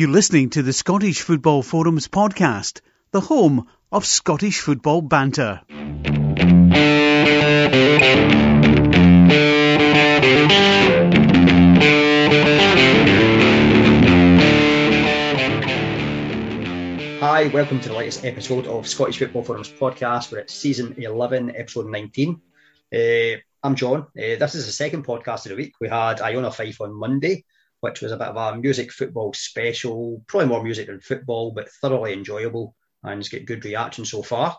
You're listening to the Scottish Football Forums podcast, the home of Scottish football banter. Hi, welcome to the latest episode of Scottish Football Forums podcast. We're at season 11, episode 19. Uh, I'm John. Uh, this is the second podcast of the week. We had Iona Fife on Monday, which was a bit of a music football special, probably more music than football, but thoroughly enjoyable and it's got good reaction so far.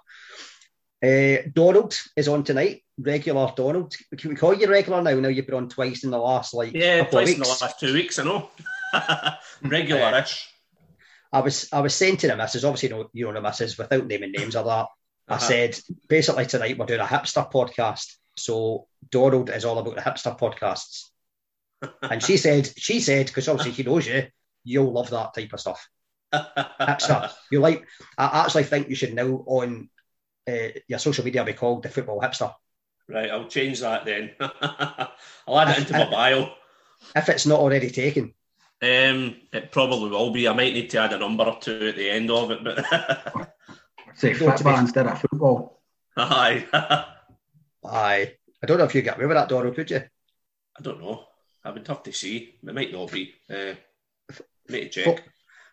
Uh, Donald is on tonight, regular Donald. Can we call you regular now? Now you've been on twice in the last like Yeah, twice in the last two weeks, I know. Regular-ish. I was I was saying to the missus, obviously you know, you know the missus, without naming names or that. I Uh-huh. said basically tonight we're doing a hipster podcast. So Donald is all about the hipster podcasts. And she said, she said, because obviously she knows you, you'll love that type of stuff. Hipster. You like I actually think you should now on uh, your social media be called the football hipster. right, I'll change that then. I'll add it into my bio. If it's not already taken. Um, it probably will be. I might need to add a number or two at the end of it, but Say Go to football instead of football. aye. Aye. I don't know if you get away with that, Donald, could you? I don't know. I would have to see. It might not be. Uh, need to Folk, check.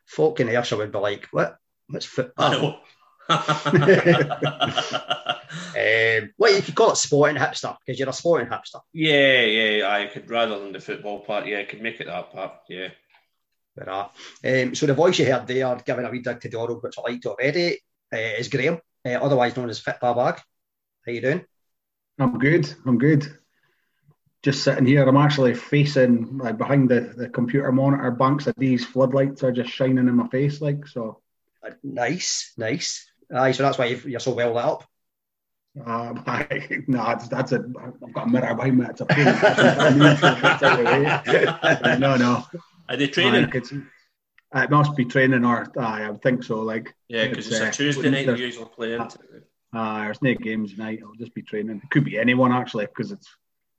folk in Ayrshire would be like, what? What's football? I know. Um, well, you could call it sporting hipster because you're a sporting hipster. yeah, yeah. I could rather than the football part. Yeah, I could make it that part. Yeah. But, uh, um, so the voice you heard there, giving a wee dig to Donald, which I liked already, uh, is Graham, uh, otherwise known as Fit Bar Bag. How you doing? I'm good. I'm good. Just sitting here. I'm actually facing like, behind the, the computer monitor. Banks of these floodlights are just shining in my face, like so. Uh, nice, nice. Aye, so that's why you've, you're so well lit up. Um, I, no, that's, that's a. I've got a mirror behind me. It's a pain. It's out the way. no, no. Are they Aye, training? it's- it must be training, or aye, I would think so. Like, yeah, because it's, uh, a Tuesday night. there's- You usually play into. Uh, there's no games tonight. It'll just be training. It could be anyone actually because it's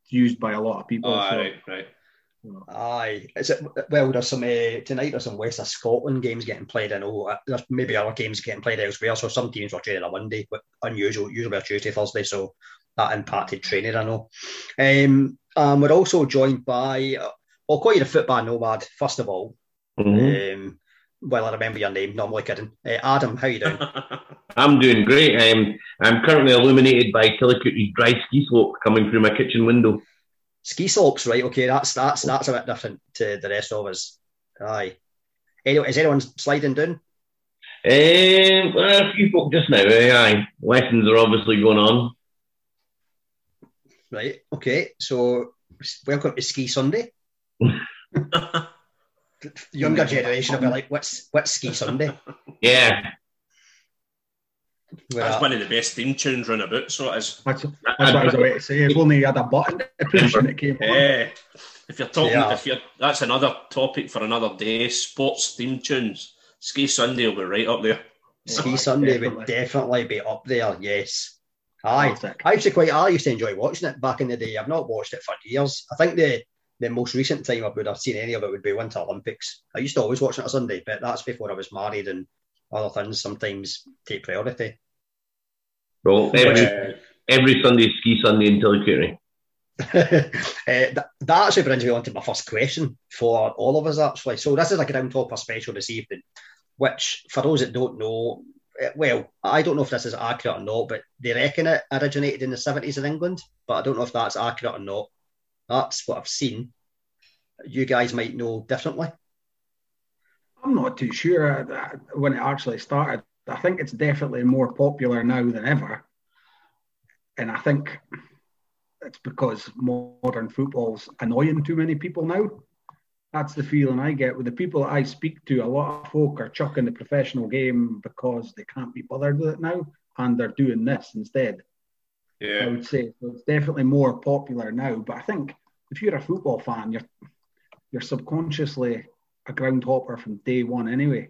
used by a lot of people. Oh, so, right, right. Aye, is it well? There's some uh, tonight. There's some West of Scotland games getting played. I know uh, there's maybe other games getting played elsewhere. So some teams were training on Monday, but unusual, usually a Tuesday, Thursday. So that impacted training. I know. Um, um, we're also joined by. Uh, I'll call you the football nomad first of all. Um, well, I remember your name. Not only kidding. Uh, Adam, how you doing? I'm doing great. Um, I'm currently illuminated by Tillicoultry's dry ski slope coming through my kitchen window. Ski slopes, right? Okay, that's that's that's a bit different to the rest of us. Aye. Anyway, is anyone sliding down? Um, well, a few folk just now. eh, aye, lessons are obviously going on. Right. Okay. So, welcome to Ski Sunday. Younger generation will be like, "What's what's Ski Sunday?" Yeah, We're That's one of the best theme tunes run about. So it is. That's, that's what I was about to say. If only you had a button to push when it came on. Yeah. If you're talking, Yeah. if you're that's another topic for another day. Sports theme tunes. Ski Sunday will be right up there. Ski Oh, Sunday would definitely. definitely be up there. Yes. Aye. Classic. I actually quite. I used to enjoy watching it back in the day. I've not watched it for years. I think the the most recent time I would have seen any of it would be Winter Olympics. I used to always watch it on Sunday, but that's before I was married and other things sometimes take priority. well, every Uh, every Sunday ski Sunday in Tillicoultry. uh, that, that actually brings me on to my first question for all of us, actually. So, this is like a Ground Hopper special this evening, which, for those that don't know, eh, well, I don't know if this is accurate or not, but they reckon it originated in the 70s in England, but I don't know if that's accurate or not. That's what I've seen. You guys might know differently. I'm not too sure when it actually started. I think it's definitely more popular now than ever. And I think it's because modern football's annoying too many people now. That's the feeling I get with the people I speak to. A lot of folk are chucking the professional game because they can't be bothered with it now, and they're doing this instead. I would say so. It's definitely more popular now. But I think if you're a football fan, you're you're subconsciously a groundhopper from day one anyway,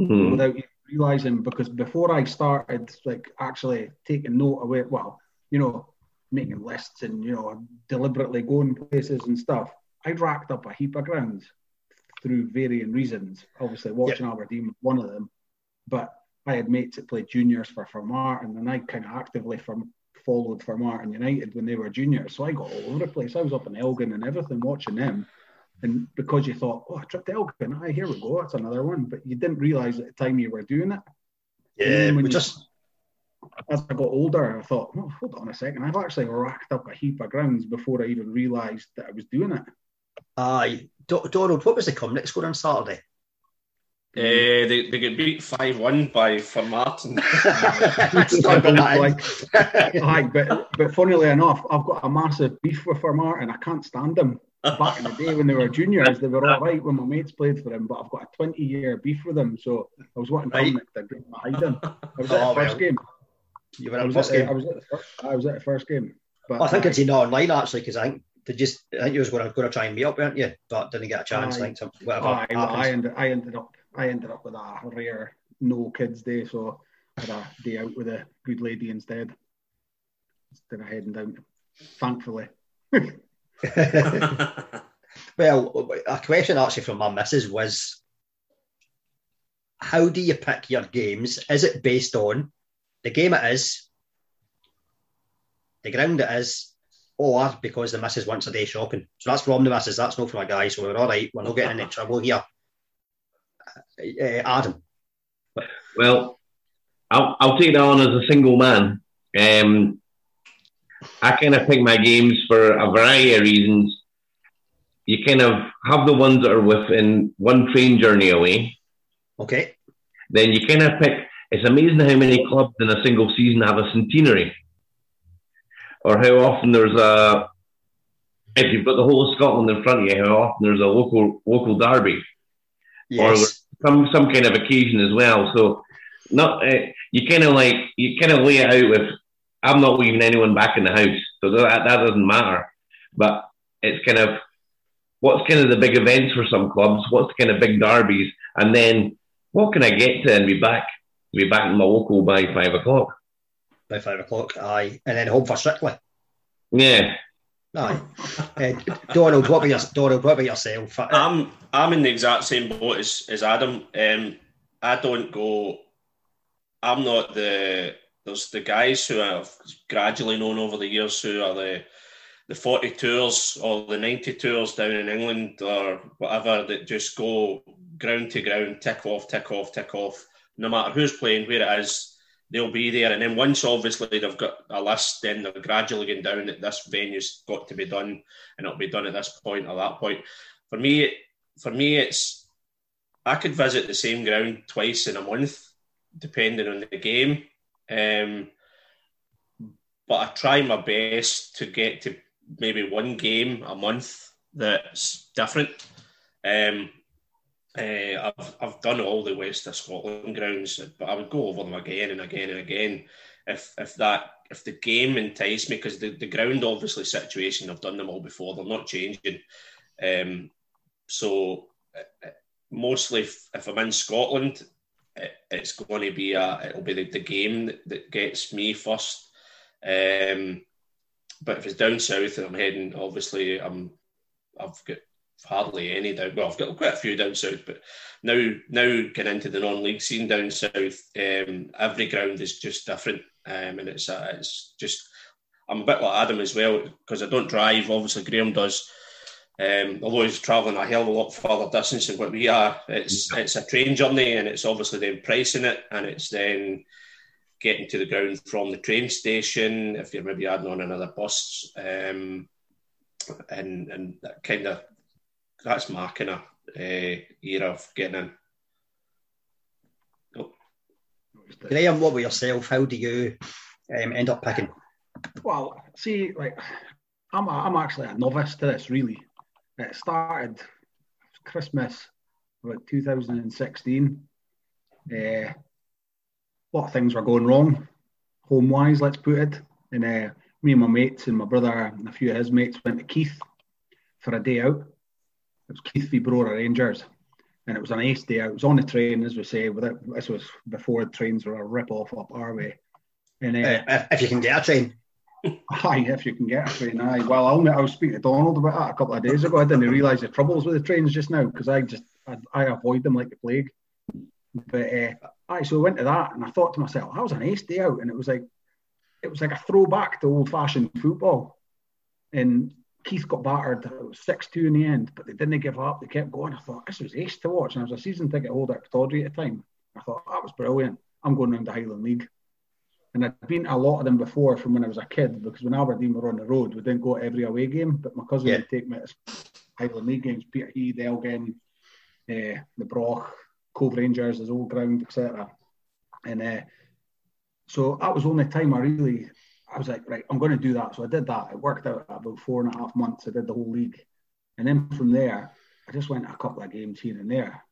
Mhm. without you realizing. Because before I started, like actually taking note of it, well, you know, making lists and you know deliberately going places and stuff, I'd racked up a heap of grounds through varying reasons. Obviously, watching yep. Aberdeen was one of them, but I had mates that played juniors for Formartine, and then I kind of actively from followed Formartine United when they were juniors. So I got all over the place. I was up in Elgin and everything watching them. And because you thought, oh, I tripped Elgin, aye, here we go, that's another one. But you didn't realise at the time you were doing it. Yeah, we just as I got older, I thought, oh, hold on a second, I've actually racked up a heap of grounds before I even realised that I was doing it. Aye, Donald, what was the Cumnock score on Saturday? Uh, they, they get beat 5 1 by Formartine. like, aye, but, but funnily enough, I've got a massive beef with Formartine. I can't stand them. Back in the day when they were juniors, they were all right when my mates played for them, but I've got a 20 year beef with them. So I was wanting right. to get behind them. I was at oh, the first well. game. You were at the first game? I was, at the first, I was at the first game. But, well, I think I, it's in online actually because I think they just I think you was going to, going to try and meet up, weren't you? But didn't get a chance. I, think whatever. I, I, ended, I ended up I ended up with a rare no kids day, so I had a day out with a good lady instead instead of heading down. Thankfully. well, a question actually from my missus was, how do you pick your games? Is it based on the game it is, the ground it is, or because the missus wants a day shopping? So that's from the missus. That's not from my guy. So we're all right. We're not getting into trouble here. Uh, Adam. Well, I'll, I'll take that on as a single man. Um, I kind of pick my games for a variety of reasons. You kind of have the ones that are within one train journey away. Okay. Then you kind of pick. It's amazing how many clubs in a single season have a centenary, or how often there's a. If you've got the whole of Scotland in front of you, how often there's a local local derby, yes. or some some kind of occasion as well. So, not uh, you kind of like you kind of lay it out with I'm not leaving anyone back in the house, so that that doesn't matter. But it's kind of what's kind of the big events for some clubs, what's the kind of big derbies, and then what can I get to and be back be back in my local by five o'clock. By five o'clock, aye, and then home for Strictly. Yeah. Aye. uh, Donald, what about your, Donald? What about yourself? I'm I'm in the exact same boat as, as Adam. Um, I don't go. I'm not the there's the guys who I've gradually known over the years who are the the 40 tours or the 90 tours down in England or whatever that just go ground to ground, tick off, tick off, tick off. No matter who's playing, where it is, they'll be there. And then once obviously they've got a list, then they're gradually going down that this venue's got to be done and it'll be done at this point or that point. For me, for me, it's I could visit the same ground twice in a month, depending on the game. Um, but I try my best to get to maybe one game a month that's different. Um, uh, I've, I've done all the West of Scotland grounds, but I would go over them again and again and again if if that if the game enticed me because the, the ground obviously situation I've done them all before they're not changing. Um, so uh, mostly if, if I'm in Scotland, it, it's going to be a it'll be the, the game that, that, gets me first. Um, but if it's down south and I'm heading, obviously I'm I've got hardly any down. Well, I've got quite a few down south, but now now getting into the non-league scene down south, um, every ground is just different, um, and it's uh, it's just I'm a bit like Adam as well because I don't drive. Obviously, Graham does. Um, although he's travelling a hell of a lot further distance than what we are, it's it's a train journey, and it's obviously then pricing it, and it's then getting to the ground from the train station. If you're maybe adding on another bus, um, and and that kind of that's my kind of uh, era of getting in. Oh. Graham, what about yourself? How do you um, end up picking? Well, see, like I'm, a, I'm actually a novice to this. Really, it started Christmas about 2016. Uh, a lot of things were going wrong, home wise, let's put it. And uh, me and my mates and my brother and a few of his mates went to Keith for a day out. It was Keith v Brora Rangers, and it was an ace day out. It was on the train, as we say. With it, this was before the trains were a rip off up our way. And uh, uh, if you can get a train, Aye, if you can get a train, aye. Well, I, I was speaking to Donald about that a couple of days ago. I didn't realise the troubles with the trains just now because I just I, I, avoid them like the plague. But uh, aye, so we went to that, and I thought to myself, "That was an ace day out," and it was like it was like a throwback to old-fashioned football. And Keith got battered. It was six two in the end, but they didn't give up. They kept going. I thought this was ace to watch, and I was a season ticket holder at Pittodrie at the time. I thought that was brilliant. I'm going round the Highland League. And I'd been to a lot of them before from when I was a kid because when Aberdeen were on the road, we didn't go to every away game, but my cousin yeah. would take me to Highland League games, Peterhead, Elgin, uh, the Broch, Cove Rangers, his old ground, etc. And uh, so that was the only time I really, I was like, right, I'm going to do that. So I did that. It worked out about four and a half months. I did the whole league. And then from there, I just went a couple of games here and there.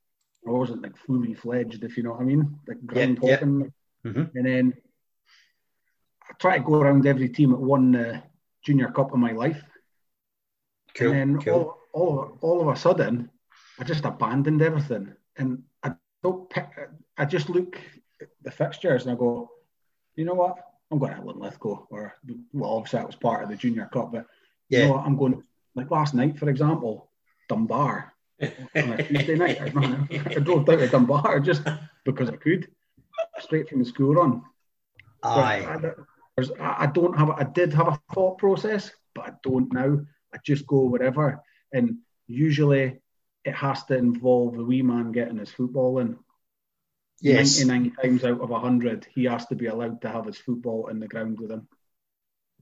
I wasn't like fully fledged, if you know what I mean, like ground yeah, talking. Yeah. Mm-hmm. And then I try to go around every team that won the Junior Cup of my life. Cool, and then cool. all, all, all of a sudden, I just abandoned everything. And I don't pick, I just look at the fixtures and I go, you know what? I'm going to Linlithgow, or well, obviously that was part of the Junior Cup, but yeah. you know what? I'm going like last night, for example, Dunbar on a Tuesday night. I, I drove down to Dunbar just because I could, straight from the school run. Aye. I, I don't have. I did have a thought process, but I don't now. I just go wherever, and usually it has to involve the wee man getting his football in. Yes. 99 times out of 100, he has to be allowed to have his football in the ground with him.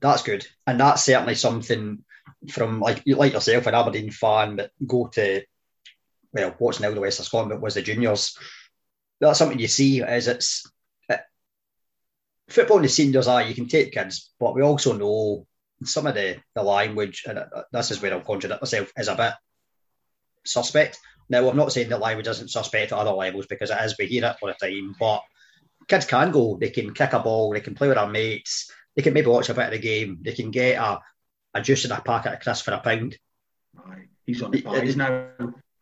That's good. And that's certainly something from, like like yourself, an Aberdeen fan that go to, well, what's now the West of Scotland, but was the juniors. That's something you see is it's it, football in the seniors are you can take kids, but we also know some of the, the language, and uh, this is where I'll contradict myself, is a bit suspect. Now, I'm not saying that language isn't suspect at other levels because it is, we hear it all the time, but kids can go, they can kick a ball, they can play with their mates, they can maybe watch a bit of the game, they can get a, a juice and a packet of crisps for a pound. He's on the pies now.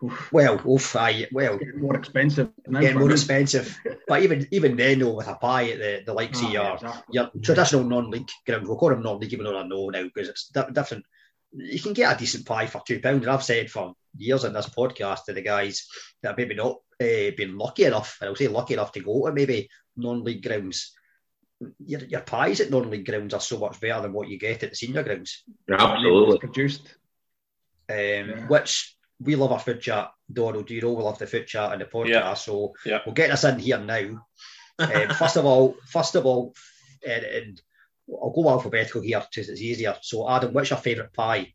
Oof. Well, oof, aye, well, getting more expensive. Now getting more expensive, but even even then, though, with a pie at the, the likes ah, of your exactly. your traditional non-league ground, we'll call them non-league, even though I know now because it's different you can get a decent pie for two pounds. And I've said for years in this podcast to the guys that maybe not uh, been lucky enough, and I'll say lucky enough to go to maybe non-league grounds. Your, your pies at non-league grounds are so much better than what you get at the senior grounds. Absolutely produced. Um, yeah. Which we love our food chat, Donald. Do you know we love the food chat and the podcast? Yeah. So yeah. we'll get this in here now. um, first of all, first of all, and, and I'll go alphabetical here because it's easier. So, Adam, what's your favourite pie?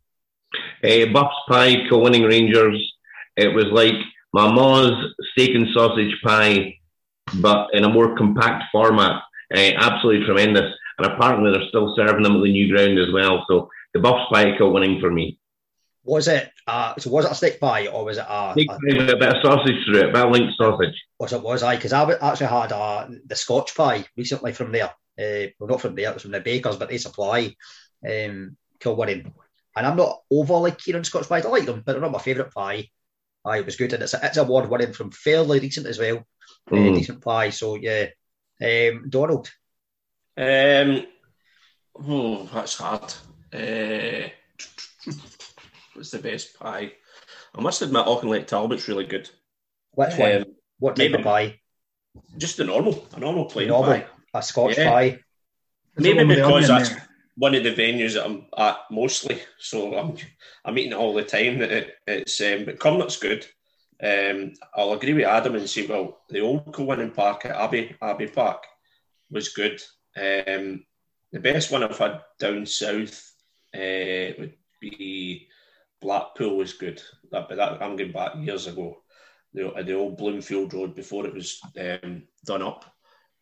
Uh, Buff's pie, Kilwinning Rangers. It was like my mom's steak and sausage pie, but in a more compact format. Uh, absolutely tremendous. And apparently, they're still serving them at the new ground as well. So, the Buff's pie, Kilwinning for me. Was it? Uh, so was it a steak pie or was it a, steak pie with a bit of sausage through it, a bit of link sausage? Was it? Was I? Because I actually had uh, the Scotch pie recently from there. Uh, well, not from there, it's from the bakers, but they supply um, Kilwinning. And I'm not overly keen on Scotch pies. I like them, but they're not my favourite pie. Aye, it was good, and it's a, it's award winning from fairly recent as well. Mm. Uh, decent pie, so yeah. Um, Donald. Um, oh, that's hard. Uh, what's the best pie? I must admit, Auchinleck Talbot's really good. Which one? Um, what type maybe, of pie? Just a normal, a normal plain normal. pie a Scotch yeah. pie. Maybe because that's there. One of the venues that I'm at mostly, so I'm I'm eating all the time. That it, it's um, but Cumnock's good. Um, I'll agree with Adam and say, well, the old Kilwinning Park at Abbey Abbey Park was good. Um, the best one I've had down south uh, would be Blackpool was good. That, but that I'm going back years ago. The, the old Bloomfield Road before it was um, done up.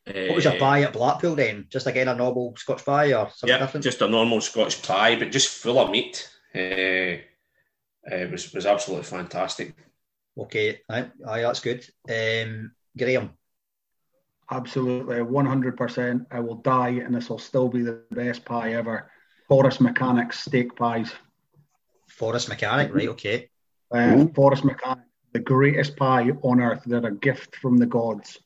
What was your pie at Blackpool then? Just again a normal Scotch pie or something yeah, different? just a normal Scotch pie, but just full of meat. Uh, uh, was was absolutely fantastic. Okay, aye, aye that's good. Um, Graham. Absolutely, one hundred percent. I will die, and this will still be the best pie ever. Forres Mechanics steak pies. Forres Mechanic, right? Okay. Uh, Forres Mechanic, the greatest pie on earth. They're a gift from the gods.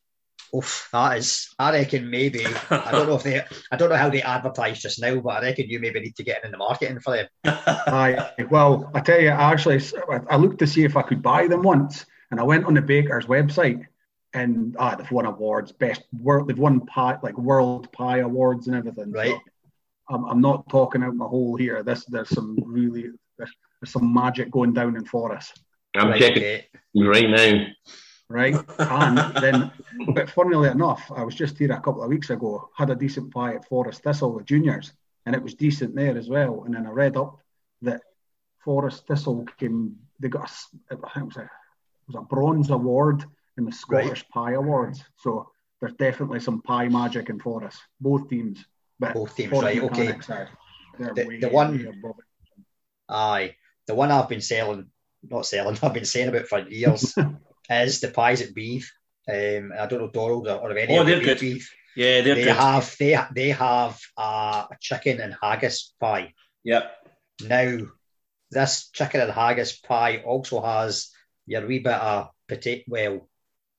Oof, that is. I reckon maybe. I don't know if they. I don't know how they advertise just now, but I reckon you maybe need to get in the marketing for them. Aye. Well, I tell you, I actually, I looked to see if I could buy them once, and I went on the baker's website, and ah, they've won awards, best world. They've won pie, like world pie awards and everything. Right. So I'm, I'm not talking out my hole here. This, there's some really, there's, there's some magic going down in Forres. I'm Right, checking okay. right now. Right? And then, but funnily enough, I was just here a couple of weeks ago, had a decent pie at Forres Thistle with juniors, and it was decent there as well. And then I read up that Forres Thistle came, they got, a I think it was a, it was a bronze award in the Scottish Pie Awards. So there's definitely some pie magic in Forres, both teams. But Both teams, Forres right, okay. Are- The- way- the one- way above it. Aye, the one I've been selling, not selling, I've been saying about for years is the pies at Beith. Um, I don't know Donald or, or any Oh, of the they're good. Beith. Yeah, they're They good. have they they have uh, a chicken and haggis pie. Yep. Now, this chicken and haggis pie also has your wee bit of potato, well,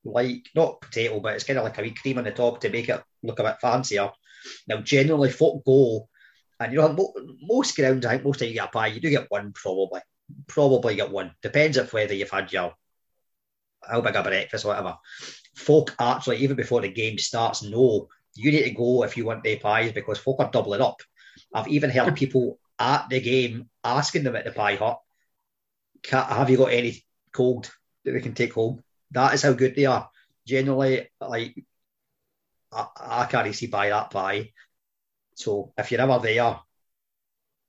like not potato, but it's kind of like a wee cream on the top to make it look a bit fancier. Now, generally, folk go, and you know, most grounds, I think most of you get a pie, you do get one probably. Probably get one. Depends if whether you've had your how big a breakfast, or whatever. Folk actually, even before the game starts, know you need to go if you want their pies because folk are doubling up. I've even heard people at the game asking them at the pie hut, "Have you got any cold that we can take home?" That is how good they are. Generally, like I, I can't easily buy that pie. So if you're ever there,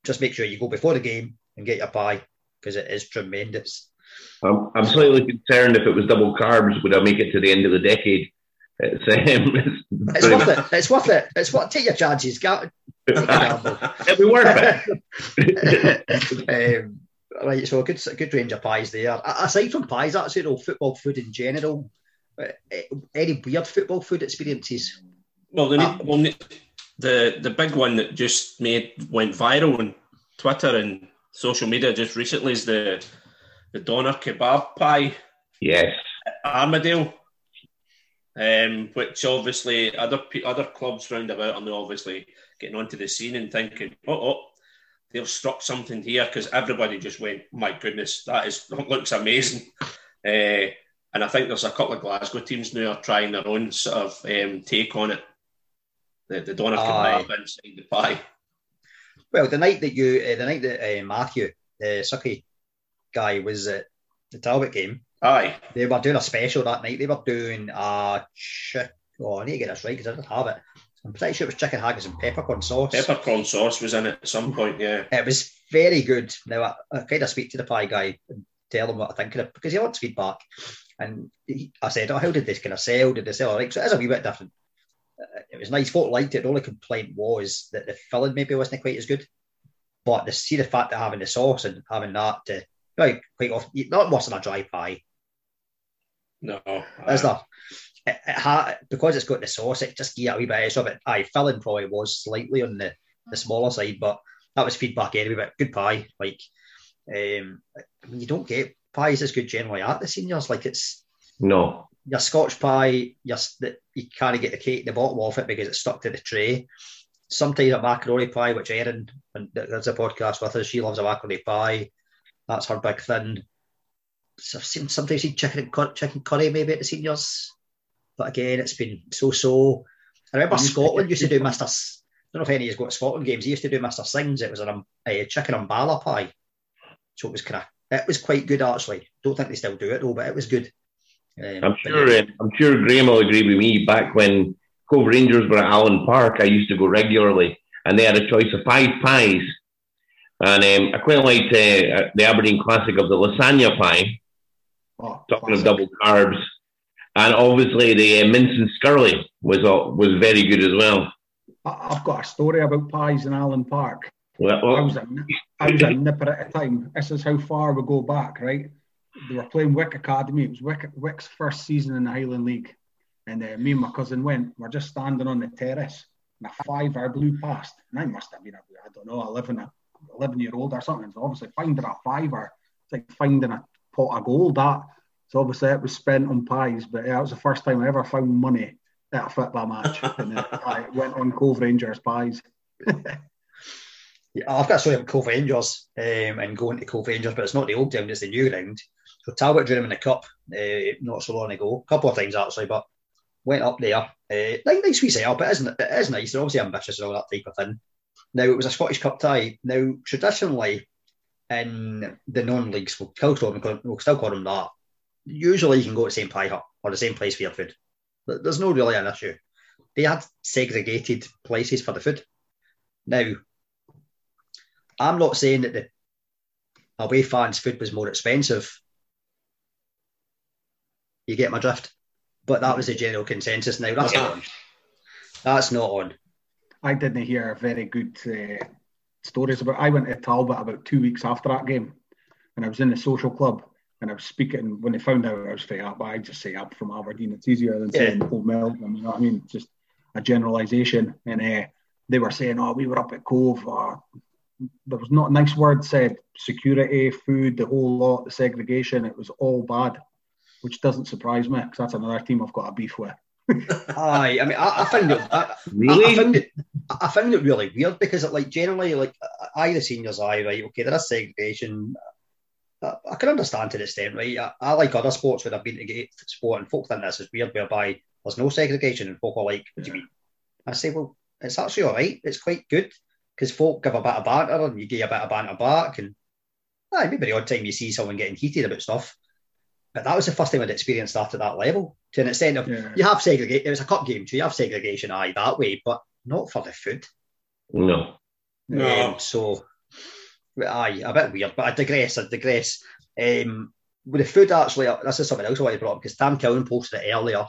just make sure you go before the game and get your pie because it is tremendous. I'm, I'm slightly concerned if it was double carbs, would I make it to the end of the decade? It's, um, It's worth it. It's worth it. It's what take your chances. Ga- Take a gamble. It'd be worth it. um, right, so a good, a good range of pies there. Aside from pies, actually, though, football food in general, uh, any weird football food experiences? Well, the, Ah. well, the the big one that just made went viral on Twitter and social media just recently is the the doner kebab pie yes. Armadale, um, which obviously other other clubs round about are now obviously getting onto the scene and thinking, oh, oh they've struck something here because everybody just went, my goodness, that is that looks amazing. Uh, and I think there's a couple of Glasgow teams now are trying their own sort of um, take on it. The, the doner Aye. kebab inside the pie. Well, the night that you, uh, the night that uh, Matthew, the Sucky guy, was at the Talbot game, Aye. they were doing a special that night. They were doing a chick. Oh, I need to get this right because I don't have it. I'm pretty sure it was chicken haggis and peppercorn sauce. Peppercorn sauce was in it at some point, yeah. It was very good. Now I, I kind of speak to the pie guy and tell him what I think of it because he wants feedback. And he, I said, "Oh, how did this kind of sell? Did they sell all right?" So it is a wee bit different. Uh, It was nice. Folk liked it. The only complaint was that the filling maybe wasn't quite as good. But the see the fact that having the sauce and having that to like quite often, not worse than a dry pie, No. is aye. there? It, it ha, because it's got the sauce, it just gives it a wee bit extra. But aye, filling probably was slightly on the, the smaller side, but that was feedback anyway. But good pie, like um, I mean, you don't get pies as good generally at the seniors. Like it's No. your Scotch pie, your, you can't get the cake, the bottom off it because it's stuck to the tray. Sometimes a macaroni pie, which Erin, and there's a podcast with us, she loves a macaroni pie. That's her big thing. So I've seen sometimes seen chicken and cur- chicken curry maybe at the seniors, but again, it's been so so. I remember Used to Scotland used to do people- Mister. S- I don't know if any of you got Scotland games. He used to do Mister Sings. It was an um, a chicken umbala pie, so it was kind of it was quite good actually. Don't think they still do it though, but it was good. Um, I'm sure. yeah. Uh, I'm sure Graham will agree with me. Back when Cove Rangers were at Allan Park, I used to go regularly, and they had a choice of five pies. And um, I quite liked uh, the Aberdeen classic of the lasagna pie, Oh, talking of double carbs, and obviously the uh, mince and skirlie was uh, was very good as well. I- I've got a story about pies in Allan Park. Well, I well, was a, I was a nipper at a time. This is how far we go back, right? They were playing Wick Academy. It was Wick, Wick's first season in the Highland League. And uh, me and my cousin went. We're just standing on the terrace. And a five hour blew past. And I must have been, I don't know, 11, a 11 year old or something. So obviously finding a fiver, it's like finding a pot of gold. That So obviously it was spent on pies. But yeah, it was the first time I ever found money at a football match, and then I went on Cove Rangers pies. Yeah, I've got a story about Cove Rangers um, and going to Cove Rangers, but it's not the old ground, it's the new ground. So Talbot drew them in the cup uh, not so long ago, a couple of times actually, but went up there. Uh, nice, nice wee setup. It is, it is nice. They're obviously ambitious and all that type of thing. Now it was a Scottish Cup tie. Now traditionally in the non-leagues, we'll still call them, we'll still call them that. Usually you can go to the same pie hut or the same place for your food. There's no really an issue. They had segregated places for the food. Now, I'm not saying that the away fans' food was more expensive. You get my drift? But that was the general consensus. Now that's not on. That's not on. I didn't hear very good uh, stories about. I went to Talbot about two weeks after that game, and I was in the social club, and I was speaking when they found out I was from up. I just say up from Aberdeen. It's easier than saying yeah. Old Meldrum. You know what I mean? Just a generalisation. And uh, they were saying, "Oh, we were up at Cove." Uh, there was not a nice word said. Security, food, the whole lot, the segregation. It was all bad, which doesn't surprise me because that's another team I've got a beef with. Aye, I mean, I, I found it. I, really, I, I, found it. I found it really weird because, it, like, generally, like, I the seniors, I right, okay, there is segregation. I, I can understand to an extent, right? I, I, like other sports where I've been to get sport, and folk think this is weird, whereby there's no segregation, and folk are like, "What do you mean?" I say, "Well, it's actually all right. It's quite good because folk give a bit of banter, and you get a bit of banter back, and aye, maybe the odd time you see someone getting heated about stuff." But that was the first time I'd experienced that at that level. To an extent of yeah. you have segregation. It was a cup game, so you have segregation, aye, that way, but not for the food. No. No. Um, so, aye, a bit weird, but I digress. I digress. Um, with the food, actually, this is something else I want to bring up because Tam Cowan posted it earlier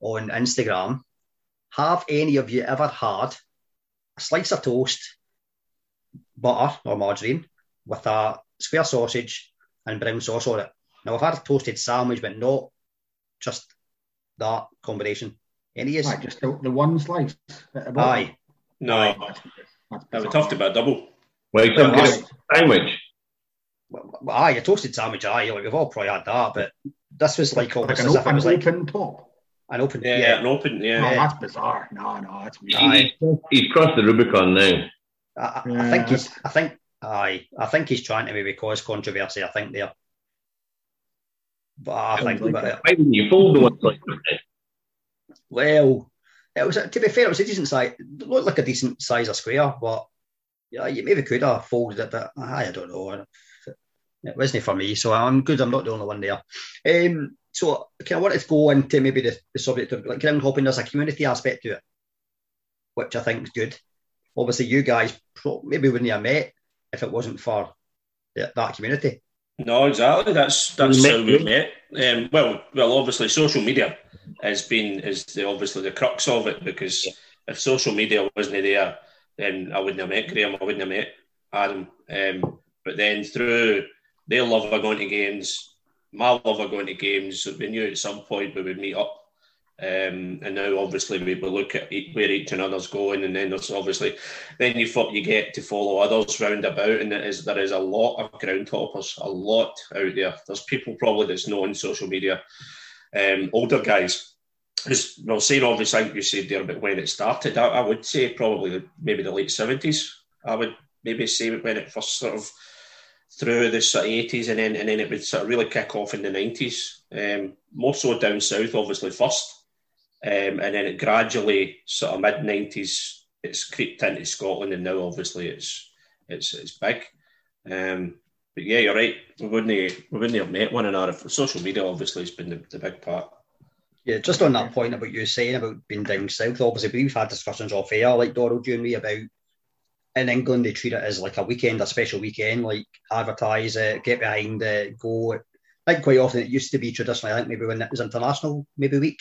on Instagram. Have any of you ever had a slice of toast, butter or margarine, with a square sausage and brown sauce on it? Now, I've had a toasted sandwich, but not just that combination. Any is just the, the one slice. Aye. No, aye. That's, tough to be a double. Well, you well, get a sandwich. Well, aye, a toasted sandwich. Aye, like we've all probably had that, but this was like almost like an, as if it was like open top. An open, yeah, yeah, an open, yeah. No, that's bizarre. No, no, that's weird. Aye. He's crossed the Rubicon now. I, yeah, I think he's. I think. Aye, I think he's trying to maybe cause controversy. I think there. But I think like why didn't you fold the one like? Well, it was to be fair, it was a decent size. It looked like a decent size of square, but yeah, you maybe could have folded it, but I, don't know. It wasn't for me, so I'm good. I'm not the only one there. Um, so, kind I wanted to go into maybe the, the subject of like ground hopping. There's a community aspect to it, which I think is good. Obviously, you guys maybe wouldn't have met if it wasn't for that community. No, exactly. That's that's how we met. Um, well, well, obviously, social media has been is the, obviously the crux of it because yeah. if social media wasn't there, then I wouldn't have met Graham. I wouldn't have met Adam. Um, but then through their love of going to games, my love of going to games, we knew at some point we would meet up um, and now obviously we, we look at where each another's going, and then there's obviously then you you get to follow others round about, and there is there is a lot of ground hoppers, a lot out there. There's people probably that's not on social media, um, older guys. Who's, well, saying obviously you said there about when it started, I, I would say probably maybe the late seventies. I would maybe say when it first sort of through the sort of 80s and then and then it would sort of really kick off in the 90s. Um, more so down south, obviously first. Um, and then it gradually, sort of mid 90s, it's creeped into Scotland, and now obviously it's it's it's big. Um, but yeah, you're right. We wouldn't we wouldn't have met one another. Social media obviously has been the, the big part. Yeah, just on that point about you saying about being down south, obviously we've had discussions off air, like Donald, you and me, about in England they treat it as like a weekend, a special weekend, like advertise it, get behind it, go. I think quite often it used to be traditionally, I think maybe when it was international, maybe week,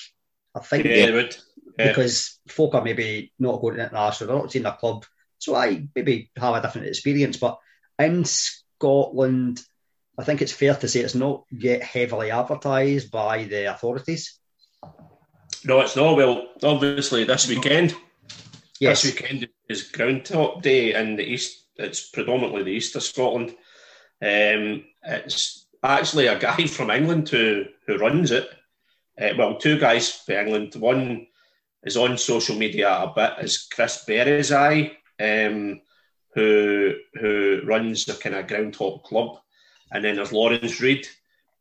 I think yeah, they would. Yeah. Because folk are maybe not going to international, they're not seeing their club. So I maybe have a different experience. But in Scotland, I think it's fair to say it's not yet heavily advertised by the authorities. No, it's not. Well, obviously this weekend. Yes. This weekend is Ground Hop Day in the east. It's predominantly the east of Scotland. Um, it's actually a guy from England who who runs it uh, well, two guys for England. One is on social media a bit is Chris Beresy, um, who who runs a kind of ground hop club, and then there's Lawrence Reed,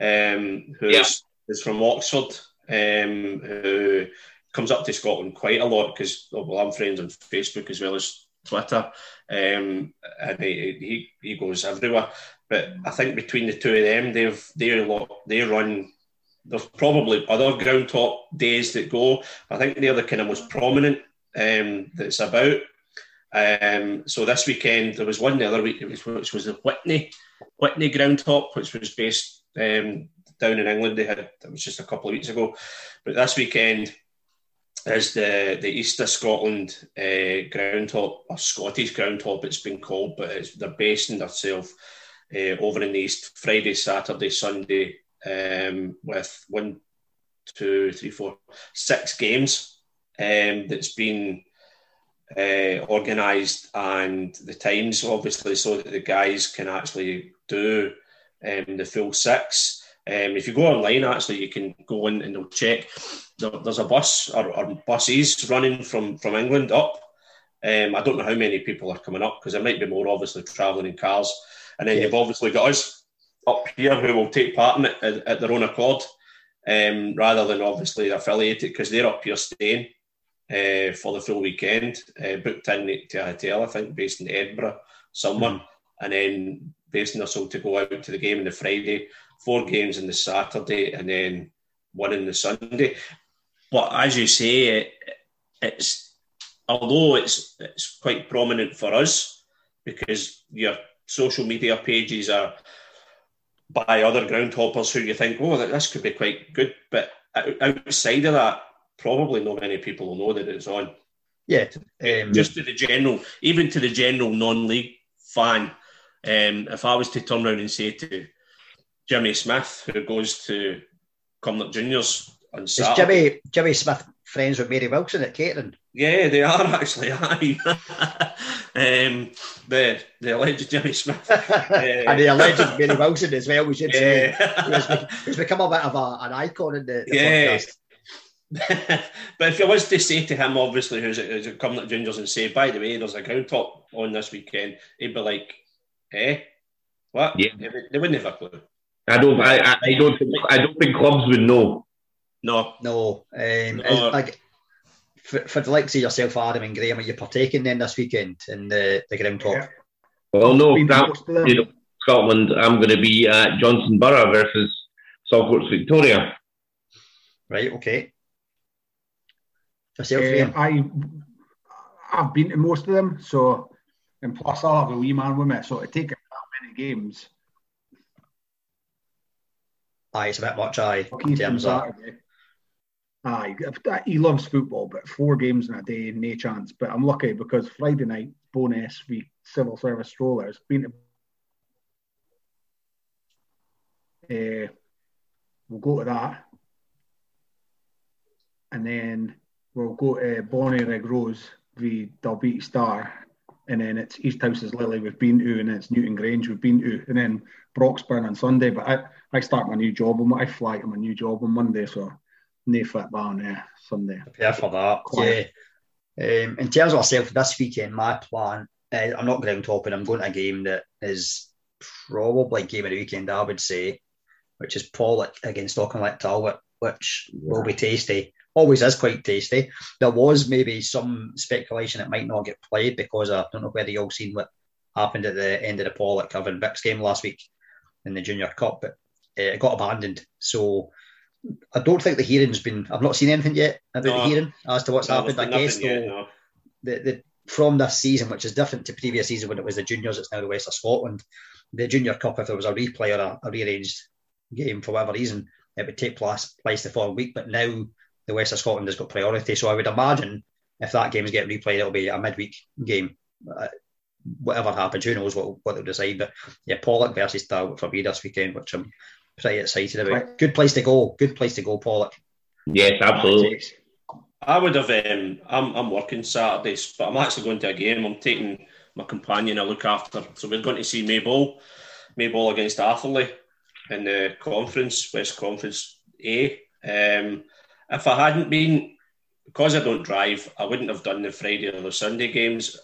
um, who yeah. is, is from Oxford, um, who comes up to Scotland quite a lot because well, I'm friends on Facebook as well as Twitter, um, and he, he he goes everywhere. But I think between the two of them, they've they they run. There's probably other ground hop days that go. I think the kind of most prominent um, that's about. Um, so this weekend there was one the other week, which was the Whitney Witney ground hop, which was based um, down in England. They had it was just a couple of weeks ago, but this weekend is the the Easter Scotland uh, ground hop or Scottish ground hop. It's been called, but it's, they're basing themselves uh, over in the East Friday, Saturday, Sunday, um, with one, two, three, four, six games um, that's been uh, organised and the times obviously so that the guys can actually do um, the full six. Um, if you go online, actually, you can go in and they'll check. There's a bus or, or, buses running from, from England up. Um, I don't know how many people are coming up because there might be more obviously travelling in cars. And then yeah. you've obviously got us up here who will take part in it at, at their own accord um, rather than obviously affiliated because they're up here staying uh, for the full weekend, uh, booked in to a hotel, I think, based in Edinburgh somewhere, mm. and then basing themselves to go out to the game on the Friday, four games on the Saturday, and then one in the Sunday. But as you say, it, it's although it's it's quite prominent for us because your social media pages are by other groundhoppers who you think, oh, this could be quite good. But outside of that, probably not many people will know that it's on. Yeah, um, just to the general, even to the general non-league fan, um, if I was to turn around and say to Jimmy Smith, who goes to Cumnock Juniors on Saturday, is Jimmy Jimmy Smith friends with Mary Wilson at Catering? Yeah, they are actually. Aye. um, the the alleged Jimmy Smith uh, and the alleged Mary Wilson as well. We should yeah. say he's, become a bit of a, an icon in the, the yeah. podcast. but if you was to say to him, obviously, who's, who's Cumnock Juniors and say, by the way, there's a ground hop on this weekend, he'd be like, eh? What? Yeah. They, they wouldn't have a clue. I don't. I, I don't. Think, I don't think clubs would know. No. No. Um, no. Like for, for the likes of yourself, Adam and Graham, are you partaking then this weekend in the the ground hop? Yeah. Well, no. That, you know, Scotland. I'm going to be at Johnstone Burgh versus Saltcoats Victoria. Right. Okay. Yourself, uh, I I've been to most of them, so and plus I'll have a wee man with me, so to take that many games. Aye, it's a bit much. Aye, in terms of Aye, he loves football, but four games in a day, no chance. But I'm lucky because Friday night, bonus we civil service strollers. Been to, uh, we'll go to that, and then we'll go to Bonnie Bonnyrigg Rose the Dalbeattie Star, and then it's East Houses Lily we've been to, and then it's Newton Grange we've been to, and then Broxburn on Sunday. But I, I start my new job I fly to my new job on Monday, so no fit bar on there Sunday. Prepare for that. Quiet. Yeah. Um, in terms of myself this weekend, my plan, uh, I'm not ground hopping. I'm going to a game that is probably game of the weekend, I would say, which is Pollok against Auchinleck Talbot, which yeah. will be tasty always is quite tasty. There was maybe some speculation it might not get played because I don't know whether you all seen what happened at the end of the Pollok Irvine Vics game last week in the Junior Cup, but uh, it got abandoned. So I don't think the hearing's been. I've not seen anything yet about no, the hearing as to what's no, happened. I guess though, yet, no. the, the from this season, which is different to previous season when it was the juniors, it's now the West of Scotland. The Junior Cup, if there was a replay or a, a rearranged game for whatever reason, it would take place, place the following week. But now the West of Scotland has got priority. So I would imagine if that game's getting replayed, it'll be a midweek game. Uh, whatever happens, who knows what, what they'll decide. But yeah, Pollok versus Talbot for me this weekend, which I'm pretty excited about. Good place to go. Good place to go, Pollok. Yes, absolutely. I would have. Um, I'm I'm working Saturdays, but I'm actually going to a game. I'm taking my companion a look after. So we're going to see Maybole, Maybole against Atherley in the conference, West Conference A. Um, if I hadn't been because I don't drive, I wouldn't have done the Friday or the Sunday games.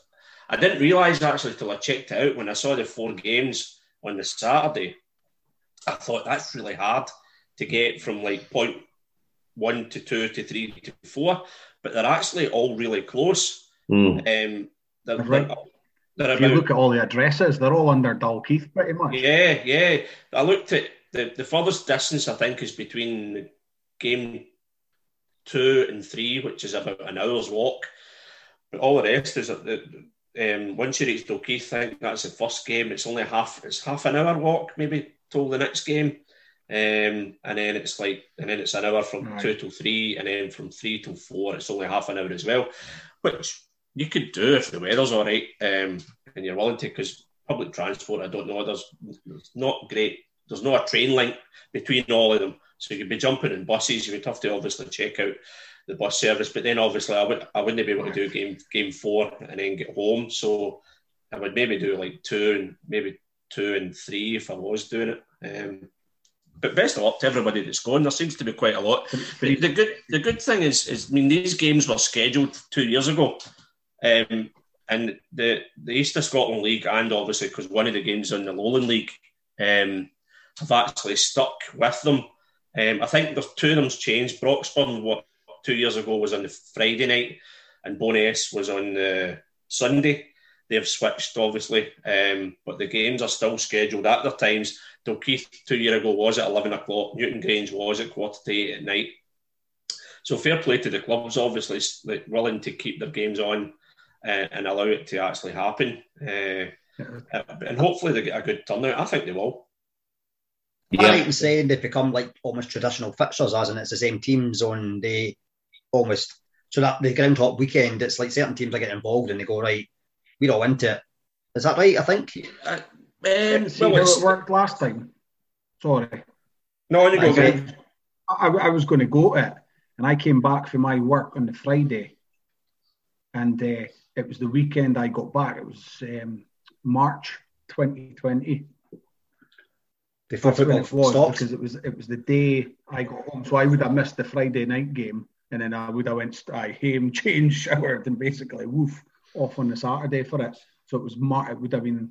I didn't realise actually till I checked out when I saw the four games on the Saturday. I thought that's really hard to get from like point one to two to three to four, but they're actually all really close. Mm. Um, they're, Right. they're- they're If you look at all the addresses, they're all under Dalkeith pretty much. yeah, yeah. I looked at the, the furthest distance I think is between game two and three, which is about an hour's walk. But all the rest is at the um, once you reach Dalkeith, I think that's the first game. It's only half it's half an hour walk maybe till the next game. Um, and then it's like and then it's an hour from Right. two till three, and then from three till four, it's only half an hour as well. Which you could do if the weather's all right um, and you're willing to, because public transport, I don't know, there's, there's not great, there's not a train link between all of them. So you'd be jumping in buses, you would have to obviously check out the bus service, but then obviously I, would, I wouldn't be able to do game game four and then get home. So I would maybe do like two and maybe two and three if I was doing it. Um, but best of luck to everybody that's going. There seems to be quite a lot. The, the good the good thing is is I mean these games were scheduled two years ago, um, and the the East of Scotland League and obviously because one of the games in the Lowland League um, have actually stuck with them. Um, I think there's two of them's changed. Broxburn what two years ago was on the Friday night, and Bo'ness was on the Sunday. They've switched obviously, um, but the games are still scheduled at their times. Dalkeith two year ago was at eleven o'clock. Newton Grange was at quarter to eight at night. So fair play to the clubs, obviously willing to keep their games on uh, and allow it to actually happen. Uh, and hopefully they get a good turnout. I think they will. Am I right Yeah. in saying they've become like almost traditional fixtures, as in it's the same teams on the almost so that the groundhog weekend, it's like certain teams are getting involved and they go right, we're all into it. Is that right? I think. Uh, um, well, it worked last time. Sorry. no, on you go, Okay. I, I was going to go to it, and I came back from my work on the Friday, and uh, it was the weekend I got back. It was um, March 2020. Before That's football it was stops. because it was it was the day I got home, so I would have missed the Friday night game, and then I would have went I home, changed, showered, and basically woof off on the Saturday for it. So it was Mar- it would have been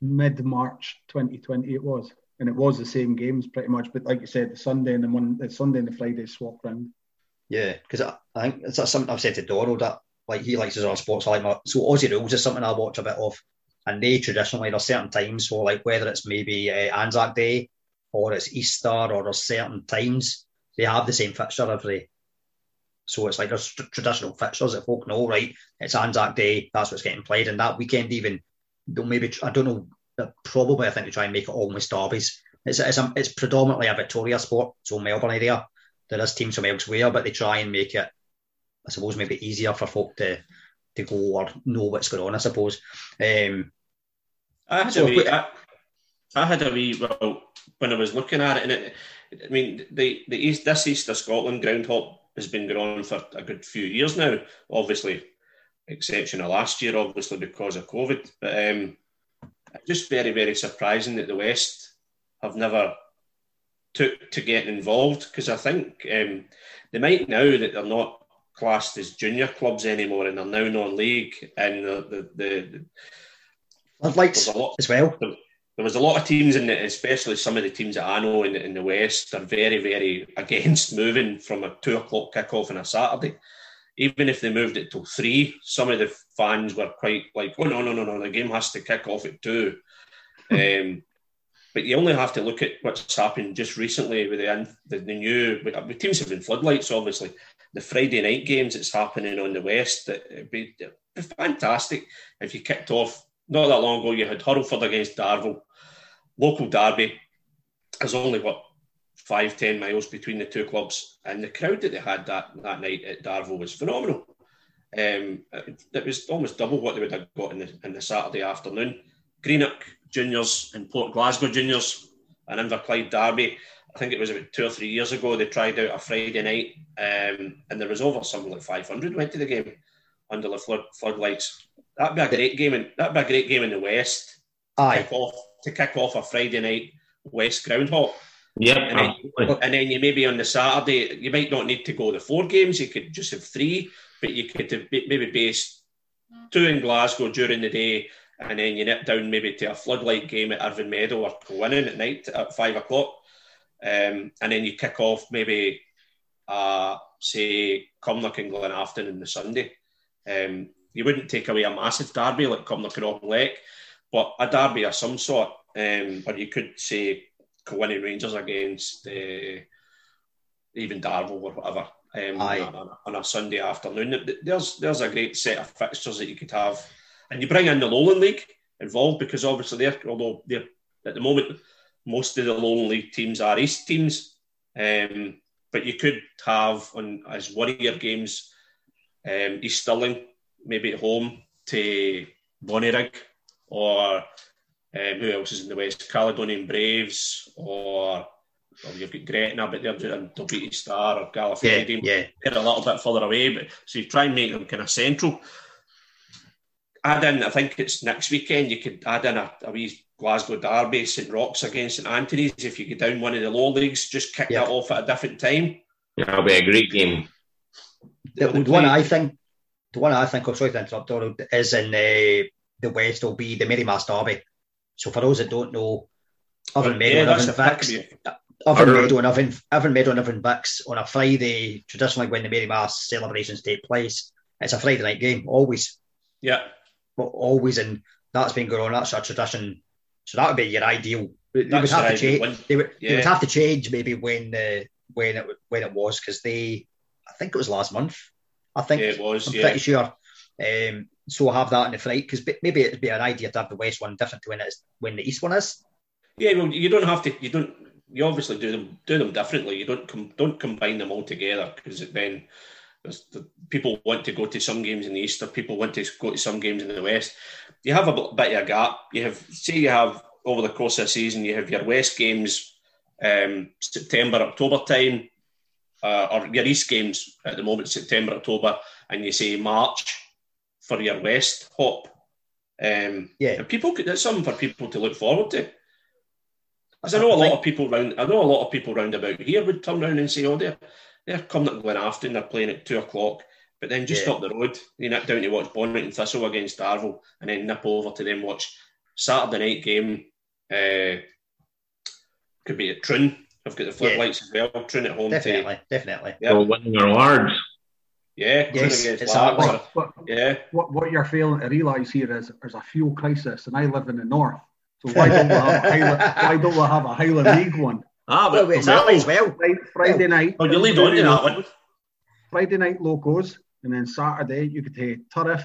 mid March 2020. It was, and it was the same games pretty much. But like you said, the Sunday and the one the Sunday and the Friday swapped round. Yeah, because I, I think it's something I've said to Doro that like he likes his own sports. Like so Aussie rules is something I watch a bit of, and they traditionally there's certain times. So like whether it's maybe uh, Anzac Day or it's Easter or there's certain times they have the same fixture every. So it's like a tr- traditional fixtures that folk know, right? It's Anzac Day, that's what's getting played, and that weekend even they'll maybe I don't know, probably I think they try and make it almost derbies. It's it's, a, it's predominantly a Victoria sport, so Melbourne area. There is teams from elsewhere, but they try and make it, I suppose, maybe easier for folk to to go or know what's going on. I suppose. Um, I had So a wee, we- I, I had a wee well when I was looking at it, and it, I mean the the East this East of Scotland ground hop has been going on for a good few years now. Obviously, exception of last year, obviously because of COVID, but um, just very very surprising that the West have never took to getting involved because I think um, they might now that they're not classed as junior clubs anymore and they're now non-league and the the, the floodlights there's a lot as well. There was a lot of teams in it, especially some of the teams that I know in, in the West are very, very against moving from a two o'clock kickoff on a Saturday. Even if they moved it till three, some of the fans were quite like, "Oh no, no, no, no! The game has to kick off at two. um, but you only have to look at what's happened just recently with the the, the new the teams have been floodlights. Obviously, the Friday night games that's happening on the West. That it'd be, it'd be fantastic if you kicked off not that long ago. You had Hurlford against Darvel, local derby. There's only what five ten miles between the two clubs, and the crowd that they had that that night at Darvel was phenomenal. Um, it, it was almost double what they would have got in the, in the Saturday afternoon. Greenock Juniors and Port Glasgow Juniors and Inverclyde Derby. I think it was about two or three years ago. They tried out a Friday night, um, and there was over something like 500 went to the game under the flood floodlights. That'd be a great game, in, that'd be a great game in the West. Aye, Kick off to kick off a Friday night West ground hop. Yep, And then, absolutely. and then you maybe on the Saturday, you might not need to go the four games. You could just have three, but you could have maybe base two in Glasgow during the day, and then you nip down maybe to a floodlight game at Irvine Meadow or Winning at night at five o'clock, um, and then you kick off maybe, uh, say, Cumnock and Glenafton on the Sunday. Um, you wouldn't take away a massive derby like Cumnock and Auchinleck, but a derby of some sort, um, or you could say Kilwinning Rangers against uh, even Darvel or whatever um, on, a, on a Sunday afternoon. There's there's a great set of fixtures that you could have, and you bring in the Lowland League involved because obviously they're although they're at the moment most of the Lowland League teams are East teams, um, but you could have on as warrior games um, East Stirling maybe at home to Bonnyrigg or um, who else is in the West? Caledonian Braves or well, you've got Gretna, but they're doing Dalbeattie Star or Yeah, Gallifrey. yeah. They're a little bit further away, but so you try and make them kind of central. Add in, I think it's next weekend. You could add in a, a wee Glasgow Derby, St Roch's against St Anthony's. If you get down one of the low leagues, just kick Yeah. that off at a different time. Yeah, that'll be a great game. The, They the one I think, the one I think, oh, sorry to interrupt, Donald, is in uh, the West will be the Marymass Derby. So for those that don't know, Irvine Meadow Yeah, and that's Irvine a- Vics, Irvine Or- Meadow and Irvine, Irvine Meadow and Irvine Vics on a Friday, traditionally when the Marymass celebrations take place, it's a Friday night game, always, Yeah, but always, and that's been going on. That's a tradition. So that would be your ideal. They would have to ideal change. They would, they would have to change maybe when the when it when it was because they, I think it was last month. I think yeah, it was. I'm yeah. pretty sure. Um, so have that in the Friday because maybe it'd be an idea to have the West one different to when it's when the East one is. Yeah, well, you don't have to. You don't. You obviously do them do them differently. You don't com- don't combine them all together because then the, people want to go to some games in the east, or people want to go to some games in the west. You have a bit of a gap. You have say you have over the course of the season, you have your west games um, September October time, uh, or your east games at the moment September October, and you say March for your west hop. Um, Yeah. and people could, that's something for people to look forward to. Because I know a lot of people round, I know a lot of people round about here would turn around and say, "Oh, they're they're coming to Glenafton, they're playing at two o'clock." But then just Yeah. up the road, you nip down to watch Bonnyton Thistle against Darvel, and then nip over to them watch Saturday night game. Uh, could be at Trin. I've got the floodlights as well. Trin at home. To, Definitely, definitely. Yeah. Or winning our large. Yeah, Yes, against it's hard. or- But Yeah, what, what you're failing to realise here is there's a fuel crisis, and I live in the north. So why don't we have a Highland, why don't we have a Highland League one? ah, Well, but exactly as well. Friday, Friday night. Oh, you lead on to that one. Friday night locos, and then Saturday you could take Turriff,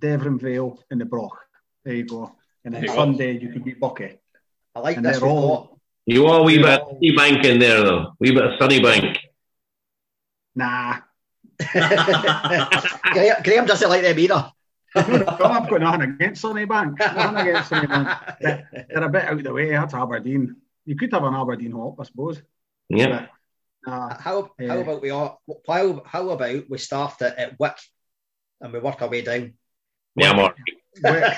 Deveronvale, and the Broch. There you go. And then There go. Sunday you could be Buckie. I like And this. they're We've all- You want a wee bit Yeah. of Sunnybank in there, though. Wee bit of Sunnybank. Nah. Got- Graham, Graham doesn't like them either. no, I've got nothing against Sunnybank. Nothing against Sunnybank. They're, they're a bit out of the way. That's Aberdeen. You could have an Aberdeen hop, I suppose. Yeah. But, nah. How, how Yeah. about we all, how, how about we start it at Wick and we work our way down? Yeah, Mark. Wick,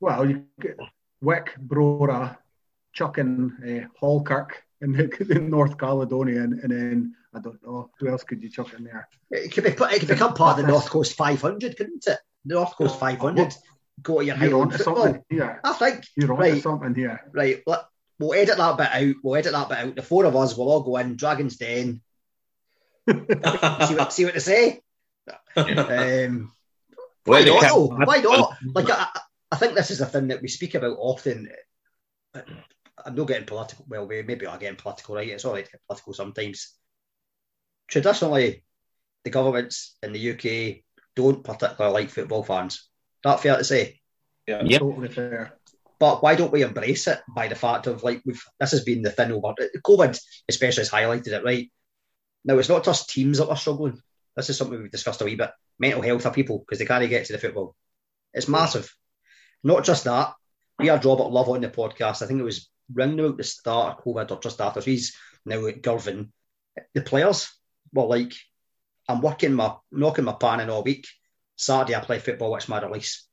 well, you get Wick, Brora, Chuck and uh, Halkirk in, the, in North Caledonia, and, and then I don't know who else could you chuck in there. It could be put, it could become part of the North Coast 500, couldn't it? The North Coast 500. Go to your You're Highland on to football. something here. I think. You're on to Right. something here. Right, let, we'll edit that bit out. We'll edit that bit out. The four of us will all go in, Dragon's Den, see what, see what they say. Um, why not? though? Why not? Like, I, I think this is a thing that we speak about often. I'm not getting political. Well, maybe I'm getting political, right? It's all right to get political sometimes. Traditionally, the governments in the UK don't particularly like football fans. That fair to say? Yeah, yep. Totally fair. But why don't we embrace it by the fact of like we've this has been the thing over COVID especially has highlighted it right. Now it's not just teams that are struggling. This is something we've discussed a wee bit. Mental health of people because they can't get to the football. It's massive. Not just that. We had Robert Love on the podcast. I think it was round about the start of COVID or just after. So he's now at Girvan. The players were like, I'm working my knocking my pan in all week. Saturday I play football, it's my release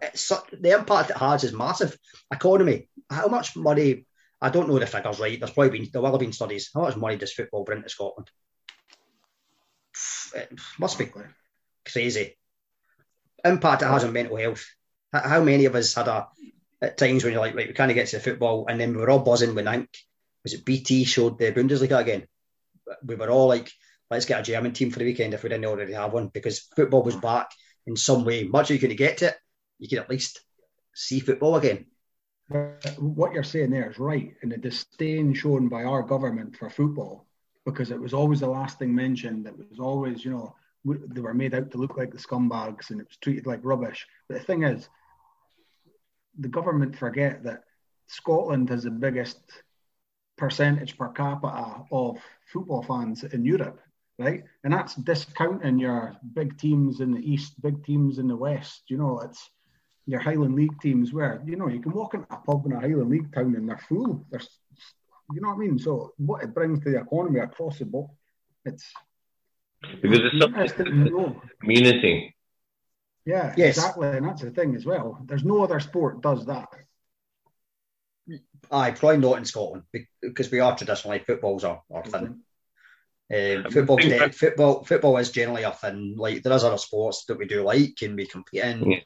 it's, the impact it has is massive. Economy, how much money I don't know the figures right. There's probably been there will have been studies. How much money does football bring to Scotland? It must be crazy. Impact it has on mental health. How many of us had a at times when you're like, right, we kind of get to the football, and then we were all buzzing with think was it BT showed the Bundesliga again. We were all like, let's get a German team for the weekend if we didn't already have one because football was back in some way. Much as you couldn't get to it, you could at least see football again. What you're saying there is right, and the disdain shown by our government for football, because it was always the last thing mentioned. It was always, you know, they were made out to look like the scumbags, and it was treated like rubbish. But the thing is, the government forget that Scotland has the biggest percentage per capita of football fans in Europe, right? And that's discounting your big teams in the east, big teams in the west. You know, it's your Highland League teams where you know you can walk into a pub in a Highland League town and they're full. There's, you know what I mean. So what it brings to the economy across the board, it's because it's a community. Yeah, yes. exactly, and that's the thing as well. There's no other sport does that. Aye, probably not in Scotland because we are traditionally footballs are, are thin. Um, football, football, football is generally a thin. Like there is other sports that we do like and we compete in, yeah.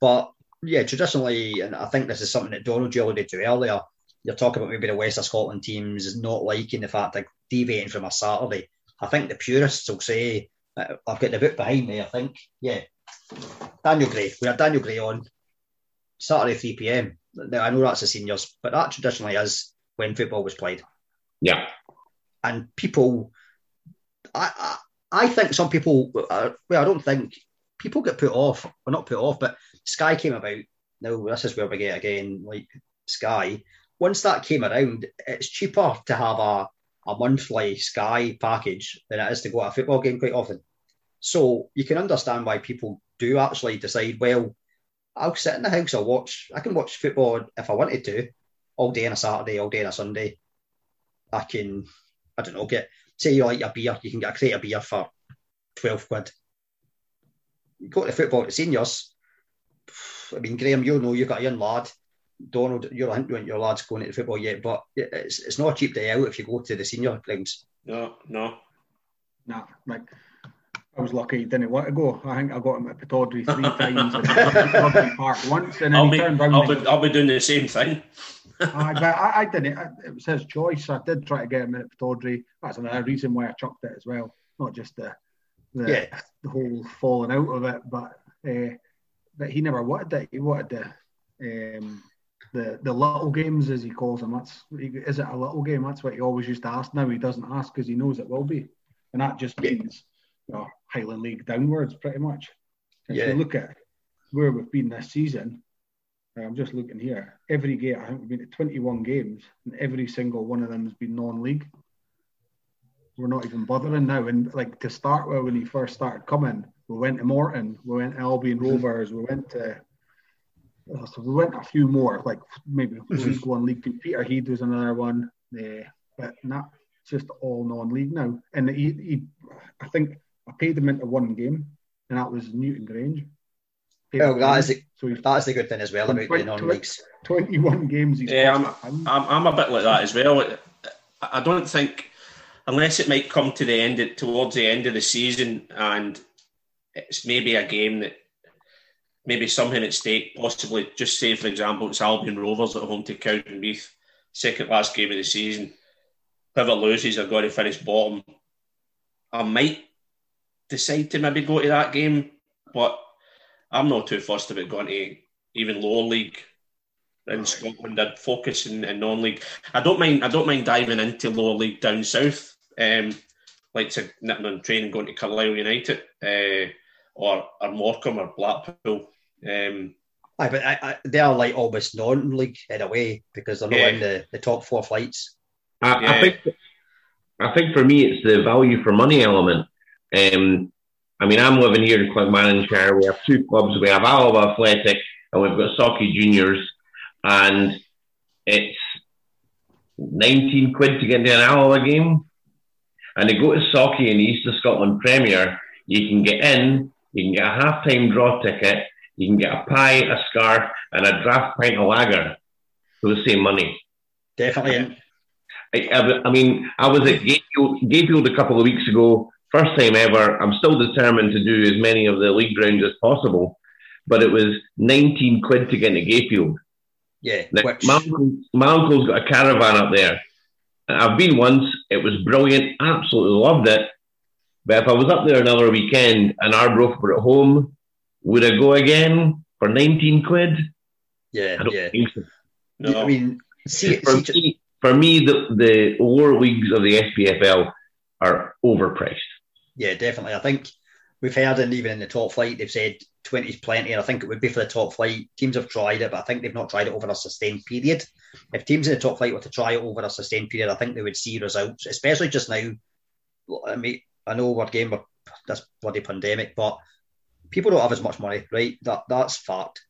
but yeah, traditionally, and I think this is something that Donald you alluded to earlier. You're talking about maybe the West of Scotland teams not liking the fact that deviating from a Saturday. I think the purists will say, uh, I've got the book behind me. I think, yeah, Daniel Gray. We had Daniel Gray on Saturday 3 pm. Now, I know that's the seniors, but that traditionally is when football was played. Yeah. And people, I, I, I think some people, uh, well, I don't think people get put off, or not put off, but Sky came about. Now, this is where we get again, like Sky. Once that came around, it's cheaper to have a, a monthly Sky package than it is to go to a football game quite often. So you can understand why people do actually decide, well, I'll sit in the house, I'll watch, I can watch football if I wanted to, all day on a Saturday, all day on a Sunday. I can, I don't know, get, say you like a beer, you can get a crate of beer for 12 quid. You go to football to seniors, I mean, Graham, you know you've got a young lad. Donald, you're a hint your lad's going to football yet, but it's, it's not a cheap day out if you go to the senior grounds. No, no. No, like I was lucky he didn't want to go. I think I got him at Pittodrie three times and Park once, and then I'll he be, turned I'll, be, I'll be doing the same thing. I, but I, I didn't. It was his choice. I did try to get him in at Pittodrie. That's another reason why I chucked it as well. Not just the the, yeah. the whole falling out of it, but uh, but he never wanted it. He wanted the um, the the little games as he calls them. That's is it a little game? That's what he always used to ask. Now he doesn't ask because he knows it will be, and that just means know, Highland League downwards, pretty much. If yeah. you look at where we've been this season, I'm just looking here. Every game, I think we've been to 21 games, and every single one of them has been non-league. We're not even bothering now. And like to start with, when he first started coming, we went to Morton, we went to Albion mm-hmm. Rovers, we went to uh, so we went a few more, like maybe mm-hmm. League One, League Two. Peterhead was another one, uh, but not just all non-league now. And he, he, I think I paid him into one game, and that was Newton Grange. Well, that is, the, so that is the good thing as well 20, the non-leagues. 21 games. yeah, I'm, I'm, I'm a bit like that as well. I don't think, unless it might come to the end, towards the end of the season, and it's maybe a game that maybe something at stake, possibly just say, for example, it's Albion Rovers at home to Cowdenbeath, second last game of the season. Whoever loses are going to finish bottom. I might decide to maybe go to that game, but I'm not too fussed about going to even lower league in Scotland. I'd focus in, in non-league. I don't mind. I don't mind diving into lower league down south. Um, like to nipping on train and going to Carlisle United, uh, or or Morecambe or Blackpool. Um, Aye, but I, I, they are like almost non-league in a way because they're not yeah. in the, the top four flights. I, yeah. I think I think for me it's the value for money element. Um, I mean, I'm living here in Clackmannanshire. We have two clubs. We have Alloa Athletic and we've got Sauchie Juniors. And it's 19 quid to get into an Alloa game. And to go to Sauchie in the East of Scotland Premier, you can get in, you can get a half-time draw ticket, you can get a pie, a scarf, and a draft pint of lager for the same money. definitely. I, I, mean, I was at Gayfield, Gayfield a couple of weeks ago, first time ever. I'm still determined to do as many of the league rounds as possible, but it was 19 quid to get into Gayfield. Yeah. Now, which... my, uncle, my uncle's got a caravan up there. I've been once. It was brilliant. Absolutely loved it. But if I was up there another weekend and Arbroath were at home, would I go again for 19 quid? Yeah, yeah. So. No. I mean, see, for, see, me, for me, the, the lower leagues of the SPFL are overpriced. Yeah, definitely. I think we've heard, and even in the top flight, they've said 20 is plenty, and I think it would be for the top flight. Teams have tried it, but I think they've not tried it over a sustained period. If teams in the top flight were to try it over a sustained period, I think they would see results, especially just now. I mean, I know we're game with this bloody pandemic, but people don't have as much money, right? That that's fact.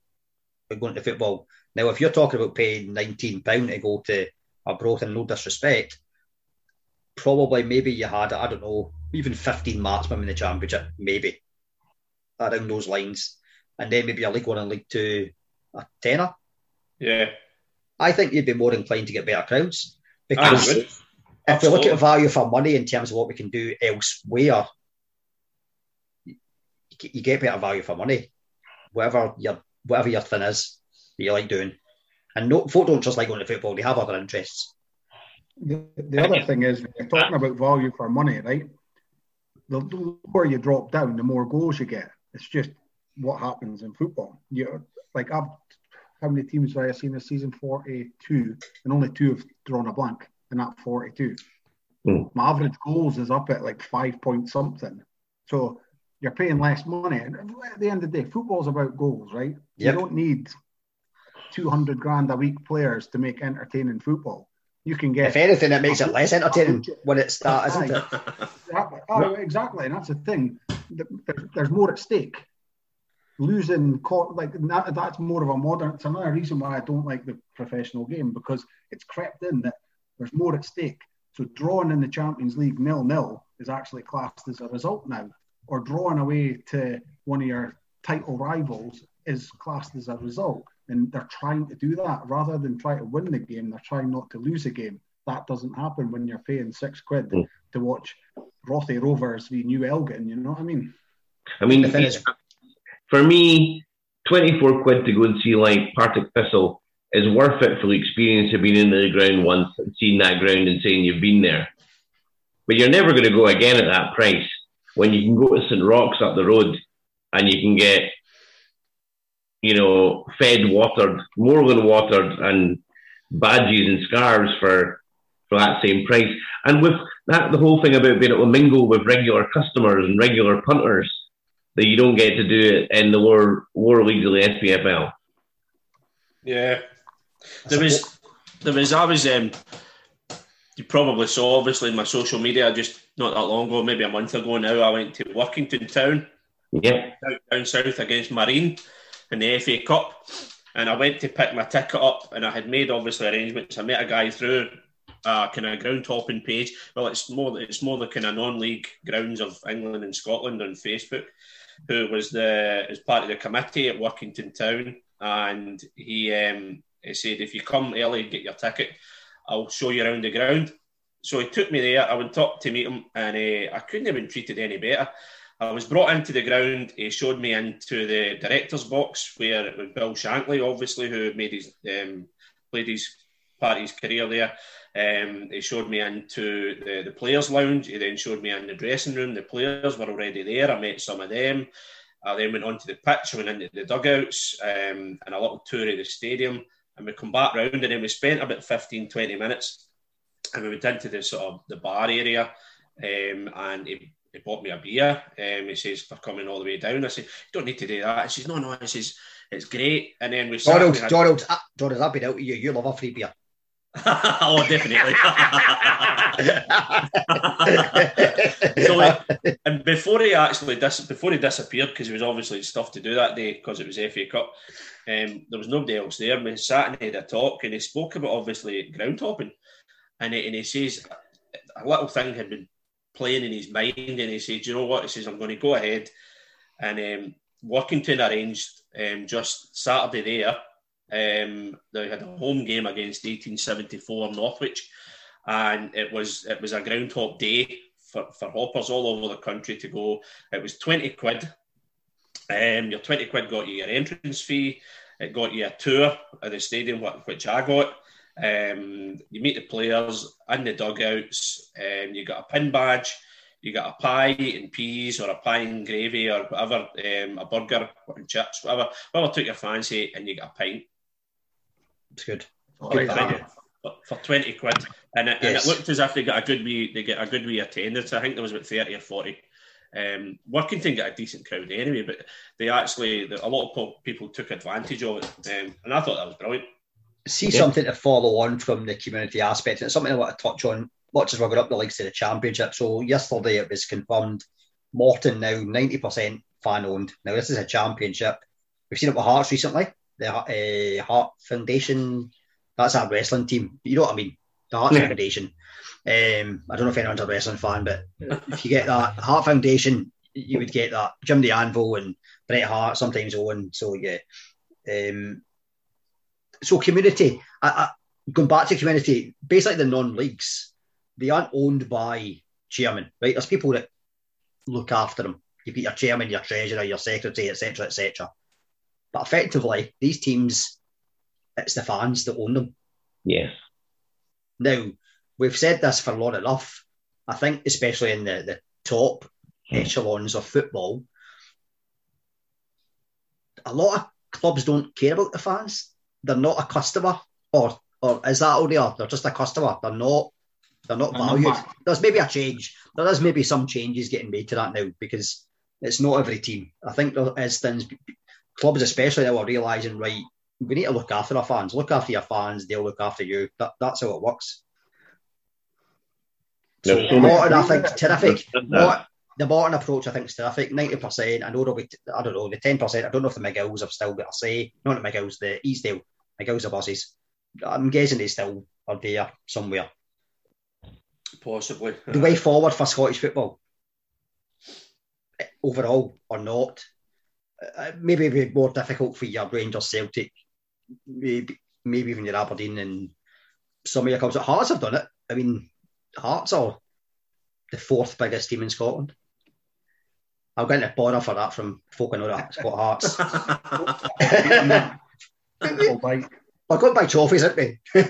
We're going to football now. If you're talking about paying 19 pound to go to Arbroath, and no disrespect, probably maybe you had I don't know even 15 marksmen in the championship, maybe around those lines, and then maybe a League One and League Two a tenner. Yeah, I think you'd be more inclined to get better crowds because if we look at value for money in terms of what we can do elsewhere, you get better value for money. Whatever your whatever your thing is that you like doing, and no, folk don't just like going to football; they have other interests. The, the other thing is, when you're talking about value for money, right? The lower you drop down, the more goals you get. It's just what happens in football. You like I've how many teams have I seen this season? Forty-two, and only two have drawn a blank in that forty-two. Mm. My average goals is up at like five point something. So you're paying less money. And at the end of the day, football's about goals, right? Yep. You don't need 200 grand a week players to make entertaining football. You can get. If anything, it makes it less entertaining when it starts, isn't it? Exactly. Oh, exactly. And that's the thing. There's more at stake. Losing, like that, that's more of a modern. It's another reason why I don't like the professional game because it's crept in that there's more at stake. So drawing in the Champions League nil nil is actually classed as a result now or drawing away to one of your title rivals is classed as a result. And they're trying to do that rather than try to win the game, they're trying not to lose a game. That doesn't happen when you're paying six quid mm. to watch Rothie Rovers v New Elgin, you know what I mean? I mean, for me, 24 quid to go and see like Partick Thistle is worth it for the experience of being in the ground once and seeing that ground and saying you've been there. But you're never going to go again at that price when you can go to St Roch's up the road and you can get, you know, fed, watered, more than watered, and badges and scarves for for that same price. And with that, the whole thing about being able to mingle with regular customers and regular punters that you don't get to do it in the lower lower leagues of the SPFL. Yeah, there was there was I was um, you probably saw obviously in my social media just not that long ago, maybe a month ago now, I went to Workington Town, yeah, down, down south against Marine in the FA Cup, and I went to pick my ticket up, and I had made obviously arrangements. I met a guy through a kind of ground hopping page. Well, it's more it's more the kind of non-league grounds of England and Scotland on Facebook, who was the as part of the committee at Workington Town, and he um, he said if you come early and get your ticket, I'll show you around the ground. So he took me there. I went up to meet him, and uh, I couldn't have been treated any better. I was brought into the ground. He showed me into the director's box where it was Bill Shankly, obviously, who made his um, played his part of his career there. Um, he showed me into the, the players' lounge. He then showed me in the dressing room. The players were already there. I met some of them. I then went onto the pitch, went into the dugouts, um, and a little tour of the stadium. And we come back round, and then we spent about 15, 20 minutes and we went into the sort of the bar area, um, and he, he bought me a beer. Um, he says for coming all the way down. I said, "You don't need to do that." He says, "No, no." He says, "It's great." And then we Donald, had... Donald, uh, Donald, I've been out with you. You love a free beer. oh, definitely. so, and before he actually dis- before he disappeared, because he was obviously stuff to do that day because it was FA Cup, um, there was nobody else there. We sat and had a talk, and he spoke about obviously ground hopping and he, and he says a little thing had been playing in his mind, and he said, "You know what?" He says, "I'm going to go ahead." And um, Workington arranged um, just Saturday there Um, they had a home game against 1874 Northwich, and it was it was a ground hop day for, for hoppers all over the country to go. It was 20 quid. Um, your 20 quid got you your entrance fee. It got you a tour of the stadium, which I got. Um, you meet the players in the dugouts. Um, you got a pin badge. You got a pie and peas or a pie and gravy or whatever, um, a burger and chips, whatever, whatever took your fancy, and you got a pint. It's good. good for, for 20 quid. And it, yes. and it, looked as if they got a good wee, they get a good wee attendance. I think there was about 30 or 40. Um, Workington got a decent crowd anyway, but they actually, a lot of people took advantage of it. Um, and I thought that was brilliant. See yeah. something to follow on from the community aspect. And it's something I want to touch on, much as we're going up the leagues to the championship. So yesterday it was confirmed Morton now 90% fan owned. Now this is a championship. We've seen it with Hearts recently. The uh, Heart Foundation that's our wrestling team. You know what I mean? The Heart yeah. Foundation. Um, I don't know if anyone's a wrestling fan, but if you get that Heart Foundation, you would get that Jim the Anvil and Bret Hart, sometimes Owen. So yeah. Um, so community, I, I, going back to community, basically the non-leagues, they aren't owned by chairman, right? There's people that look after them. You've got your chairman, your treasurer, your secretary, etc., etc. But effectively, these teams it's the fans that own them. Yes. Now, we've said this for long enough. I think, especially in the, the top hmm. echelons of football, a lot of clubs don't care about the fans. They're not a customer, or or is that all they are? They're just a customer. They're not. They're not valued. There's maybe a change. There is maybe some changes getting made to that now because it's not every team. I think there is things clubs, especially, that are realizing right we need to look after our fans. Look after your fans, they'll look after you. That, that's how it works. So, so Morton, I think, terrific. Morton, the Morton approach, I think, is terrific. 90%. I know there'll be, I don't know, the 10%. I don't know if the McGills have still got a say. Not the McGills, the Easdale. McGills are bosses. I'm guessing they still are there somewhere. Possibly. The way forward for Scottish football, overall or not, uh, maybe it'd be more difficult for your Rangers Celtic maybe maybe even your Aberdeen and some of your clubs. Hearts have done it. I mean, Hearts are the fourth biggest team in Scotland. I'll get a bother for that from folk I know that Scott Hearts. We're going by trophies, aren't we?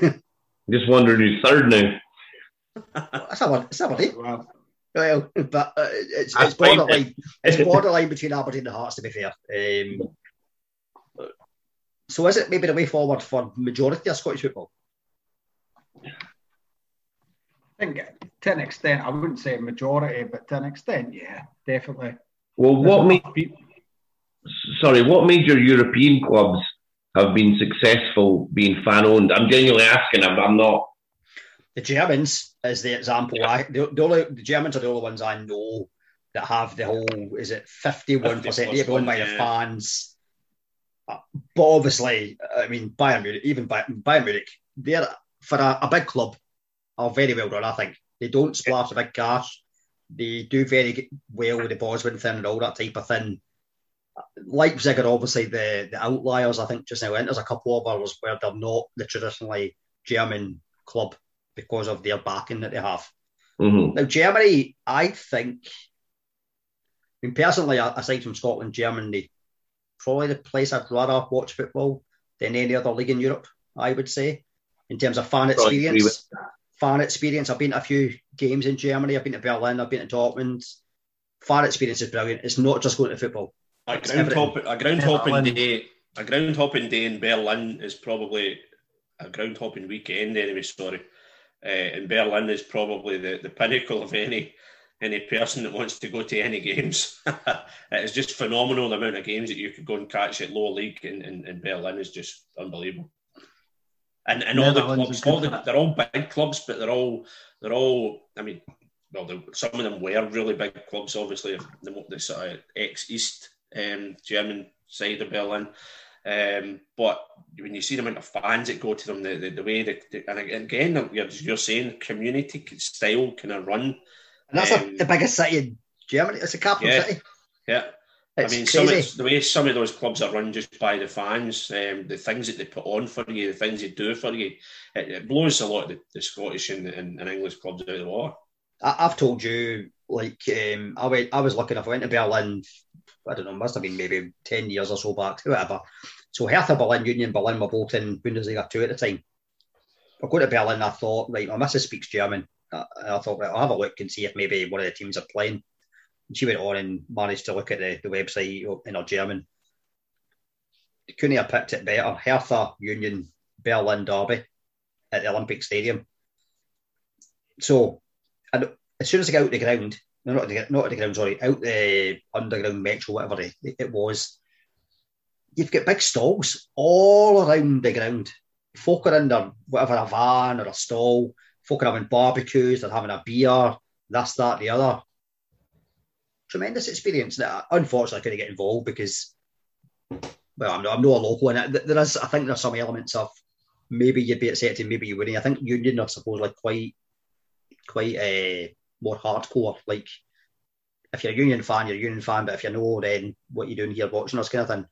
Just wondering who's third now. That's Aberdeen. It's Aberdeen. Wow. Well, but uh, it's, it's borderline. it's borderline between Aberdeen and Hearts, to be fair. Um, so is it maybe the way forward for majority of Scottish football? I think to an extent, I wouldn't say majority, but to an extent, yeah, definitely. Well, what made sorry, what major European clubs have been successful being fan owned? I'm genuinely asking. I'm, I'm not. The Germans is the example. I the, the, only the Germans are the only ones I know that have the whole. Is it fifty one percent? They're going by yeah. the fans uh, but obviously, I mean, Bayern Munich, even Bayern, Bayern Munich, they're for a, a, big club, are very well run. I think they don't splash a big cash. They do very well with the Bosman thing and all that type of thing. Leipzig are obviously the, the outliers, I think, just now. There's a couple of others where they're not the traditionally German club because of their backing that they have. Mm-hmm. Now, Germany, I think, I mean, personally, aside from Scotland, Germany probably the place I'd rather watch football than any other league in Europe. I would say, in terms of fan experience. Fan experience. I've been to a few games in Germany. I've been to Berlin. I've been to Dortmund. Fan experience is brilliant. It's not just going to football. A ground, top, a ground hopping day. A ground hopping day in Berlin is probably a ground hopping weekend. Anyway, sorry. Uh, in Berlin is probably the, the pinnacle of any any person that wants to go to any games. it's just phenomenal the amount of games that you could go and catch at lower league in, in, in Berlin is just unbelievable. And and all the clubs, all the, they're all big clubs, but they're all they're all. I mean, well, some of them were really big clubs. Obviously, the, the sort of ex East um, German side of Berlin. Um, but when you see the amount of fans that go to them, the, the, the way that, and again, you're, you're saying community style kind of run and that's um, a, the biggest city in Germany. It's a capital yeah, city. Yeah. I mean, some of, the way some of those clubs are run just by the fans, um, the things that they put on for you, the things they do for you, it, it blows a lot of the, the Scottish and, and, and, English clubs out of the water. I, have told you, like, um, I went, I was lucky enough. I went to Berlin. I don't know, must have been maybe ten years or so back, whatever. So Hertha Berlin, Union Berlin were both in Bundesliga two at the time. I go to Berlin. I thought, right, my missus speaks German. I, I thought, right, I'll have a look and see if maybe one of the teams are playing. She went on and managed to look at the, the website in her German. Couldn't have picked it better. Hertha Union Berlin Derby at the Olympic Stadium. So, and as soon as I got out the ground, no, not the, not the ground, sorry, out the underground metro, whatever it, it was, you've got big stalls all around the ground. Folk are in their whatever a van or a stall. Folk are having barbecues. They're having a beer. This, that, the other tremendous experience that unfortunately I couldn't get involved because, well, I'm not, I'm not a local and. There is, I think there's some elements of maybe you'd be accepted, maybe you wouldn't. I think Union are supposedly quite, quite uh, more hardcore. Like, if you're a Union fan, you're a Union fan, but if you're know, then what you're doing here watching us kind of thing.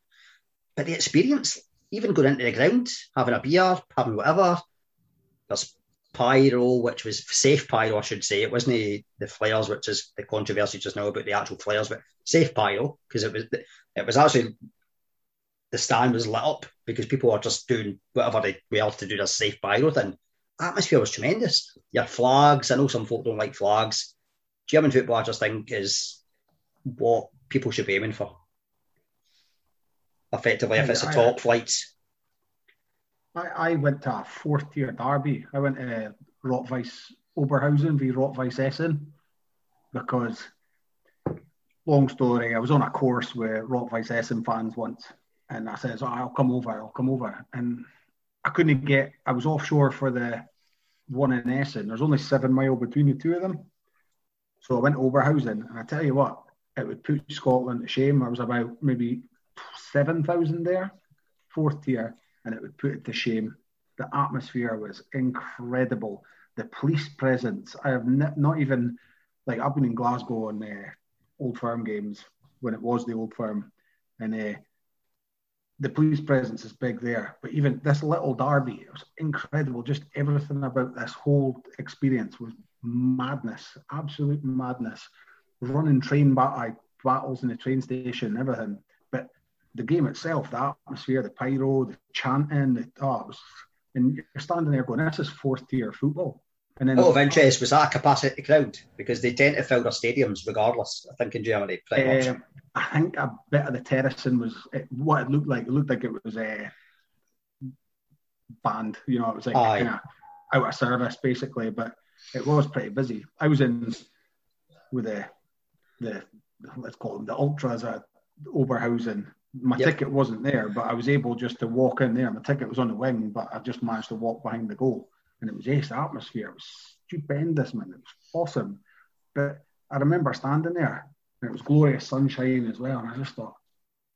But the experience, even going into the ground, having a beer, having whatever, there's pyro, which was safe pyro, I should say. It wasn't the flares, which is the controversy just now about the actual flares, but safe pyro because it was it was actually the stand was lit up because people were just doing whatever they were to do this safe pyro thing. Atmosphere was tremendous. Your flags, I know some folk don't like flags. German football, I just think, is what people should be aiming for. Effectively, if it's a top flights I, I went to a fourth tier derby. I went to Rot-Weiss Oberhausen v Rot-Weiss Essen because, long story, I was on a course with Rot-Weiss Essen fans once and I said, oh, I'll come over, I'll come over. And I couldn't get, I was offshore for the one in Essen. There's only seven mile between the two of them. So I went to Oberhausen and I tell you what, it would put Scotland to shame. I was about maybe 7,000 there, fourth tier and it would put it to shame. The atmosphere was incredible. The police presence, I have n- not even, like, I've been in Glasgow on uh, Old Firm games when it was the Old Firm, and uh, the police presence is big there. But even this little derby, it was incredible. Just everything about this whole experience was madness, absolute madness. Running train bat- battles in the train station, everything the game itself, the atmosphere, the pyro, the chanting, the, oh, was, and you're standing there going, this is fourth tier football. And then, out of interest, was that a capacity crowd? Because they tend to fill their stadiums regardless, I think, in Germany, pretty uh, much. I think a bit of the terracing was it, what it looked like. It looked like it was a uh, band, you know, it was like kind of out of service basically, but it was pretty busy. I was in with the, the let's call them the ultras at Oberhausen my yep. ticket wasn't there, but I was able just to walk in there. My ticket was on the wing, but I just managed to walk behind the goal, and it was ace atmosphere. It was stupendous, man. It was awesome. But I remember standing there, and it was glorious sunshine as well, and I just thought,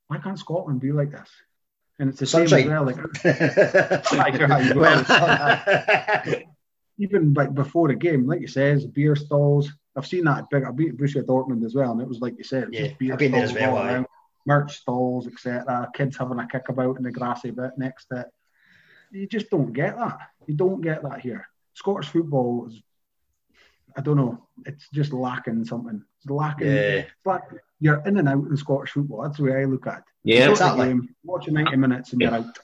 why can't Scotland be like this? And it's the sunshine. same as well. Like, even like before the game, like you says, beer stalls. I've seen that big. I've been at Borussia Dortmund as well, and it was like you said, yeah, I've been there as well merch stalls, etc. Kids having a kick about in the grassy bit next to it. You just don't get that. You don't get that here. Scottish football is, I don't know, it's just lacking something. It's lacking. Yeah. It's like you're in and out in Scottish football. That's the way I look at it. Yeah, exactly. Game, watch 90 minutes and you're out.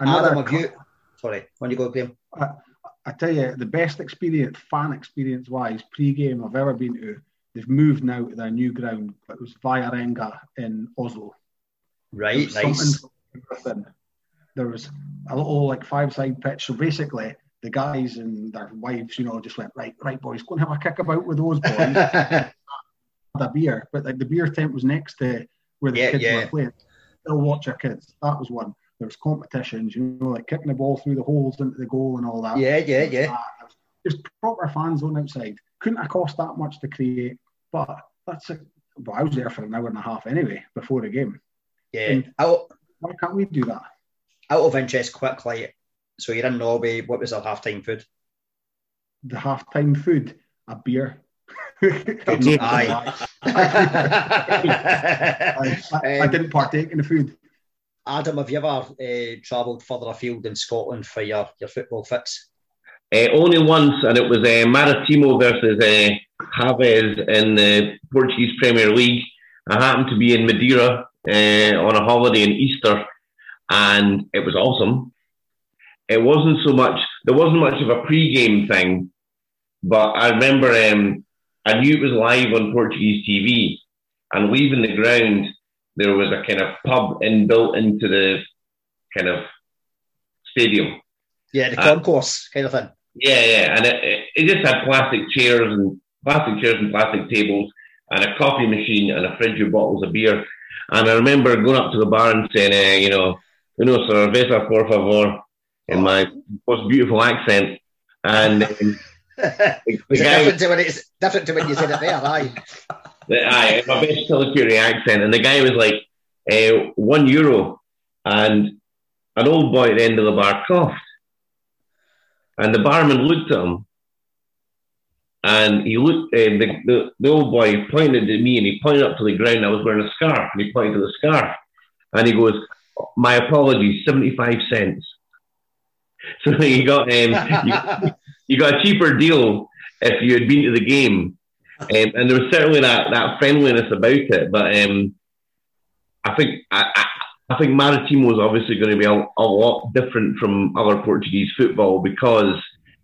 Another Adam, you, sorry, when you go, Graham. I, I tell you, the best experience, fan experience wise, pre-game I've ever been to They've moved now to their new ground. It was Vålerenga in Oslo. Right, nice. There was a little like five-side pitch. So basically, the guys and their wives, you know, just went right, right, boys, go and have a kick about with those boys. had a beer, but like the beer tent was next to where the yeah, kids yeah. were playing. They'll watch our kids. That was one. There was competitions, you know, like kicking the ball through the holes into the goal and all that. Yeah, yeah, yeah. Just proper fans on outside couldn't have cost that much to create, but that's a, well, I was there for an hour and a half anyway before the game. Yeah. Out, why can't we do that? Out of interest, quickly. So you're in Norway. What was our halftime food? The halftime food, a beer. Aye. I, I, I didn't partake in the food. Adam, have you ever uh, travelled further afield in Scotland for your, your football fix? Uh, only once, and it was uh, Maritimo versus uh, Chaves in the Portuguese Premier League. I happened to be in Madeira uh, on a holiday in Easter, and it was awesome. It wasn't so much, there wasn't much of a pre-game thing, but I remember um, I knew it was live on Portuguese TV, and leaving the ground, there was a kind of pub inbuilt into the kind of stadium. Yeah, the concourse uh, kind of thing. Yeah, yeah, and it, it just had plastic chairs and plastic chairs and plastic tables, and a coffee machine and a fridge of bottles of beer. And I remember going up to the bar and saying, uh, you know, uno cerveza por favor, in my most beautiful accent. And um, the, the guy, different, to when it's different to when you said it there, aye. aye, my best Tillicoultry accent. And the guy was like, uh, one euro. And an old boy at the end of the bar coughed. And the barman looked at him and he looked, uh, the, the, the old boy pointed at me and he pointed up to the ground. I was wearing a scarf and he pointed to the scarf. And he goes, My apologies, 75 cents. So you got, um, you, you, got a cheaper deal if you had been to the game. Um, and there was certainly that, that friendliness about it. But um, I think I, I, I think Maritimo is obviously going to be a, a lot different from other Portuguese football because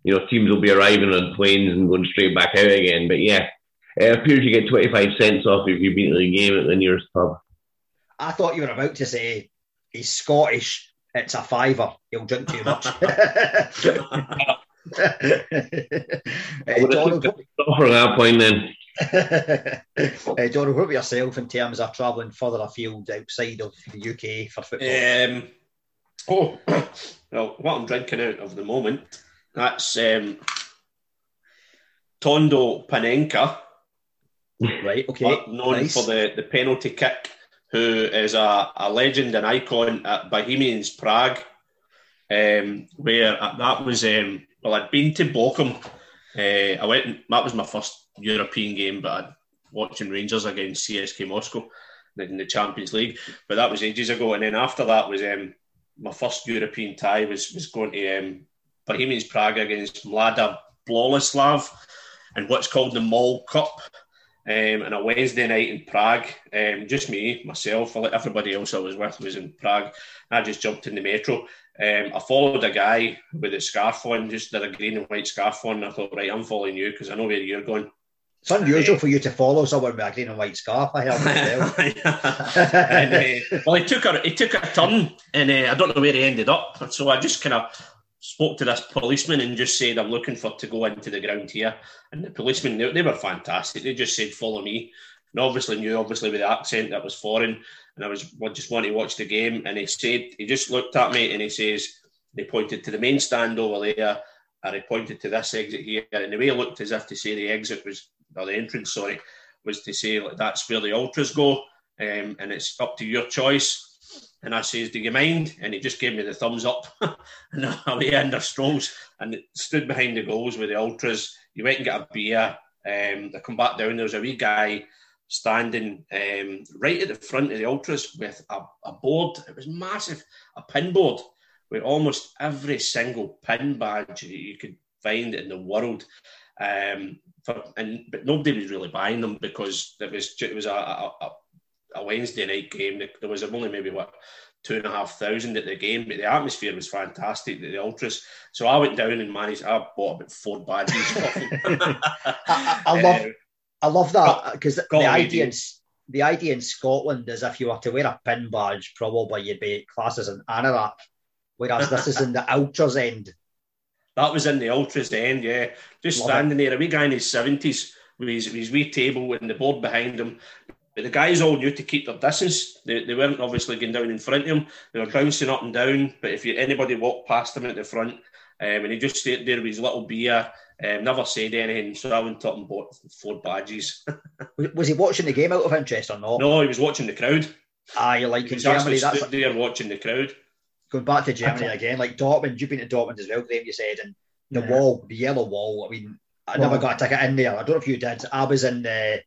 you know, teams will be arriving on planes and going straight back out again. But yeah, it appears you get 25 cents off if you've been to the game at the nearest pub. I thought you were about to say he's Scottish. It's a fiver. He'll drink too much. uh, Donald, that point then. uh, Donald, what about yourself in terms of travelling further afield outside of the UK for football? Um, oh, well, what I'm drinking out of the moment that's um, Tondo Panenka. Right, okay. Known nice. for the, the penalty kick, who is a, a legend and icon at Bohemians Prague, um, where that was, um, well, I'd been to Bochum. Uh, I went, that was my first European game, but I'd watching Rangers against CSK Moscow in the Champions League. But that was ages ago. And then after that was um, my first European tie was was going to um, Bohemians Prague against Mlada Boleslav and what's called the Mol Cup. Um, and a Wednesday night in Prague, um, just me, myself, everybody else I was with was in Prague. I just jumped in the metro. Um, I followed a guy with a scarf on, just did a green and white scarf on. I thought, right, I'm following you because I know where you're going. It's unusual uh, for you to follow someone with a green and white scarf. I heard and, uh, well, he took a he took a turn, and uh, I don't know where he ended up. So I just kind of spoke to this policeman and just said, I'm looking for to go into the ground here. And the policeman, they, they were fantastic. They just said, follow me. And obviously knew, obviously with the accent that was foreign. And I was I just wanted to watch the game. And he said, he just looked at me and he says, they pointed to the main stand over there. And he pointed to this exit here. And the way he looked as if to say the exit was, or the entrance, sorry, was to say like, that's where the ultras go. Um, and it's up to your choice. And I says, Do you mind? And he just gave me the thumbs up. and away under strolls and stood behind the goals with the ultras. You went and got a beer. Um, they come back down. There was a wee guy standing um, right at the front of the ultras with a, a board. It was massive, a pin board with almost every single pin badge you could find in the world. Um, for, and but nobody was really buying them because it was it was a, a, a Wednesday night game. There was only maybe what two and a half thousand at the game, but the atmosphere was fantastic. The, the ultras. So I went down and managed. I bought about four badges. I, I, love, uh, I love that because the idea in, the idea in Scotland is if you were to wear a pin badge, probably you'd be classed as an anorak, whereas this is in the ultras end. That was in the ultras end, yeah. Just love standing it. there, a wee guy in his seventies with his, with his wee table and the board behind him, but the guys all knew to keep their distance. They, they weren't obviously going down in front of him. They were bouncing up and down. But if you, anybody walked past him at the front, um, and he just stayed there with his little beer, um, never said anything. So I went up and bought four badges. was he watching the game out of interest or not? No, he was watching the crowd. Ah, you like in Germany? That's stood there watching the crowd. Going back to Germany again, like Dortmund. You've been to Dortmund as well, Graham. You said, and the yeah. wall, the yellow wall. I mean, I never got a ticket in there. I don't know if you did. I was in the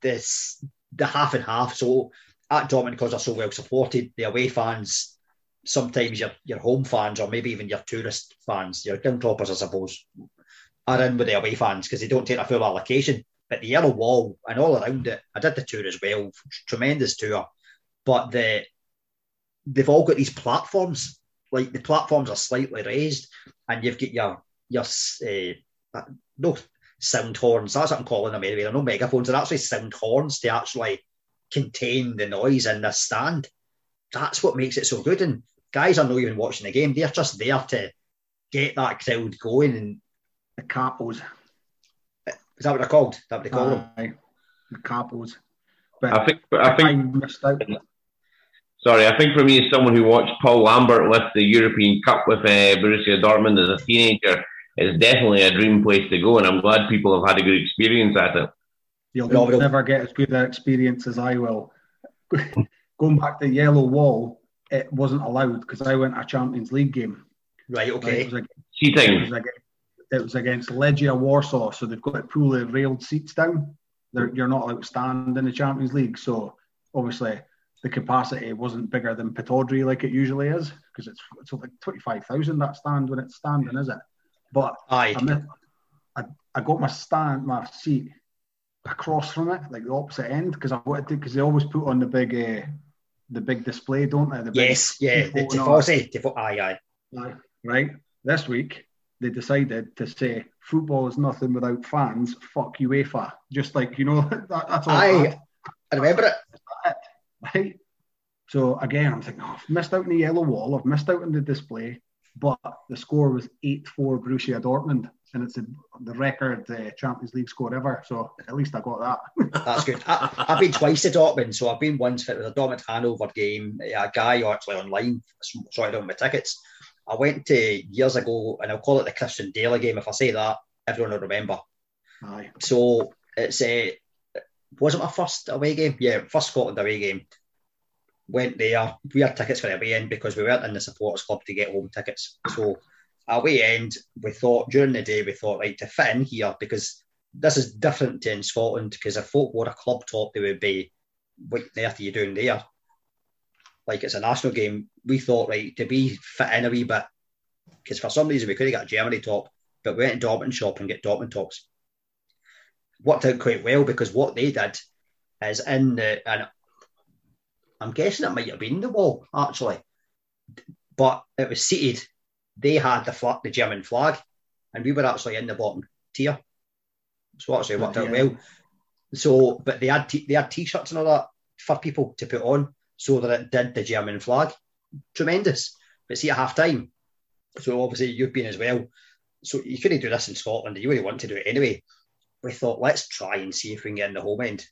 this the half and half. So at Dortmund, because they're so well supported, the away fans, sometimes your your home fans or maybe even your tourist fans, your ground hoppers, I suppose, are in with the away fans because they don't take a full allocation. But the yellow wall and all around it, I did the tour as well. Tremendous tour. But the they've all got these platforms. Like the platforms are slightly raised, and you've got your your uh, no sound horns. That's what I'm calling them anyway. They're no megaphones. They're actually sound horns to actually contain the noise in the stand. That's what makes it so good. And guys are not even watching the game. They're just there to get that crowd going. And the capos. Is that what they're called? Is that what they call uh, them? The capos. But I think. I think. I missed out. Sorry, I think for me, as someone who watched Paul Lambert lift the European Cup with uh, Borussia Dortmund as a teenager, it's definitely a dream place to go, and I'm glad people have had a good experience at it. You'll no, never get as good an experience as I will. Going back to the yellow wall, it wasn't allowed because I went to a Champions League game. Right, okay. It was, against, It was, against, it was against Legia Warsaw, so they've got to pull the railed seats down. They're, you're not allowed to stand in the Champions League, so obviously the capacity wasn't bigger than Pittodrie like it usually is because it's it's like twenty five thousand that stand when it's standing, is it? But Aye. I, I, I got my stand my seat across from it, like the opposite end, because I wanted to because they always put on the big uh, the big display, don't they? The yes, yeah, the tifosi, tifo- aye, aye. Right. This week they decided to say football is nothing without fans. Fuck UEFA. Just like you know, that, that's all. Aye, I remember it right? So again, I'm thinking, oh, I've missed out on the yellow wall, I've missed out on the display, but the score was 8 4 Borussia Dortmund, and it's a, the record uh, Champions League score ever. So at least I got that. That's good. I, have been twice to Dortmund, so I've been once for the Dortmund Hanover game. A guy actually online sorted out my tickets. I went to years ago, and I'll call it the Christian Dailly game. If I say that, everyone will remember. Aye. So it's a uh, was it my first away game? Yeah, first Scotland away game. Went there. We had tickets for the away end because we weren't in the supporters club to get home tickets. So away end, we thought during the day we thought right to fit in here because this is different to in Scotland because if folk wore a club top, they would be what on earth are you doing there? Like it's a national game. We thought right to be fit in a wee bit because for some reason we could have got Germany top, but we went to Dortmund shop and get Dortmund tops worked out quite well because what they did is in the and I'm guessing it might have been the wall actually, but it was seated. They had the flag, the German flag, and we were actually in the bottom tier. So actually worked out well. So, but they had t- they had t-shirts and all that for people to put on, so that it did the German flag. Tremendous. But see at half time, so obviously you've been as well. So you couldn't do this in Scotland. You really want to do it anyway we thought, let's try and see if we can get in the home end.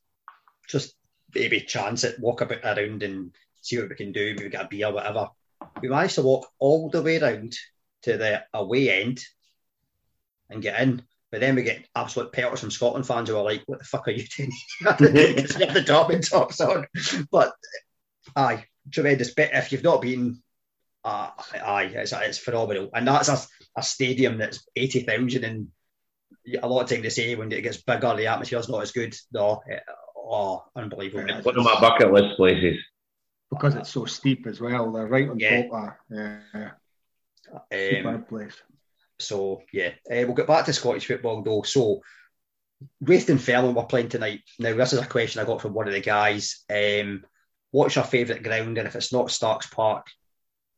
Just maybe chance it, walk a bit around and see what we can do. Maybe get a beer, whatever. We managed to walk all the way around to the away end and get in. But then we get absolute pelters from Scotland fans who are like, what the fuck are you doing? Because we have the and tops on. But aye, tremendous. But if you've not been, uh, aye, it's, it's phenomenal. And that's a, a stadium that's 80,000 and a lot of time they say when it gets bigger, the atmosphere's not as good. No, it, oh, unbelievable. It's one of my bucket list places. Because it's so steep as well. They're right on yeah. top of that. yeah. Um, place. So yeah, uh, we'll get back to Scottish football though. So Raith and Fairland were playing tonight. Now this is a question I got from one of the guys. Um, what's your favourite ground? And if it's not Starks Park,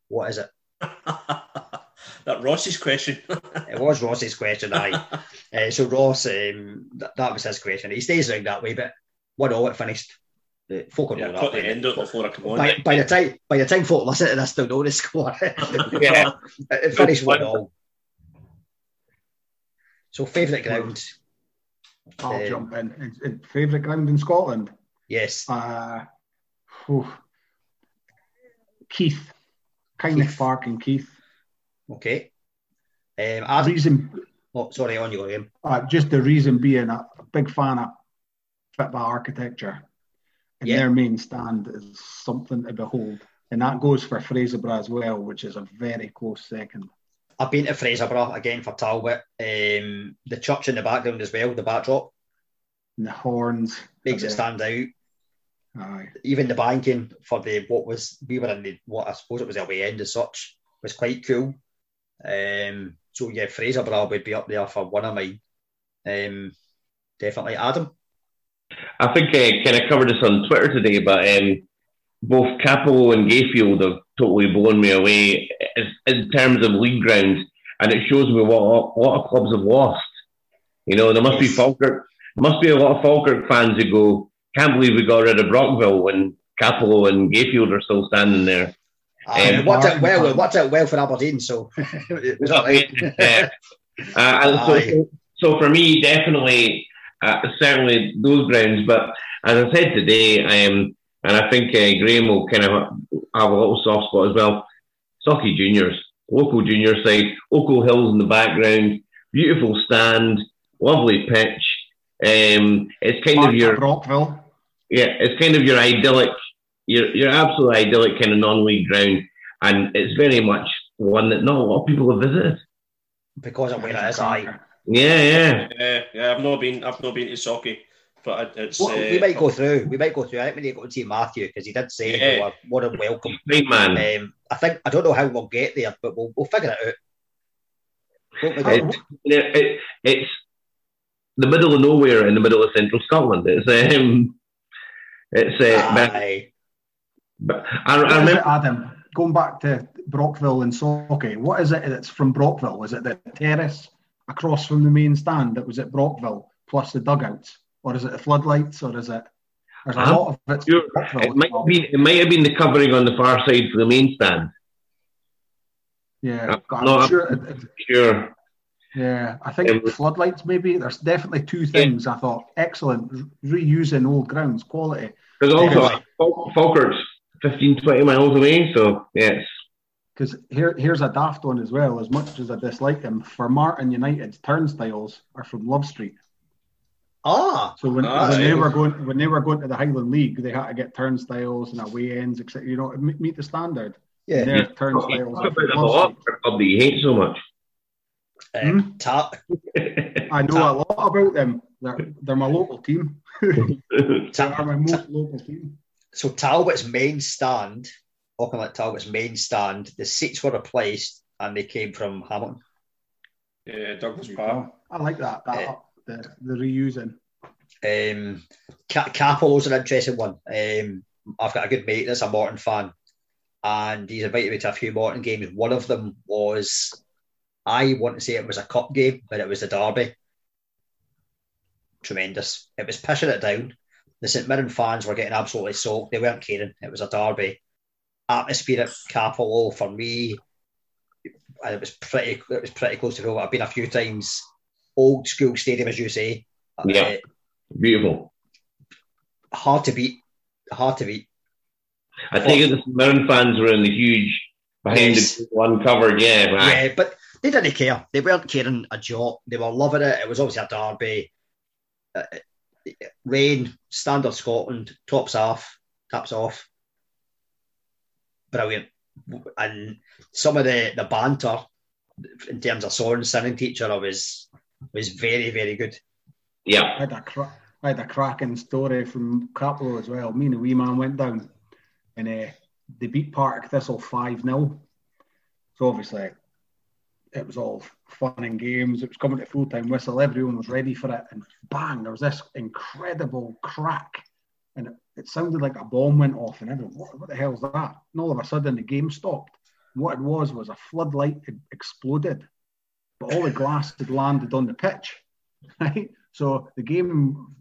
what is it? that Ross's question. it was Ross's question, aye. uh, so Ross, um, th- that was his question. He stays around that way, but one all it finished. The folk will yeah, know that. the end of before I come on. By, by, the time, by the time folk listen to this, they'll know the score. yeah, it finished one all. So favourite ground. I'll um, jump in. Favourite ground in Scotland? Yes. Uh, Keith. Kynoch Park in Keith. Okay. Um, I, reason. Oh, sorry, on your game. Uh, just the reason being, a big fan of Fitba architecture, and yeah. their main stand is something to behold, and that goes for Fraserburgh as well, which is a very close second. I've been to Fraserburgh again for Talbot. Um, the church in the background as well, the backdrop And the horns. makes it stand out. Aye. Even the banking for the what was we were in the what I suppose it was the away end as such was quite cool. Um, so yeah, Fraser Fraserburgh would be up there for one of mine. Um, definitely Adam. I think I kind of covered this on Twitter today, but um, both Cappielow and Gayfield have totally blown me away as, in terms of league grounds, and it shows me what a lot of clubs have lost. You know, there must be Falkirk, must be a lot of Falkirk fans who go, "Can't believe we got rid of Brockville when Cappielow and Gayfield are still standing there." Um, it worked out well. It Martin- worked out well for Aberdeen. So it was all right. Yeah. Uh, and so, so for me, definitely, uh, certainly those grounds. But as I said today, um, and I think uh, Graham will kind of have a little soft spot as well. Sauchie Juniors, local junior side, local hills in the background, beautiful stand, lovely pitch. Um, it's kind of your Brockville. yeah, it's kind of your idyllic, your your absolute idyllic kind of non-league ground, and it's very much one that not a lot of people have visited. because of where it is. Aye. Yeah, yeah. Yeah, yeah. I've not been. I've not been to Sauchie, but it's. Well, uh, we might go through. We might go through. I think we need to go and see Matthew because he did say Yeah. we were more than welcome. Great man. Um, I think I don't know how we'll get there, but we'll, we'll figure it out. Won't we, How- Dave? It, it, it's the middle of nowhere in the middle of central Scotland. It's um, it's uh, but, I, I remember Adam? Going back to Brockville and Sauchie, what is it that's from Brockville? Was it the terrace across from the main stand that was at Brockville, plus the dugouts, or is it the floodlights, or is it? There's a I'm lot of it's sure it might have been it might have been the covering on the far side for the main stand. Yeah, I'm I'm not- sure. It, it- Sure. yeah, I think Um, floodlights. Maybe there's definitely two things. I thought excellent reusing old grounds, quality. Because also Falkirk's 15, 20 miles away, so yes. Because here, here's a daft one as well. As much as I dislike them, Formartine United's turnstiles are from Love Street. Ah, So when, Ah, when they were going when they were going to the Highland League, they had to get turnstiles and away ends, etc. You know, meet meet the standard. yeah. Their Talk turnstiles are about them a lot for a club that you hate so much. Um, Ta- I know a lot about them. They're, they're my local team. they are my most local team. So Talbot's main stand, Auchinleck Talbot's main stand, the seats were replaced and they came from Hamilton. yeah, Douglas Park. I like that. that Yeah. the, the reusing. Um, Ca- Cappielow's an interesting one. Um, I've got a good mate that's a Morton fan, and he's invited me to a few Morton games. One of them was, I want to say it was a cup game, but it was the Derby. Tremendous. It was pushing it down. The St Mirren fans were getting absolutely soaked. They weren't caring. It was a Derby. Atmosphere at Cappielow for me, and it was pretty. It was pretty close to home. I've been a few times. Old school stadium, as you say. Yeah. Uh, Beautiful. hard to beat. Hard to beat. I take it the St Mirren fans were in the huge behind Yes. the one covered, yeah. but Yeah, but they didn't care. They weren't caring a jot. They were loving it. It was obviously a derby. Uh, rain, standard Scotland, tops off, taps off. Brilliant. And some of the, the banter in terms of song singing to each other was was very, very good. yeah. I had a cra- I had a cracking story from Cappielow as well. Me and the wee man went down and uh, they beat Partick Thistle 5 0. So obviously it was all fun and games. It was coming to full time whistle. Everyone was ready for it. And bang, there was this incredible crack. And it, it sounded like a bomb went off. And everyone, what, what the hell's that? And all of a sudden the game stopped. What it was was a floodlight had exploded, but all the glass had landed on the pitch. Right? So the game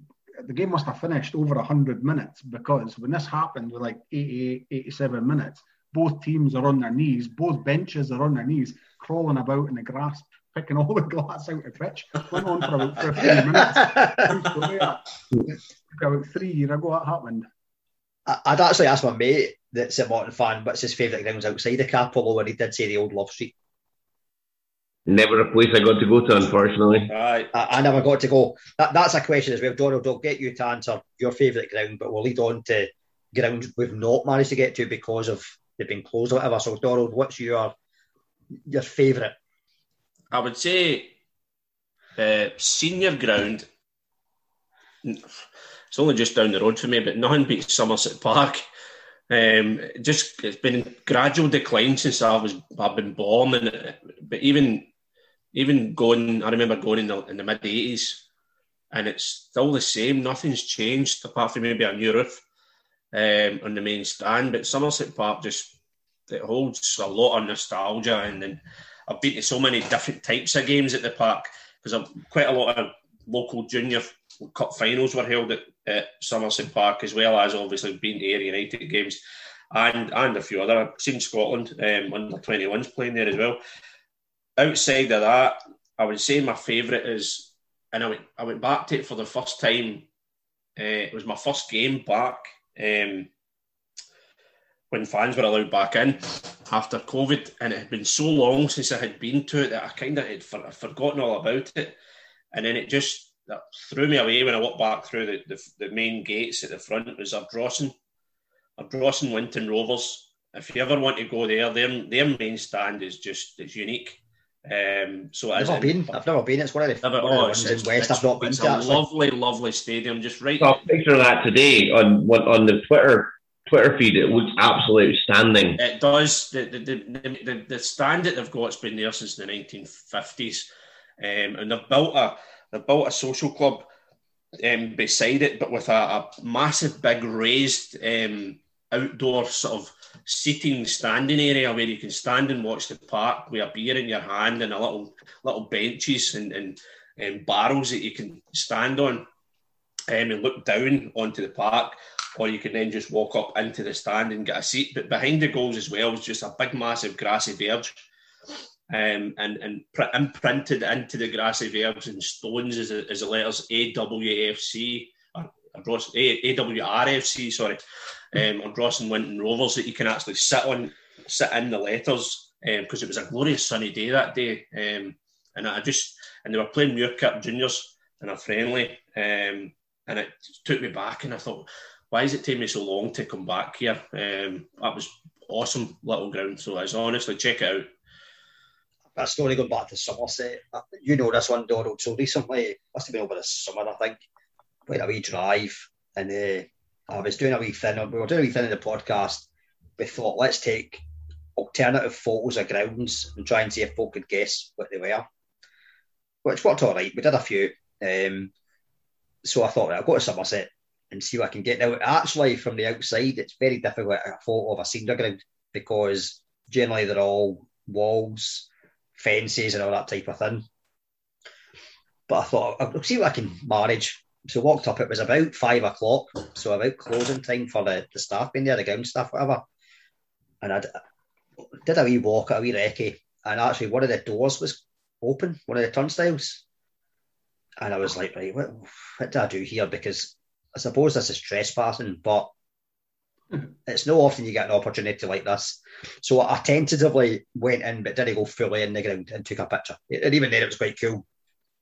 the game must have finished over 100 minutes because when this happened with like 88, 87 minutes, both teams are on their knees, both benches are on their knees, crawling about in the grass, picking all the glass out of the pitch. Went on for about 15 minutes. True story, that. Took about three years ago that happened. I- I'd actually asked my mate that's a Morton fan what's his favourite grounds outside of Cappielow, and he did say the old Love Street. Never a place I got to go to, unfortunately. Aye. I, I never got to go. That, that's a question as well, Donald. I'll get you to answer your favourite ground, but we'll lead on to grounds we've not managed to get to because of they've been closed or whatever. So, Donald, what's your your favourite? I would say uh, senior ground. It's only just down the road for me, but nothing beats Somerset Park. Um, just it's been gradual decline since I was I've been born, and but even even going, I remember going in the in the mid eighties, and it's still the same. Nothing's changed apart from maybe a new roof um, on the main stand. But Somerset Park just it holds a lot of nostalgia, and then I've been to so many different types of games at the park because quite a lot of local junior cup finals were held at, at Somerset Park as well as obviously being to Ayr United games and and a few other. I've seen Scotland um, under 21s playing there as well. Outside of that, I would say my favourite is, and I went, I went back to it for the first time. Uh, it was my first game back um, when fans were allowed back in after COVID, and it had been so long since I had been to it that I kind of had for, forgotten all about it. And then it just threw me away when I walked back through the, the, the main gates at the front. It was Ardrossan, Ardrossan Winton Rovers. If you ever want to go there, their their main stand is just it's unique. Um, so I've never been. I've never been. It's one of the, never, one oh, of the ones in West I've not been it's to. It's a lovely, lovely stadium. Just right. I saw a picture of that today on on the Twitter Twitter feed. It looks absolutely outstanding. It does. The the, the, the, the stand that they've got's been there since the 1950s, um, and they've built a they've built a social club um, beside it, but with a, a massive, big raised um, outdoor sort of seating standing area where you can stand and watch the park with a beer in your hand and a little little benches and, and, and barrels that you can stand on um, and look down onto the park or you can then just walk up into the stand and get a seat. But behind the goals as well is just a big, massive grassy verge um, and, and pr- imprinted into the grassy verbs and stones as, as the letters AWFC, or, AWRFC, sorry, um, Ross and Winton Rovers that you can actually sit on, sit in the letters because um, it was a glorious sunny day that day. Um, and I just, and they were playing Muirkirk Juniors in a friendly, um, and it took me back, and I thought, why is it taking me so long to come back here? Um, that was awesome little ground. So I was honestly check it out a story going back to Somerset. You know this one, Donald. So recently, must have been over the summer, I think. Went a wee drive, and uh, I was doing a wee thing. We were doing a wee thing in the podcast. We thought, let's take alternative photos of grounds and try and see if folk could guess what they were, which worked all right. We did a few. Um, so I thought, I'll go to Somerset and see what I can get. Now, actually, from the outside, it's very difficult a photo of a senior ground because generally they're all walls fences and all that type of thing. But I thought I'll see what I can manage. So walked up. It was about five o'clock, so about closing time for the, the staff being there, the ground staff, whatever. And I did a wee walk, a wee recce, and actually one of the doors was open, one of the turnstiles. And I was like, right, what, what do I do here? Because I suppose this is trespassing, but mm-hmm. it's no often you get an opportunity like this. So I tentatively went in, but didn't go fully in the ground and took a picture. And even then, it was quite cool.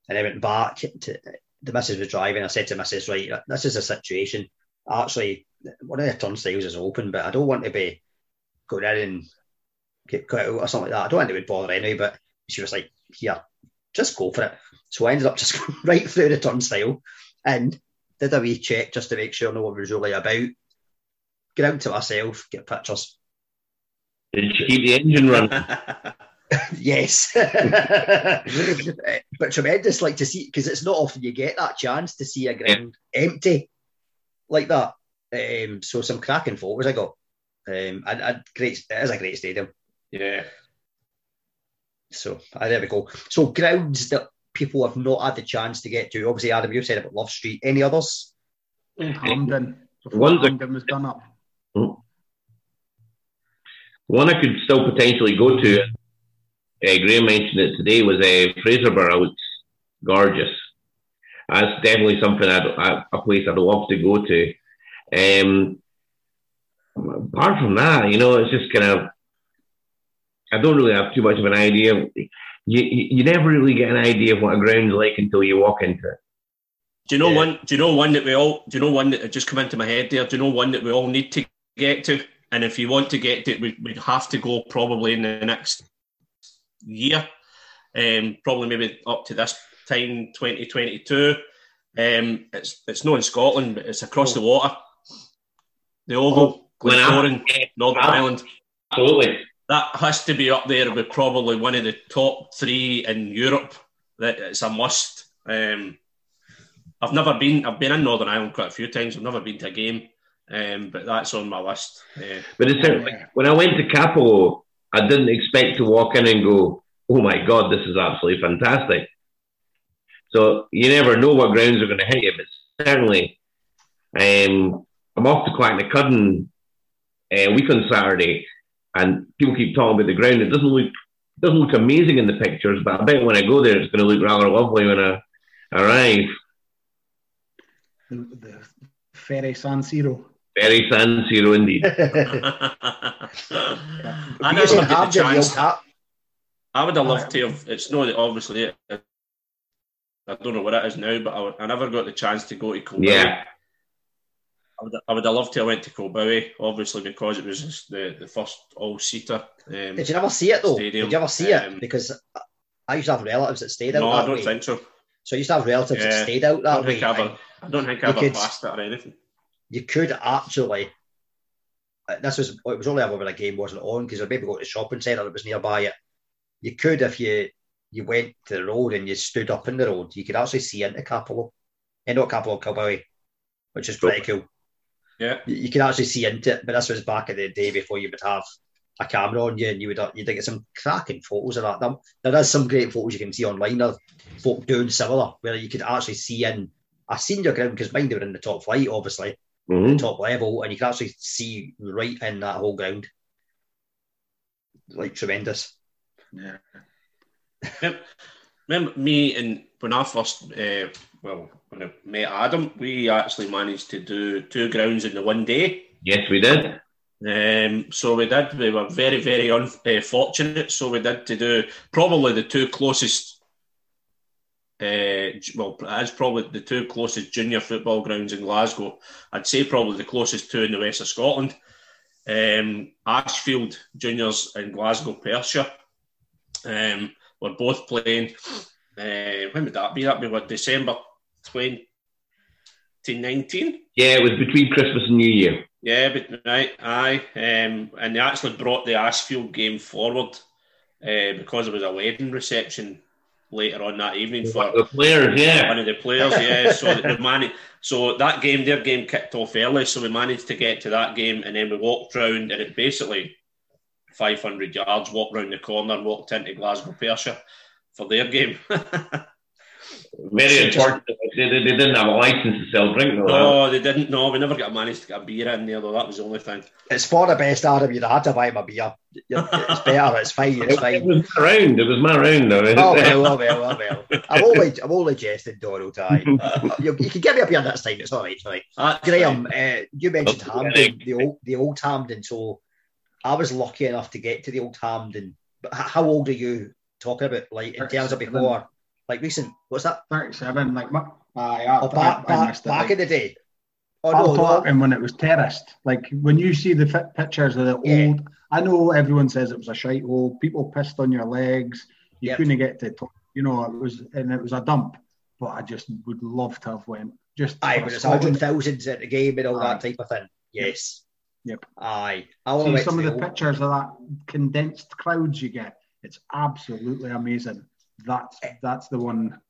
And I went back to the missus was driving. I said to Mrs. Right, this is a situation. Actually, one of the turnstiles is open, but I don't want to be going in and get cut out or something like that. I don't want to be bother anyway. But she was like, "Here, just go for it." So I ended up just going right through the turnstile and did a wee check just to make sure no one was really about get out to myself, get pictures. Did you keep the engine running? yes, but tremendous. Like to see because it's not often you get that chance to see a ground yeah. empty like that. Um, so some cracking photos I got. Um, and, and great, it is a great stadium. Yeah. So uh, there we go. So grounds that people have not had the chance to get to. Obviously, Adam, you said about Love Street. Any others? Hampden. Hampden was done up. Hmm. One I could still potentially go to, uh, Graham mentioned it today, was uh, Fraserburgh. It's gorgeous. That's definitely something I'd, a place I'd love to go to. Um, apart from that, you know, it's just kind of, I don't really have too much of an idea. You, you, you never really get an idea of what a ground's like until you walk into it. Do you know yeah. one? Do you know one that we all? Do you know one that just come into my head there? Do you know one that we all need to get to. And if you want to get to it, we, would have to go probably in the next year. Um, probably maybe up to this time, 2022. Um, it's it's not in Scotland, but it's across the water. The Oval, Glentoran, Northern Ireland. Absolutely. That has to be up there with probably one of the top three in Europe. That it's a must. Um, I've never been. I've been in Northern Ireland quite a few times. I've never been to a game, um, but that's on my list. Uh, But it's like, when I went to Cappielow, I didn't expect to walk in and go, "Oh my God, this is absolutely fantastic." So you never know what grounds are going to hit you, but certainly, um, I'm off to Clachnacuddin a uh, week on Saturday, and people keep talking about the ground. It doesn't look doesn't look amazing in the pictures, but I bet when I go there, it's going to look rather lovely when I arrive. The, the Ferry San Siro. Very San Siro indeed. I You never said get the Hampden, the old chance. Hap- I would have loved to have. It's not obviously. It, I don't know what it is now, but I, I never got the chance to go to Kilbowie. yeah, I would, I would have loved to have went to Kilbowie, obviously because it was just the, the first all-seater. Um, Did you never see it though? Stadium, Did you ever see um, it? Because I used to have relatives that stayed out no, that I don't way. think so. So I used to have relatives Yeah, that stayed out that don't way. I ever, I don't think I You ever could- passed it or anything. You could actually. Uh, This was it was only ever when a game wasn't on because I maybe go to the shopping centre that was nearby it. You could if you you went to the road and you stood up in the road, you could actually see into Cappielow, and not Cappielow, Kilbowie, which is pretty cool. Yeah. You, you could actually see into it, but this was back in the day before you would have a camera on you, and you would you'd get some cracking photos of that. There, there is some great photos you can see online of folk doing similar, where you could actually see in a senior ground because mine they were in the top flight, obviously Mhm. top level, and you can actually see right in that whole ground. Like tremendous. Yeah. Remember me and when I first, uh, well, when I met Adam, we actually managed to do two grounds in the one day. yes, we did. Um, so we did. We were very, very unfortunate. so we did to do probably the two closest. Uh, well, it's probably the two closest junior football grounds in Glasgow. I'd say probably the closest two in the west of Scotland. Um, Ashfield Juniors and Glasgow Perthshire. Um, we're both playing. Uh, when would that be? That would be what December twenty nineteen. Yeah, it was between Christmas and New Year. Yeah, but right, aye, um, and they actually brought the Ashfield game forward uh, because it was a wedding reception later on that evening for The players, yeah. one of the players. Yeah, so the man, so that game, their game kicked off early, so we managed to get to that game, and then we walked round, and it basically 500 yards, walked round the corner, and walked into Glasgow Perthshire for their game. Very important. They, they, they didn't have a license to sell drink. though. no, they didn't. No, we never got managed to get a beer in there, though. That was the only thing. It's for the best, Adam. You'd have had to buy him a beer. It's better. It's fine. It's fine. it was my round. It was my round. Though. Oh well, oh well, oh well. I'm only, I'm only jesting, Donald. Aye. Uh, you, you can get me a beer next time. It's all right. It's all right. That's Graham, uh, you mentioned Oh, Hampden, the old, the old Hampden. So I was lucky enough to get to the old Hampden. But how old are you talking about? Like in terms of before, like recent? What's that? 37, like, my, aye, I, Oh, back, I, I back, it, back like- in the day. Oh I'm no, no, talking when it was terraced. Like when you see the pictures of the Yeah. old, I know everyone says it was a shite hole. People pissed on your legs. You Yep. couldn't get to, talk, you know, it was and it was a dump. But I just would love to have went. Just aye, but it's hundred thousands at the game and all Aye. that type of thing. Yes. Yep. Aye. I See some of the old- pictures of that condensed crowds you get. It's absolutely amazing. That's that's the one.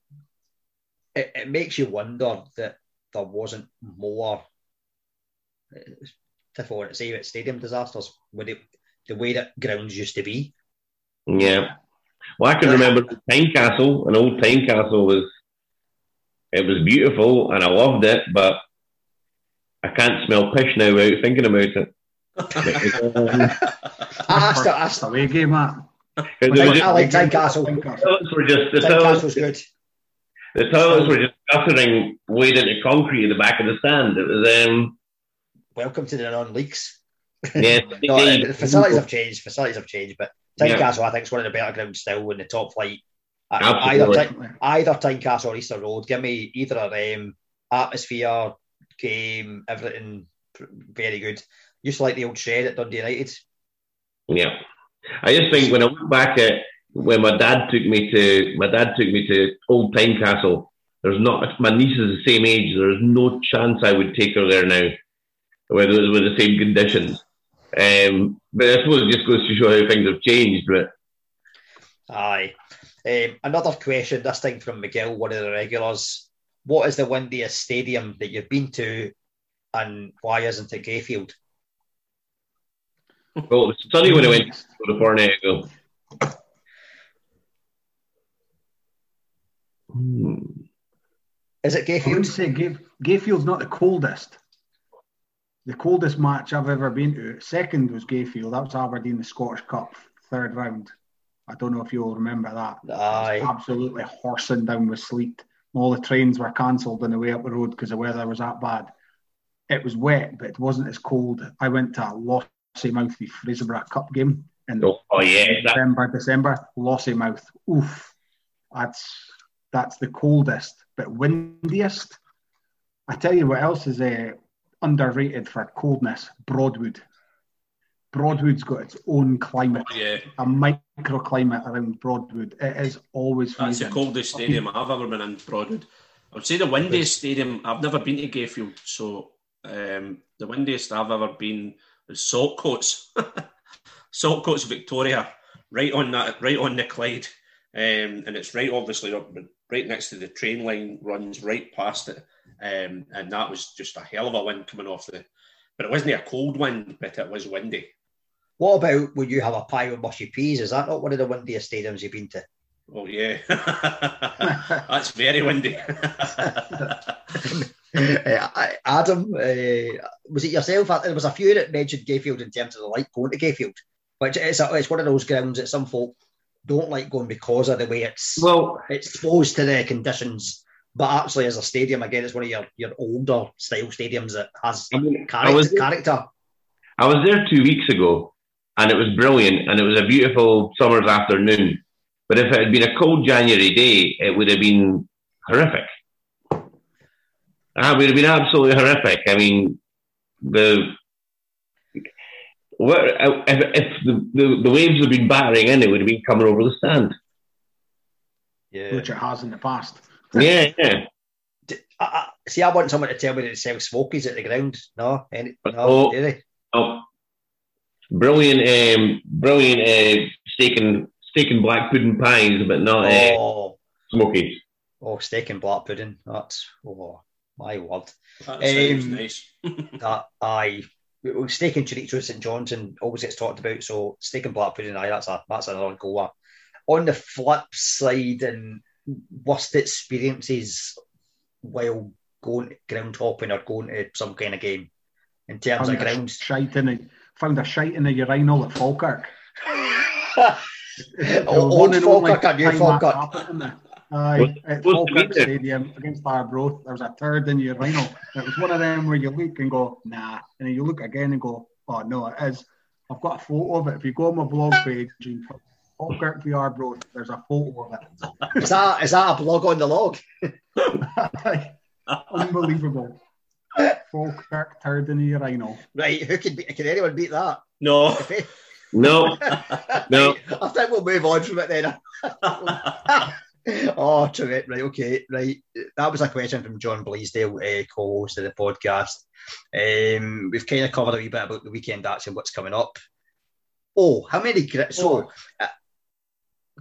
it, it makes you wonder that there wasn't hmm. more it's difficult to say about stadium disasters with it, the way that grounds used to be. Yeah. Well, I can remember Tynecastle. An old Tynecastle was. It was beautiful and I loved it, but I can't smell pish now without thinking about it. Um, I asked, I asked, It's a away game, that. It was I just- like Tynecastle. the toilets were just the toilets, Tynecastle's good. the toilets were just guttering weighed into the concrete in the back of the stand. It was um Welcome to the non-leaks. yeah. No, uh, the facilities have changed. Facilities have changed, but Yeah. Tynecastle, I think, is one of the better grounds still in the top flight. Absolutely. Either, Tyn- either Tynecastle or Easter Road. Give me either of them. Atmosphere, game, everything very good. Used to like the old shed at Dundee United. Yeah. I just think when I look back at when my dad took me to my dad took me to Old Tynecastle. There's not my niece is the same age. There's no chance I would take her there now, with with the same conditions. Um, but I suppose it just goes to show how things have changed. But Aye. Um, another question, this time from Miguel, one of the regulars. What is the windiest stadium that you've been to, and why isn't it Gayfield? Well, it was sunny when I went to the fortnight ago. Hmm. Is it Gayfield? I wouldn't say Gay, Gayfield's not the coldest. The coldest match I've ever been to, second was Gayfield. That was Aberdeen, the Scottish Cup, third round. I don't know if you'll remember that. Aye. Was absolutely horsing down with sleet. All the trains were cancelled on the way up the road because the weather was that bad. It was wet, but it wasn't as cold. I went to a Lossiemouth v Fraserburgh Cup game in Oh, oh yeah, that, November, December. Lossiemouth. Oof. That's that's the coldest, but windiest. I tell you what else is uh, underrated for coldness. Broadwood. Broadwood's got its own climate, Yeah, a microclimate around Broadwood. It is always that's the coldest stadium I've ever been in, Broadwood. I would say the windiest stadium. I've never been to Gayfield, so um, the windiest I've ever been is Saltcoats, Saltcoats, Victoria, right on that, right on the Clyde, um, and it's right obviously right next to the train line, runs right past it, um, and that was just a hell of a wind coming off the. But it wasn't a cold wind, but it was windy. What about when you have a pie with mushy peas? Is that not one of the windiest stadiums you've been to? Oh yeah, that's very windy. Uh, Adam, uh, was it yourself? There was a few that mentioned Gayfield in terms of the like going to Gayfield, which it's, a, it's one of those grounds that some folk don't like going because of the way it's well, it's exposed to the conditions. But actually, as a stadium, again, it's one of your, your older style stadiums that has I mean, I was character. I was there two weeks ago, and it was brilliant, and it was a beautiful summer's afternoon. But if it had been a cold January day, it would have been horrific. Ah, it would have been absolutely horrific. I mean, the what, if, if the, the, the waves had been battering in, it would have been coming over the stand. Yeah. which it has in the past. Yeah, yeah. D- I, I, see, I want someone to tell me that they sell smokies at the ground. No, any, no, Oh. do they? Oh, brilliant, um, brilliant uh, steak and steak and black pudding pies, but not uh, Oh, smokies. oh, steak and black pudding. That's oh my word. That sounds Um, nice. That aye. Steak and chorizo at St Johnstone always gets talked about. So steak and black pudding, aye, that's a that's another goer. On the flip side, and worst experiences while going ground hopping or going to some kind of game in terms of Found a grounds. shite in a, found a shite in a urinal at Falkirk. The Old one and only Falkirk and new time Falkirk. Happened in there. Aye, Was- at Falkirk Stadium against Arbroath, there was a third in your urinal. It was one of them where you look and go, nah, and then you look again and go, oh no, it is. I've got a photo of it. If you go on my blog page and Falkirk v Arbroath, there's a photo of it. Is that is that a blog on the log? Aye. Unbelievable. Falkirk third in the urinal. Right, who can be, can anyone beat that? No. No, No. I think we'll move on from it then. oh, true it. Right, okay, right. That was a question from John Bleasdale, uh, co-host of the podcast. Um, we've kind of covered a wee bit about the weekend action, what's coming up. Oh, how many? So,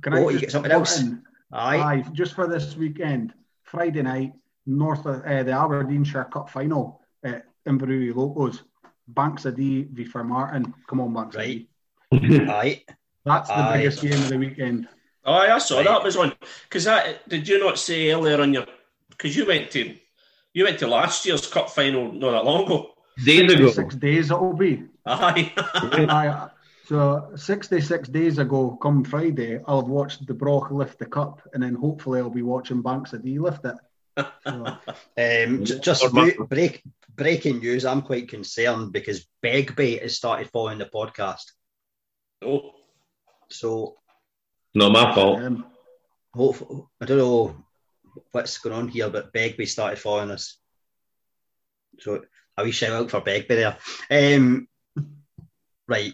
Can Oh, I you get something else? in? aye, Aye, just for this weekend, Friday night, North of, uh, the Aberdeenshire Cup final at Inverurie Locos. Banks O' Dee v Formartine. Come on, Banks Right. Aye. That's the Aye. biggest game of the weekend. Oh, I saw Right. that was on. Because that did you not say earlier on your? Because you went to you went to last year's cup final not that long ago. days ago. Six days it'll be. Aye. Aye, so 66 days ago, come Friday, I'll have watched the Broch lift the cup, and then hopefully I'll be watching Banks O' Dee lift it. So, Um, just Or break breaking news. I'm quite concerned because Begbie has started following the podcast. oh, So Not my fault. um, hope, I don't know what's going on here, but Begbie started following us. So a wee shout out for Begbie there. Um, right.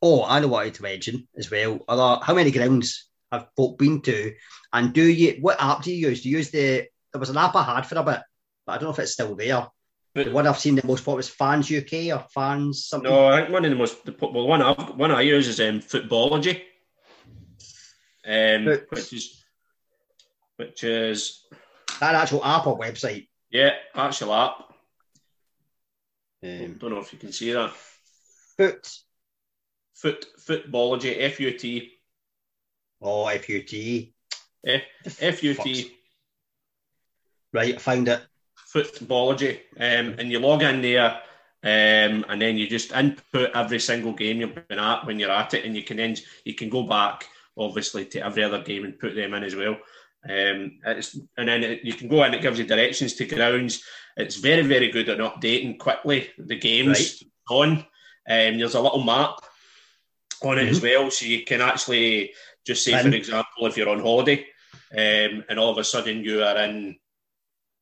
Oh, I know what I to mention as well. How many grounds have folk been to? And do you what app do you use? Do you use the there was an app I had for a bit, but I don't know if it's still there. But the one I've seen the most popular is Fans UK or Fans something. No, I think one of the most the, well one I one I use is um, Futbology, um, which is which is that actual app or website. Yeah, actual app. Um, don't know if you can see that. Foot. Foot Futbology. F U T. Oh, F U T. F U T. Right, I found it. Futbology, um, and you log in there, um, and then you just input every single game you've been at when you're at it, and you can then you can go back obviously to every other game and put them in as well. Um, and then it, you can go in, it gives you directions to grounds. It's very, very good at updating quickly the games right. on. Um, there's a little map on it mm-hmm. as well, so you can actually just say, for example, if you're on holiday um, and all of a sudden you are in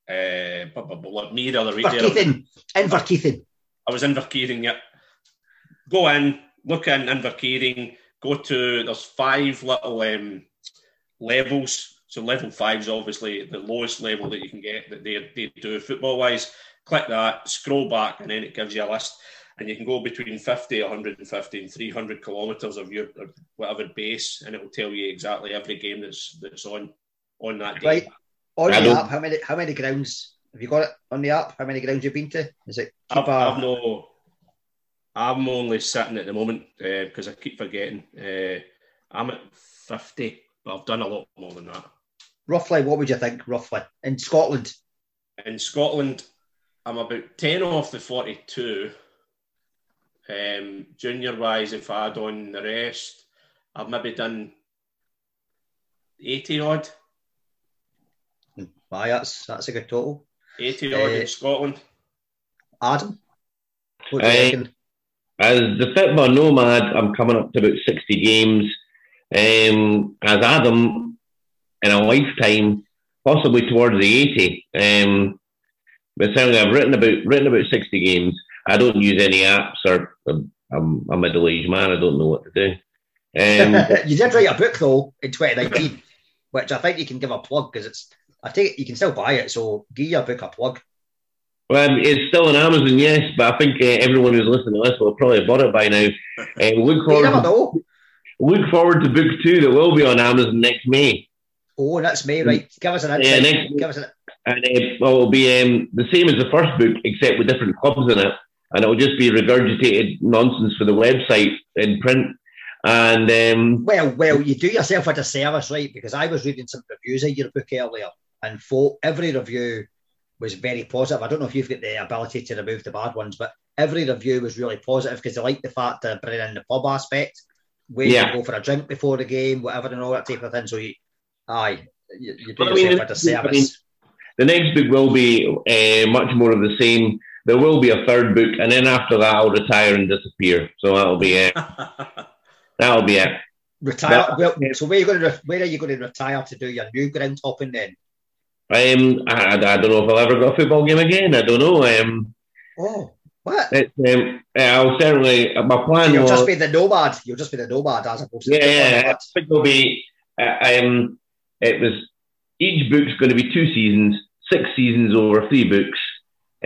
uh, Mead or the retail. Inverkeithing. Inverkeithing. I was in Inverkeithing, yeah. Go in, look in Inverkeithing, go to, there's five little um, levels. So level five is obviously the lowest level that you can get that they, they do football wise. Click that, scroll back, and then it gives you a list. And you can go between 50, 150, and 300 kilometres of your of whatever base, and it will tell you exactly every game that's that's on on that day. Right. On the app, how many how many grounds have you got it on the app? How many grounds you've been to? Is it? I've, I've no. I'm only sitting at the moment because uh, I keep forgetting. Uh, I'm at 50, but I've done a lot more than that. Roughly, what would you think? Roughly in Scotland. In Scotland, I'm about 10 off the 42. Um, junior wise, if I add on the rest, I've maybe done 80 odd. Why, that's that's a good total. 80 odd uh, in Scotland. Adam, what do you uh, reckon? As the football nomad, I'm coming up to about 60 games. Um, as Adam, in a lifetime, possibly towards the 80. Um, but certainly, I've written about written about 60 games. I don't use any apps, or I'm, I'm a middle aged man. I don't know what to do. Um, you did write a book though in 2019, which I think you can give a plug because it's. I think you can still buy it. So give your book a plug. Well, um, it's still on Amazon, yes, but I think uh, everyone who's listening to this will have probably bought it by now. Uh, look forward. you never know. Look forward to book two that will be on Amazon next May. Oh, that's May, right? Give us an insight. Yeah, next, Give us an. And uh, well, it'll be um, the same as the first book, except with different clubs in it, and it'll just be regurgitated nonsense for the website in print. And um, well, well, you do yourself a disservice, right? Because I was reading some reviews of your book earlier, and for every review was very positive. I don't know if you've got the ability to remove the bad ones, but every review was really positive because they liked the fact to bringing in the pub aspect, where yeah. you go for a drink before the game, whatever, and all that type of thing. So you, aye, you, you do yourself mean, a disservice. I mean, the next book will be uh, much more of the same. There will be a third book, and then after that, I'll retire and disappear. So that'll be it. that'll be it. Retire. But, well, so where are you going to where are you going to retire to do your new ground hopping then? Um, I, I don't know if I'll ever go a football game again. I don't know. Um, oh, what? It, um, I'll certainly. My plan. You'll was, just be the nomad. You'll just be the nomad as opposed to. Yeah, I think it'll be. Uh, um, it was each book's going to be two seasons, six seasons over three books.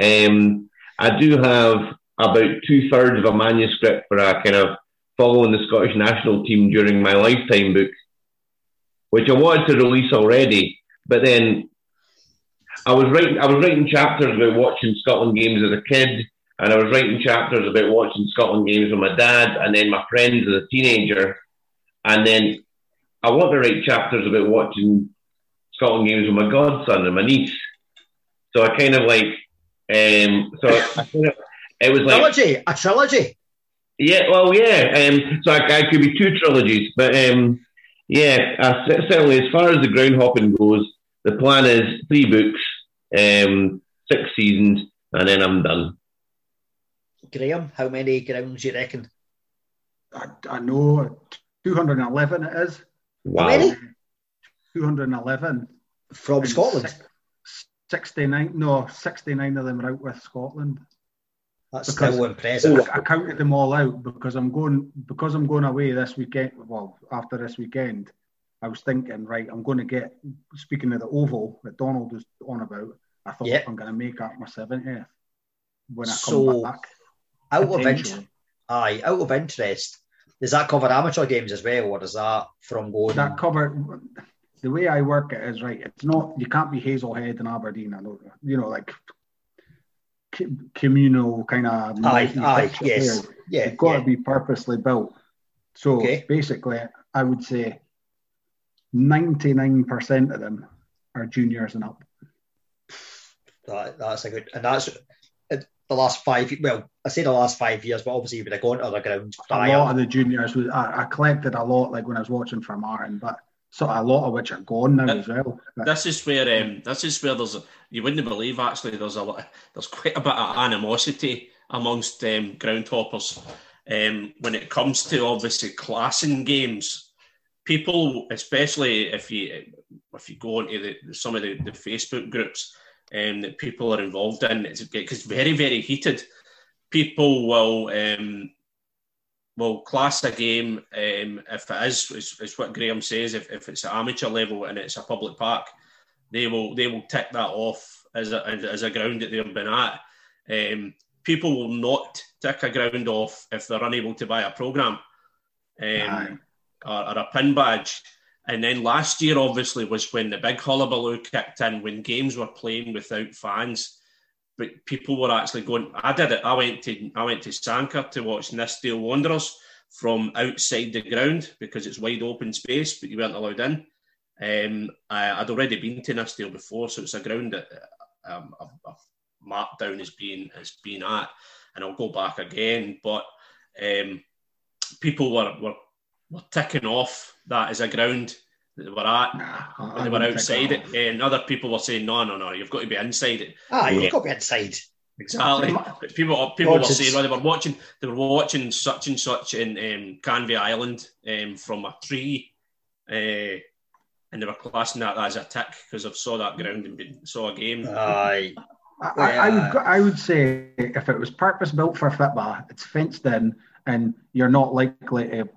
Um, I do have about two thirds of a manuscript for a kind of following the Scottish national team during my lifetime book, which I wanted to release already, but then I was writing I was writing chapters about watching Scotland games as a kid, and I was writing chapters about watching Scotland games with my dad and then my friends as a teenager, and then I want to write chapters about watching Scotland games with my godson and my niece. So I kind of like, um, so I it was like trilogy, a trilogy. Yeah, well, yeah. Um, so I, I could be two trilogies, but um, yeah, uh, certainly as far as the ground hopping goes, the plan is three books, um, six seasons, and then I'm done. Graham, how many grounds do you reckon? I, I know 211 it is. Wow. How many? 211. From Scotland? 69, no, 69 of them are out with Scotland. That's because, still impressive. I, I, counted them all out because I'm going because I'm going away this weekend. Well, after this weekend, I was thinking, right, I'm going to get speaking of the oval that Donald was on about. I thought yep. I'm going to make up my seventieth when I so, come back. Out of interest, aye, out of interest, does that cover amateur games as well, or is that from going? That cover. The way I work it is right. It's not you can't be Hazelhead and Aberdeen. I know, you know, like communal kind of aye, aye, yes, yeah, it's got yeah. to be purposely built. So okay. basically, I would say ninety nine percent of them are juniors and up. That, that's a good, and that's the last five. Well, I say the last five years, but obviously you've been going to other grounds. A lot of the juniors, was, I, I collected a lot, like when I was watching Formartine, but sort of a lot of which are gone now as well. This is where um, this is where there's a, you wouldn't believe actually there's a lot there's quite a bit of animosity amongst um, ground hoppers um, when it comes to obviously classing games. People, especially if you if you go into the, some of the, the Facebook groups um, that people are involved in, it's, very very heated. People will um, will class a game um, if it is, is, what Graham says. If, if it's at amateur level and it's a public park, they will they will tick that off as a as a ground that they've been at. Um, people will not tick a ground off if they're unable to buy a program um, or, or, a pin badge. And then last year, obviously, was when the big hullabaloo kicked in when games were playing without fans but people were actually going. I did it. I went to I went to Sanquhar to watch Nithsdale Wanderers from outside the ground because it's wide open space, but you weren't allowed in. Um, I, would already been to Nithsdale before, so it's a ground that um, I've, I've, marked down as being as being at, and I'll go back again. But um, people were, were were ticking off that as a ground that they were at nah, they were outside it, and other people were saying, "No, no, no, you've got to be inside it." Ah, you've got to be inside. Exactly. people people were saying, well, they were watching they were watching such and such in um, Canvey Island um, from a tree, uh, and they were classing that as a tick because I saw that ground and saw a game. Aye. I, I, would I would say if it was purpose built for football, it's fenced in, and you're not likely to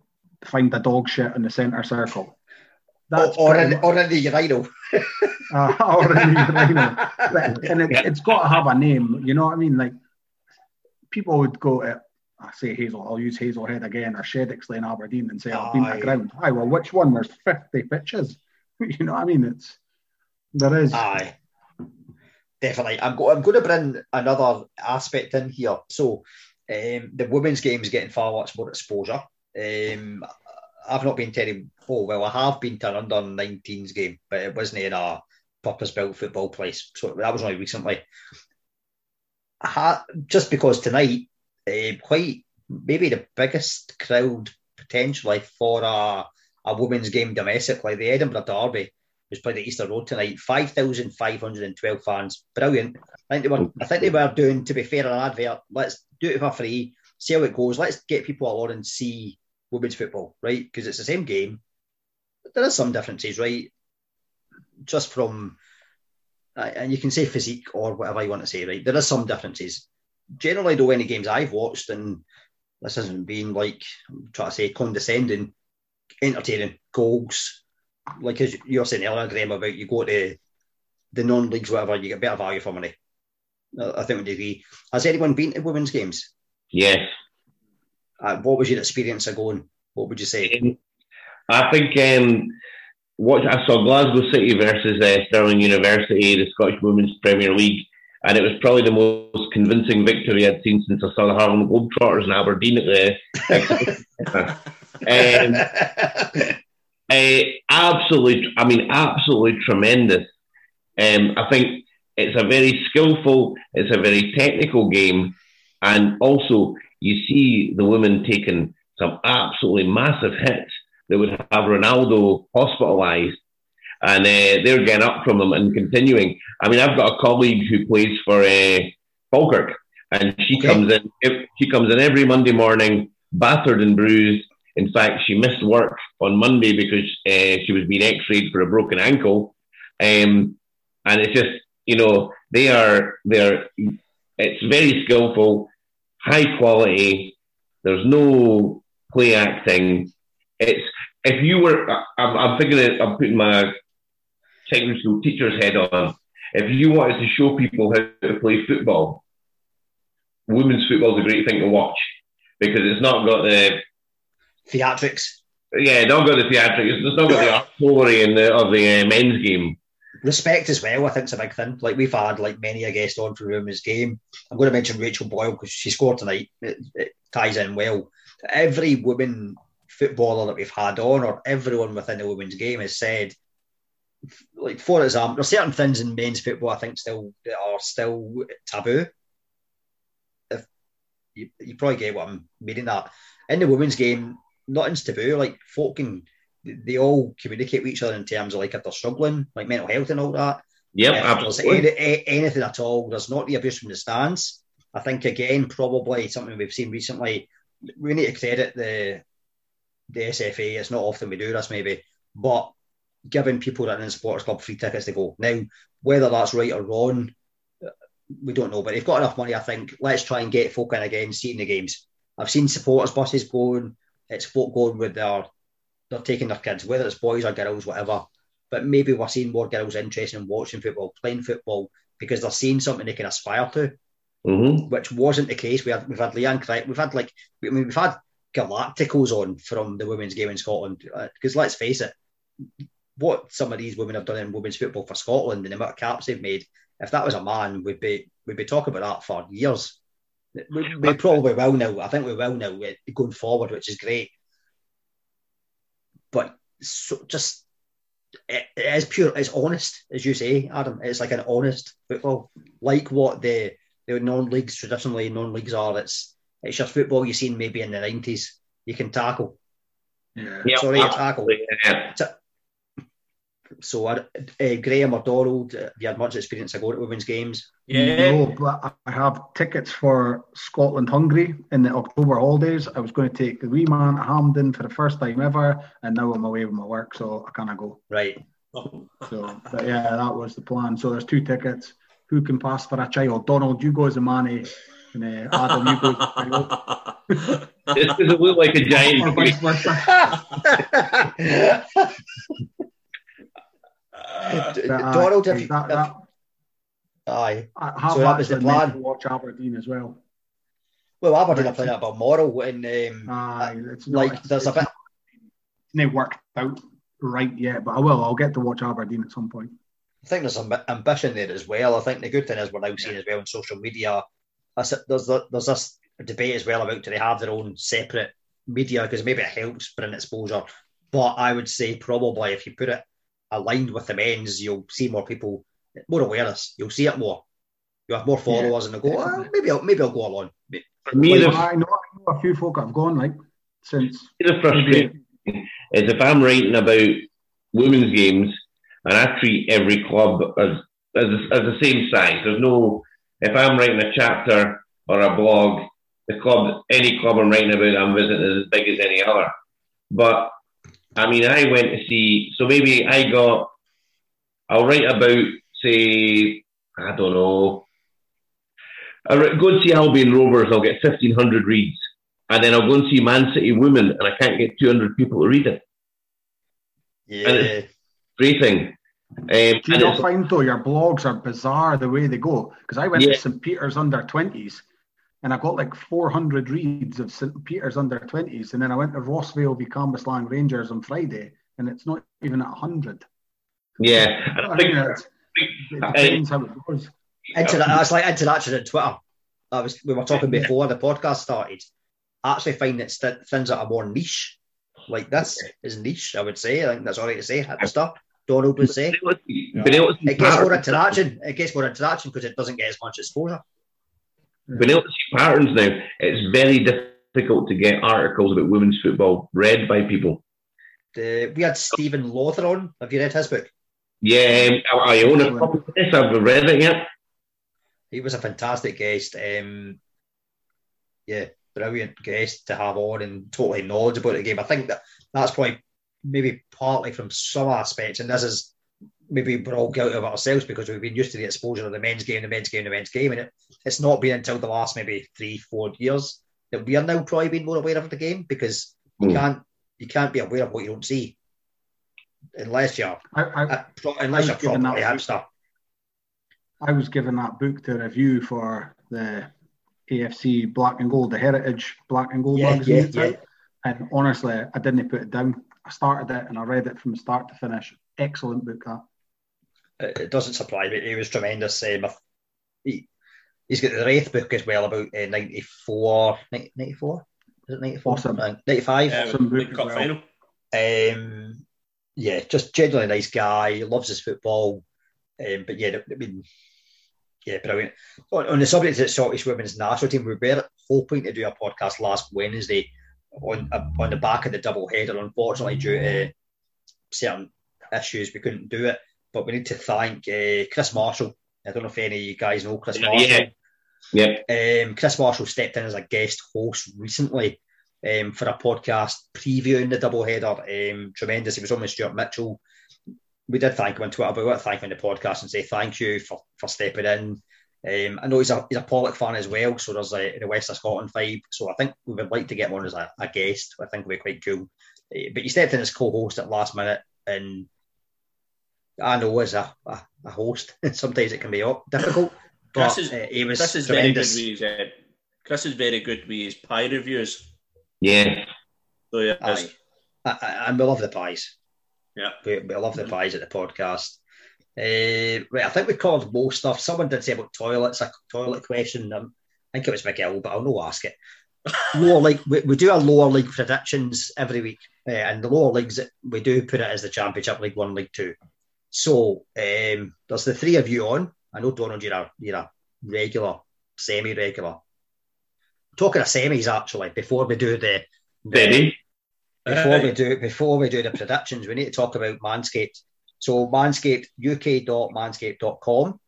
find a dog shit in the centre circle. That's or, or, in, or in the urinal. uh, or in the urinal. and it, has got to have a name. You know what I mean? Like people would go to, I say Hazel, I'll use Hazelhead again, or Sheddocksley in Aberdeen and say, I've been to ground. Aye, well, which one? There's 50 pitches. you know what I mean? It's, there is. Aye. Definitely. I'm, go, I'm going to bring another aspect in here. So, um, the women's game is getting far much more exposure. Um, I've not been any. Oh well, I have been to an under 19s game, but it wasn't in a purpose-built football place. So that was only recently. just because tonight, uh, quite maybe the biggest crowd potentially for a, a women's game domestically, the Edinburgh Derby was played at Easter Road tonight. Five thousand five hundred and twelve fans, brilliant. I think they were. I think they were doing to be fair an advert. Let's do it for free. See how it goes. Let's get people along and see women's football, right? Because it's the same game. There are some differences, right? Just from, and you can say physique or whatever you want to say, right? There are some differences. Generally, though, any games I've watched, and this hasn't been like, I'm trying to say, condescending, entertaining, goals. Like as you were saying earlier, Graham, about you go to the non-leagues, whatever, you get better value for money. I think we agree. Has anyone been to women's games? Yes. Uh, what was your experience of going? What would you say? Um, I think um, what I saw Glasgow City versus uh, Stirling University, the Scottish Women's Premier League, and it was probably the most convincing victory I'd seen since I saw the Harlem Globetrotters in Aberdeen at the. um, uh, absolutely, I mean, absolutely tremendous. Um, I think it's a very skillful, it's a very technical game, and also you see the women taking some absolutely massive hits that would have Ronaldo hospitalised, and uh, they're getting up from them and continuing. I mean, I've got a colleague who plays for uh, Falkirk, and she okay. comes in. She comes in every Monday morning, battered and bruised. In fact, she missed work on Monday because uh, she was being X-rayed for a broken ankle, um, and it's just you know they are they are. It's very skillful high quality. There's no play acting. It's if you were, I'm, I'm thinking, I'm putting my secondary school teacher's head on. If you wanted to show people how to play football, women's football is a great thing to watch because it's not got the Theatrics. yeah, not got the theatrics. It's not got the art glory in the of the uh, men's game. Respect as well, I think, is a big thing. Like we've had like many a guest on for women's game. I'm going to mention Rachel Boyle because she scored tonight. It, it ties in well. Every woman footballer that we've had on, or everyone within the women's game, has said, like for example, there's certain things in men's football I think still are still taboo. If you, you probably get what I'm meaning that in the women's game, nothing's taboo. Like can, they all communicate with each other in terms of like if they're struggling, like mental health and all that. Yep, uh, If absolutely. any, anything at all, there's not the abuse from the stands. I think again, probably something we've seen recently. We need to credit the the SFA. It's not often we do this, maybe, but giving people that are in the supporters club free tickets to go. Now, whether that's right or wrong, uh, we don't know. But they've got enough money, I think. Let's try and get folk in again, seeing the games. I've seen supporters buses going. It's folk going with their they're taking their kids, whether it's boys or girls, whatever. But maybe we're seeing more girls interested in watching football, playing football, because they're seeing something they can aspire to, hmm which wasn't the case. We had we've had Leanne Craig, we've had like I mean we've had Galacticos on from the women's game in Scotland. Because let's face it, what some of these women have done in women's football for Scotland and the amount of caps they've made, if that was a man, we'd be we'd be talking about that for years. We, we probably will now. I think we will now eh, going forward, which is great. But so just it, it is pure. It's honest, as you say, Adam. It's like an honest football, like what the the non-leagues traditionally non-leagues are. It's it's just football you've seen maybe in the nineties. You can tackle. Yeah. Sorry, to tackle. absolutely, yeah. So, uh, uh, Graham or Donald, uh, have you had much experience of going to women's games? Yeah. No, but I have tickets for Scotland Hungary in the October holidays. I was going to take the wee man to Hampden for the first time ever, and now I'm away with my work, so I can't go. Right. So, but yeah, that was the plan. So there's two tickets. Who can pass for a child? Donald, you go as a manny, and uh, Adam, you go as a child. This doesn't look like a giant. Donald, have you, that, that, aye. I have So that was the plan. to watch Aberdeen as well. Well, Aberdeen are playing at Balmoral, and um, Aye, it's not, like it's, there's a it's bit. not worked out right yet, but I will. I'll get to watch Aberdeen at some point. I think there's some ambition there as well. I think the good thing is we're now seeing as well on social media. There's there's, there's this debate as well about do they have their own separate media because maybe it helps bring exposure. But I would say probably if you put it aligned with the men's, you'll see more people, more awareness. You'll see it more. You have more followers, and they'll go, oh, maybe I'll maybe I'll go along. For me, the, I know, I know a few folk have gone like since. the frustrating is if I'm writing about women's games and I treat every club as as, as the same size. There's no if I'm writing a chapter or a blog, the club any club I'm writing about I'm visiting is as big as any other. But I mean I went to see so maybe I got I'll write about say I don't know I will go and see Albion Rovers, I'll get fifteen hundred reads. And then I'll go and see Man City Women and I can't get two hundred people to read it. Yeah, Rating. Um, Do you and not find though your blogs are bizarre the way they go? Because I went Yeah. to St Peter's under twenties, and I got like 400 reads of St Peter's under twenties, and then I went to Rossvale v Cambuslang Rangers on Friday, and it's not even at 100. yeah, I I think think it's, it depends how it goes. Inter- that's like interaction on Twitter. That was we were talking before the podcast started. I actually find that st- things that are more niche, like this, is niche. I would say. I think that's all right to say at the start. Donald would say been able to it gets more interaction. It gets more interaction because it doesn't get as much exposure. Able to see patterns now. It's very difficult to get articles about women's football read by people. The, we had Stephen Lawther on. Have you read his book? Yeah, um, I I own a copy of this. I've read it yet. He was a fantastic guest. Um, yeah, brilliant guest to have on and totally knowledgeable about the game. I think that that's probably maybe partly from some aspects, and this is maybe we're all guilty of it ourselves because we've been used to the exposure of the men's game, the men's game, the men's game, and it, it's not been until the last maybe three, four years that we are now probably being more aware of the game because you Hmm. can't you can't be aware of what you don't see unless you're I, I, uh, unless you're was given properly that- I was given that book to review for the AFC Black and Gold, the Heritage Black and Gold Yeah, magazine. yeah, yeah. And honestly, I didn't put it down. I started it and I read it from start to finish. Excellent book, that. It, it doesn't surprise me. He was tremendous. Um, he, he's got the Raith book as well about uh, 94, 90 94? Is it 94? Awesome. Uh, 95? Um, Awesome book League as Cup well. final. Um, yeah, just generally a nice guy, loves his football. Um, but yeah, I mean, yeah, brilliant. On, on the subject of the Scottish women's national team, we were hoping to do a podcast last Wednesday on uh, on the back of the double header. Unfortunately, due to certain issues, we couldn't do it. But we need to thank uh, Chris Marshall. I don't know if any of you guys know Chris Yeah, Marshall. Yep. Um, Chris Marshall stepped in as a guest host recently um, for a podcast previewing the doubleheader. Um, tremendous. He was on with Stuart Mitchell. We did thank him on Twitter, but we want to thank him on the podcast and say thank you for, for stepping in. Um, I know he's a he's a Pollok fan as well, so there's a, the West of Scotland vibe. So I think we would like to get him on as a, a guest. I think would be quite cool. Uh, but he stepped in as co-host at last minute, and I know as a, a, a host, sometimes it can be difficult. But Chris is- uh, he was Chris is very good tremendous. with his. Uh, Chris is very good with his pie reviews. Yeah. So yeah, Aye. I, I, and we love the pies. Yeah. We, we love the pies at the podcast. Uh, right, I think we covered most stuff. Someone did say about toilets, a toilet question. Um, I think it was Miguel, but I'll no ask it. lower league, we, we do our lower league predictions every week, uh, and the lower leagues we do put it as the Championship League One, League Two. So um, there's the three of you on. I know Donald, you're a, you're a regular, semi-regular. Talking of semis, actually, before we do the Steady. before we do before we do the predictions, we need to talk about Manscaped. So Manscaped, uk.manscaped.com,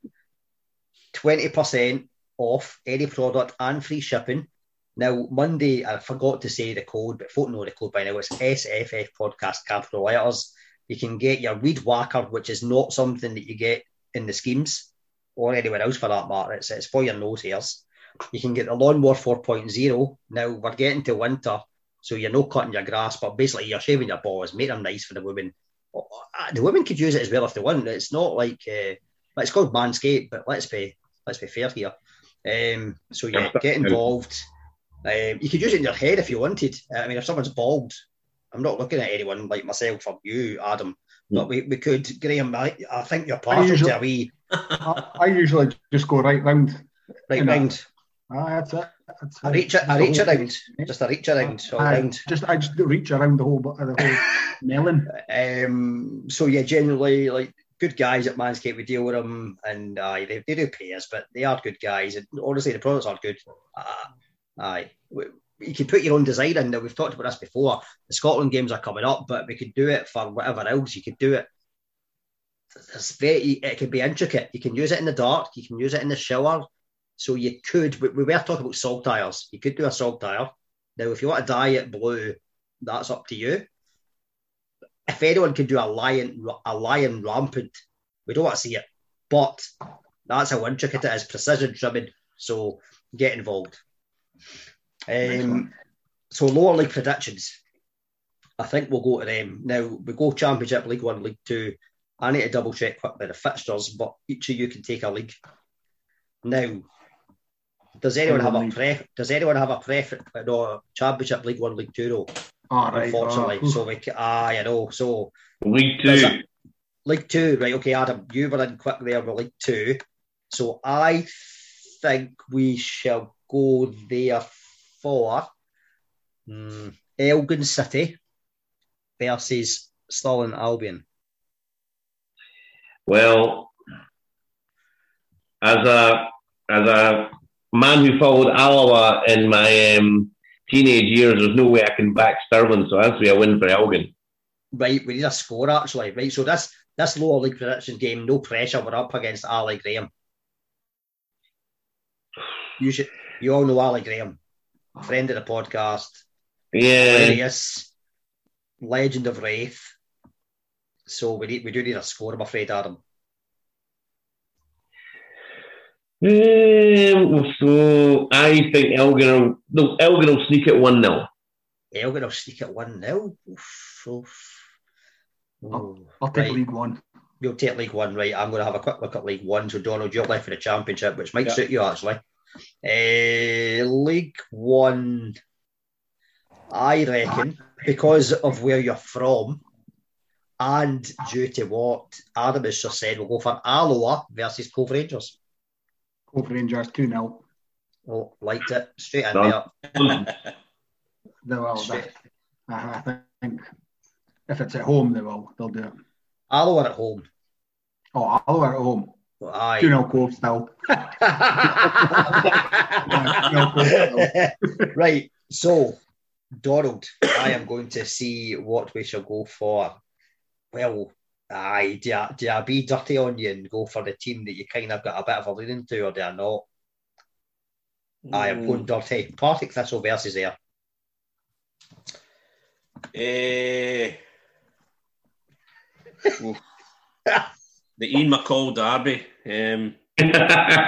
20% off any product and free shipping. Now, Monday, I forgot to say the code, but folk know the code by now. It's SFF Podcast Capital Letters. You can get your Weed Whacker, which is not something that you get in the schemes or anywhere else for that matter. It's, it's for your nose hairs. You can get the Lawnmower 4.0. Now, we're getting to winter, so you're not cutting your grass, but basically you're shaving your balls, make them nice for the women. Uh, The women could use it as well if they want. It's not like uh, it's called Manscaped, but let's be let's be fair here. Um, so yeah, get involved. Um, you could use it in your head if you wanted. I mean, if someone's bald, I'm not looking at anyone like myself or you, Adam, but we, we could, Graham. I, I think you're partial usually- to a wee I, I usually just go right round. right round. Ah, that's it. That's I it. reach it. I The reach around. thing. Just a reach around. All I round. just I just reach around the whole the whole melon. Um, so yeah, generally like good guys at Manscaped. We deal with them, and uh, they, they do pay us, but they are good guys. And honestly, the products are good. Uh, aye, We- you can put your own design in. Now we've talked about this before. The Scotland games are coming up, but we could do it for whatever else. You could do it. It's very. It can be intricate. You can use it in the dark. You can use it in the shower. So you could. We, we were talking about saltires. You could do a saltire. Now, if you want to dye it blue, that's up to you if anyone can do a lion a lion rampant, we don't want to see it. But that's how intricate it is, precision trimming. So get involved. Um, so lower league predictions. I think we'll go to them now. We go Championship, League One, League Two. I need to double check quickly the fixtures, but each of you can take a league. Now, does anyone have a League. pref? Does anyone have a preference? No, Championship, League One, League Two, though. All right. Unfortunately, oh, so we ca- ah, I know. So League two. a- League Two, right? Okay, Adam, you were in quick there with League Two, so I think we shall go there for hmm, Elgin City versus Stirling Albion. Well, as a as a man who followed Alloa in my um, teenage years, there's no way I can back Stirling, so that's be a win for Elgin. Right, we need a score actually. Right, so this this lower league prediction game, no pressure. We're up against Ali Graham. You should, you all know Ali Graham, friend of the podcast. Yeah, hilarious, legend of Raith. So we need we do need a score, I'm afraid, Adam. Um, so I think Elgin will, no, Elgin will sneak it 1 0. Elgin will sneak at 1 0. I'll, I'll take Right. League One. You'll take League One, right? I'm going to have a quick look at League One. So, Donald, you're left for the Championship, which might Yeah. suit you actually. Uh, League One, I reckon, because of where you're from and due to what Adam has just said, we'll go for Alloa versus Cove Rangers. Cove Rangers 2 0. Oh, liked it. Straight in Done. there. They will. Straight. I I think if it's at home, they will. They'll do it. Alloa at home. Oh, I'll at home. 2 Aye. 0 Cove still. Yeah, 2-0 Cove still. right. So, Donald, I am going to see what we shall go for. Well, aye, do I, do I be dirty on you and go for the team that you kind of got a bit of a leaning to, or do I not? I am going dirty. Partick Thistle versus there. Eh, oof. The Ian McCall derby. Um,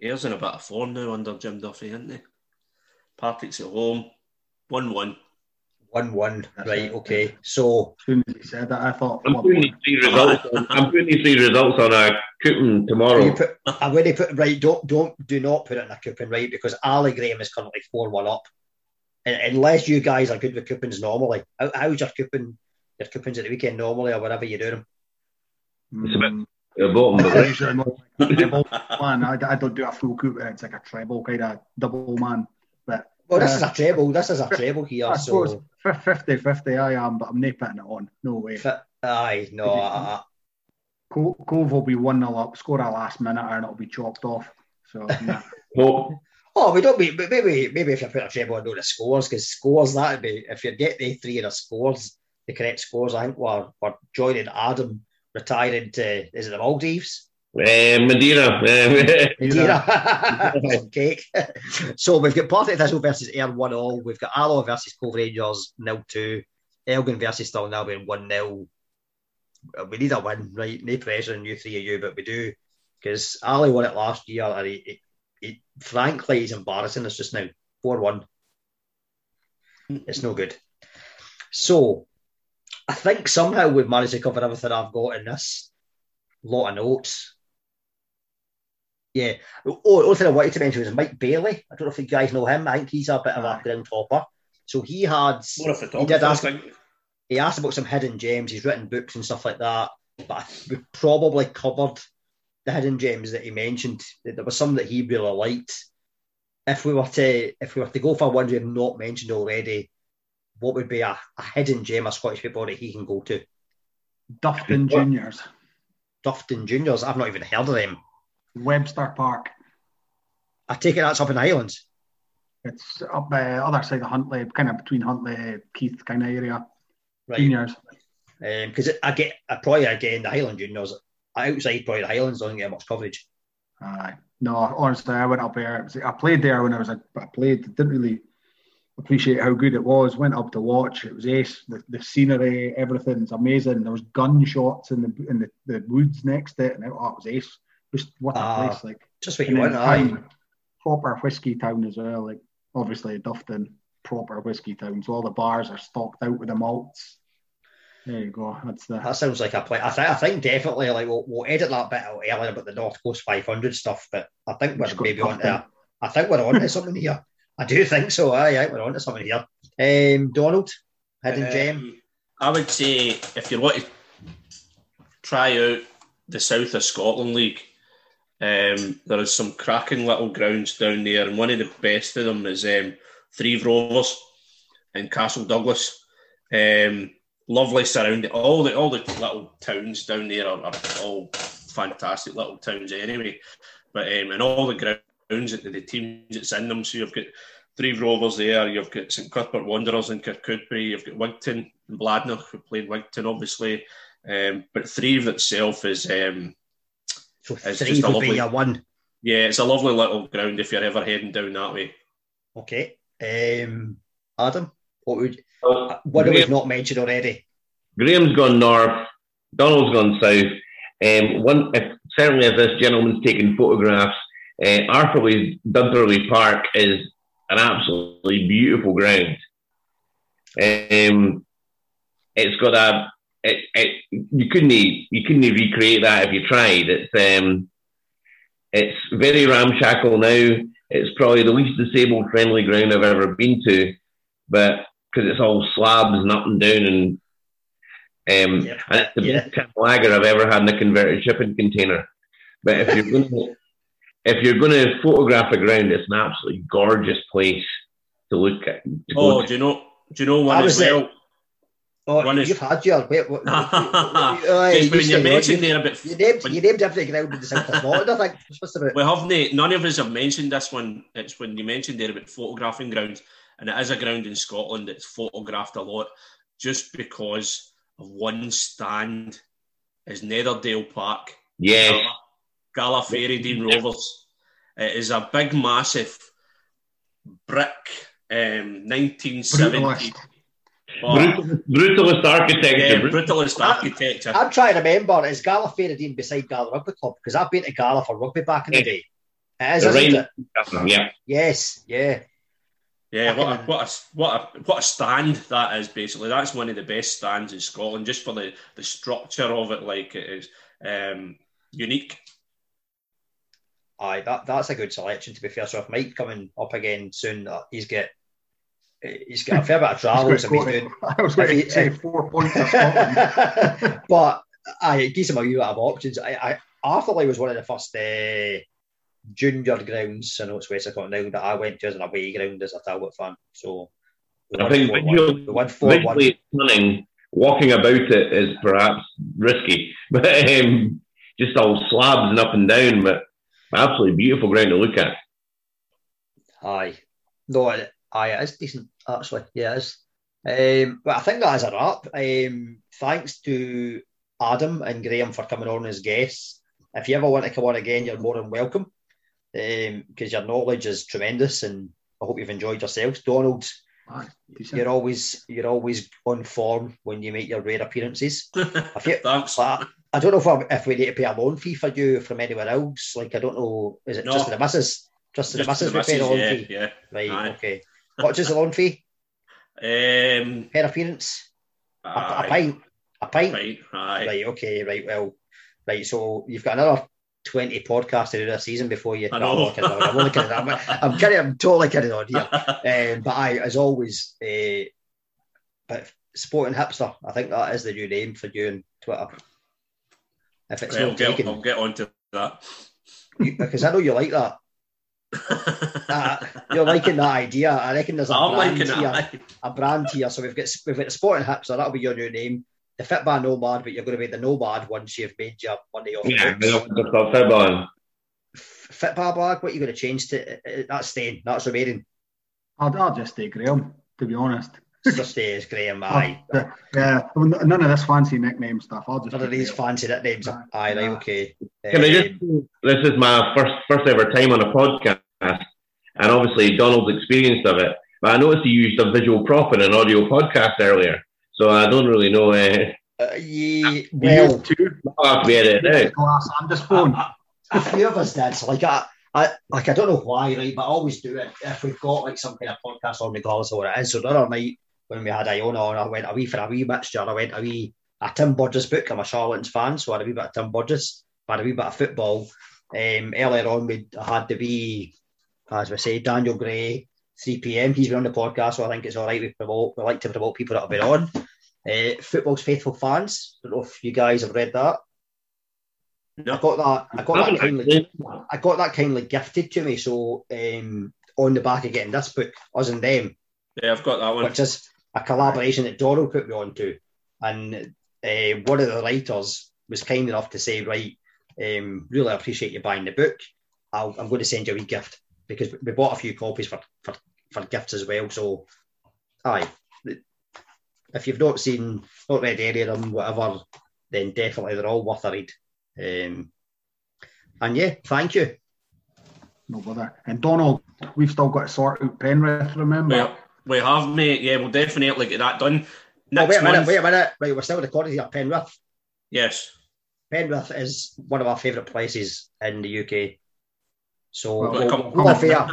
Ayr's in a bit of form now under Jim Duffy, isn't he? Partick's at home, one-one. 1 1. That's Right, it. okay. So, As soon as he said that, I thought, I'm what- putting these three results. On, I'm putting these three results on a coupon tomorrow. put, I'm going to put, right, don't, don't, do not put it in a coupon, right? Because Ali Graham is currently 4 1 up. And, unless you guys are good with coupons normally. How, how's your coupon, your coupons at the weekend normally, or whatever you do them? It's a bit- Mm, The bottom of it. usually more like a treble man. I, I don't do a full coup. It's like a treble kind of double man. But Well, this Uh, is a treble. This is a treble here. I so, suppose 50 50 I am, but I'm not putting it on. No way. Fi- aye, no, I, I, Cove will be 1 0 up, score a last minute, and it'll be chopped off. So, nah. Hope. oh, we don't be, maybe, maybe if you put a treble and know the scores, because scores that'd be if you get the three of the scores, the correct scores. I think we're, we're joining Adam retiring to is it the Maldives? Uh, Madeira. Madeira. Some cake. so we've got Partick Thistle versus Ayr 1 all. We've got Alloa versus Cove Rangers 0 2. Elgin versus Stirling 1 0. We need a win, right? No pressure on you three of you, but we do. Because Ali won it last year, and he, he, he, frankly, he's embarrassing us just now. 4 1. It's no good. So, I think somehow we've managed to cover everything I've got in this lot of notes. Yeah. Oh, the only thing I wanted to mention was Mike Bailey. I don't know if you guys know him. I think he's a bit of a ground hopper. So he had He did ask- he asked about some hidden gems. He's written books and stuff like that. But we probably covered the hidden gems that he mentioned. There was some that he really liked. If we were to if we were to go for ones we have not mentioned already, what would be a, a hidden gem of Scottish football that he can go to? Dufftown Juniors, Dufftown Juniors. I've not even heard of them. Webster Park. I take it that's up in the Highlands. It's up uh, other side of Huntly, kind of between Huntly, Keith kind of area. Right. Juniors. Because I get I probably again the Highland Juniors outside probably the Highlands don't get much coverage. Aye. No, honestly, I went up there. I played there when I was a. I played. Didn't really appreciate how good it was. Went up to watch. It was ace. The, the scenery, everything's amazing. There was gunshots in the in the, the woods next to it, and it, oh, it was ace. Just what a Ah, place! Like Just what you want, town, proper whiskey town as well. Like obviously Dufftown, proper whiskey town. So all the bars are stocked out with the malts. There you go. That's the. That sounds like a play. I think I think definitely like we'll, we'll edit that bit out earlier about the North Coast 500 stuff, but I think we're maybe on to I think we're on to something here. I do think so. Aye, we're on to something here. Um, Donald, hidden gem. Um, I would say if you want to try out the South of Scotland League, um, there is some cracking little grounds down there, and one of the best of them is um, Threave Rovers in Castle Douglas. Um, lovely surrounding. All the all the little towns down there are, are all fantastic little towns anyway. But um, and all the grounds that the teams that's in them. So you've got Threave Rovers there. You've got St Cuthbert Wanderers in Kirkcudbright. You've got Wigtown and Bladnoch who played Wigtown, obviously. Um, but Threave itself is, um, So it's three just a would lovely- be your one. yeah, it's a lovely little ground if you're ever heading down that way. Okay. Um, Adam, what would uh, what have we not mentioned already? Graham's gone north, Donald's gone south. Um, one, if, certainly, if this gentleman's taking photographs, uh, Arthurlie Dunterlie Park is an absolutely beautiful ground. Um, it's got a it, it, you couldn't you couldn't recreate that if you tried. It's um, it's very ramshackle now. It's probably the least disabled friendly ground I've ever been to, but because it's all slabs and up and down and um, yep. and it's the yeah. best lager I've ever had in a converted shipping container. But if you're going to if you're going to photograph a ground, it's an absolutely gorgeous place to look at. To oh, do you know? Do you know one as well? Oh, one you've is... had your wait, what, what, what, when you mentioned there a bit, you named, when, you named every ground in the South of Scotland. I think. We haven't. Eh, none of us have mentioned this one. It's when you mentioned there about photographing grounds, and it is a ground in Scotland that's photographed a lot, just because of one stand is Netherdale Park. Yeah. Gala Fairydean Rovers. It is a big, massive brick um, 1970. brutalist architecture. Yeah, brutalist architecture. I'm, I'm, trying to remember, is Gala Fairydean beside Gala Rugby Club? Because I've been to Gala for rugby back in the day. It is, isn't it? Yeah. Yes, yeah. Yeah, what a, what a what a what a stand that is basically. That's one of the best stands in Scotland, just for the the structure of it. Like it is um, unique. Aye, that that's a good selection to be fair. So if Mike coming up again soon, uh, he's got he's got a fair bit of travel. so he's doing, I was going to say four points but I it gives him a wee bit of options. I, I Arthurlie was one of the first uh, junior grounds. I know it's West Scotland now that I went to as an away ground as a Talbot fan. So I think visually stunning. Walking about it is perhaps risky, but um, just all slabs and up and down, but absolutely beautiful ground to look at. Aye, no, aye, it is decent actually. Yeah, it is. Um, but I think that is a wrap. Um, thanks to Adam and Graham for coming on as guests. If you ever want to come on again, you're more than welcome Um, because um, your knowledge is tremendous, and I hope you've enjoyed yourselves. Donald, Aye, you're always you're always on form when you make your rare appearances. you, Thanks. I, I, don't know if, I, if we need to pay a loan fee for you from anywhere else. Like I don't know, is it no. just to the missus? Just to the missus we pay the loan yeah, fee. Yeah. Right. Aye. Okay. What is the loan fee? Um, per appearance. A, a, pint. A pint. pint. Aye. Right. Okay. Right. Well. Right. So you've got another 20 podcasts to do this season before you. I know. I'm, I'm, only kidding. I'm, I'm kidding. I'm totally kidding on here. um, but I, as always, uh, but Sporting Hipster, I think that is the new name for you on Twitter. If it's right, not I'll taken, get, I'll get onto that. You, because I know you like that. uh, you're liking that idea. I reckon there's a I'm brand here, a brand here. So we've got we've got the Sporting Hipster. That'll be your new name the Fitbar Nomad, but you're going to be the Nomad once you've made your money off. Yeah, the Fitbar. Fitbar bag. What are you going to change to? Uh, uh, that's staying. That's remaining. I'll, I'll just stay Graham. To be honest. Just stay as Graham. Aye. Uh, yeah. None of this fancy nickname stuff. I'll just. None of these Graham. fancy nicknames. Aye. Aye. Right. Okay. Can um, I just? This is my first first ever time on a podcast, and obviously Donald's experience of it. But I noticed he used a visual prop in an audio podcast earlier. So I don't really know. Uh, uh, yeah, well, too. I'll have to be edited Glass and his phone. A few of us did. So like I, I, like I don't know why, right? But I always do it if we've got like some kind of podcast on, regardless of what it is. So the other night when we had Iona on, I went a wee for a wee mixture. I went a wee a Tim Burgess book. I'm a Charlatans fan, so I had a wee bit of Tim Burgess. I had a wee bit of football. Um, earlier on, we had the wee, as we say, Daniel Gray 3 p.m. He's been on the podcast, so I think it's all right. We promote. We like to promote people that have been on. Uh, Football's faithful fans. I don't know if you guys have read that. No. I got that. I got that kindly. I got that kindly gifted to me. So um, on the back of getting this book, us and them. Yeah, I've got that one. Which is a collaboration that Donald put me on to, and uh, one of the writers was kind enough to say, right, um, really appreciate you buying the book. i am going to send you a wee gift because we bought a few copies for, for, for gifts as well. So, aye, if you've not seen, not read any of them, whatever, then definitely they're all worth a read. Um, and yeah, thank you. No bother. And Donald, we've still got to sort out Penrith, remember? We have, mate. Yeah, we'll definitely get that done. Oh, wait a minute, month- wait a minute. Right, we're still recording here. Penrith. Yes. Penrith is one of our favourite places in the UK. So Well, we'll, come- we'll off air.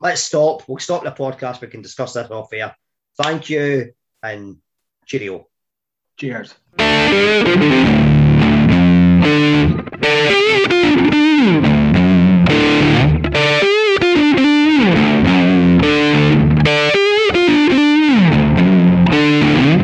Let's stop. We'll stop the podcast. We can discuss this off air. Thank you and cheerio. Cheers.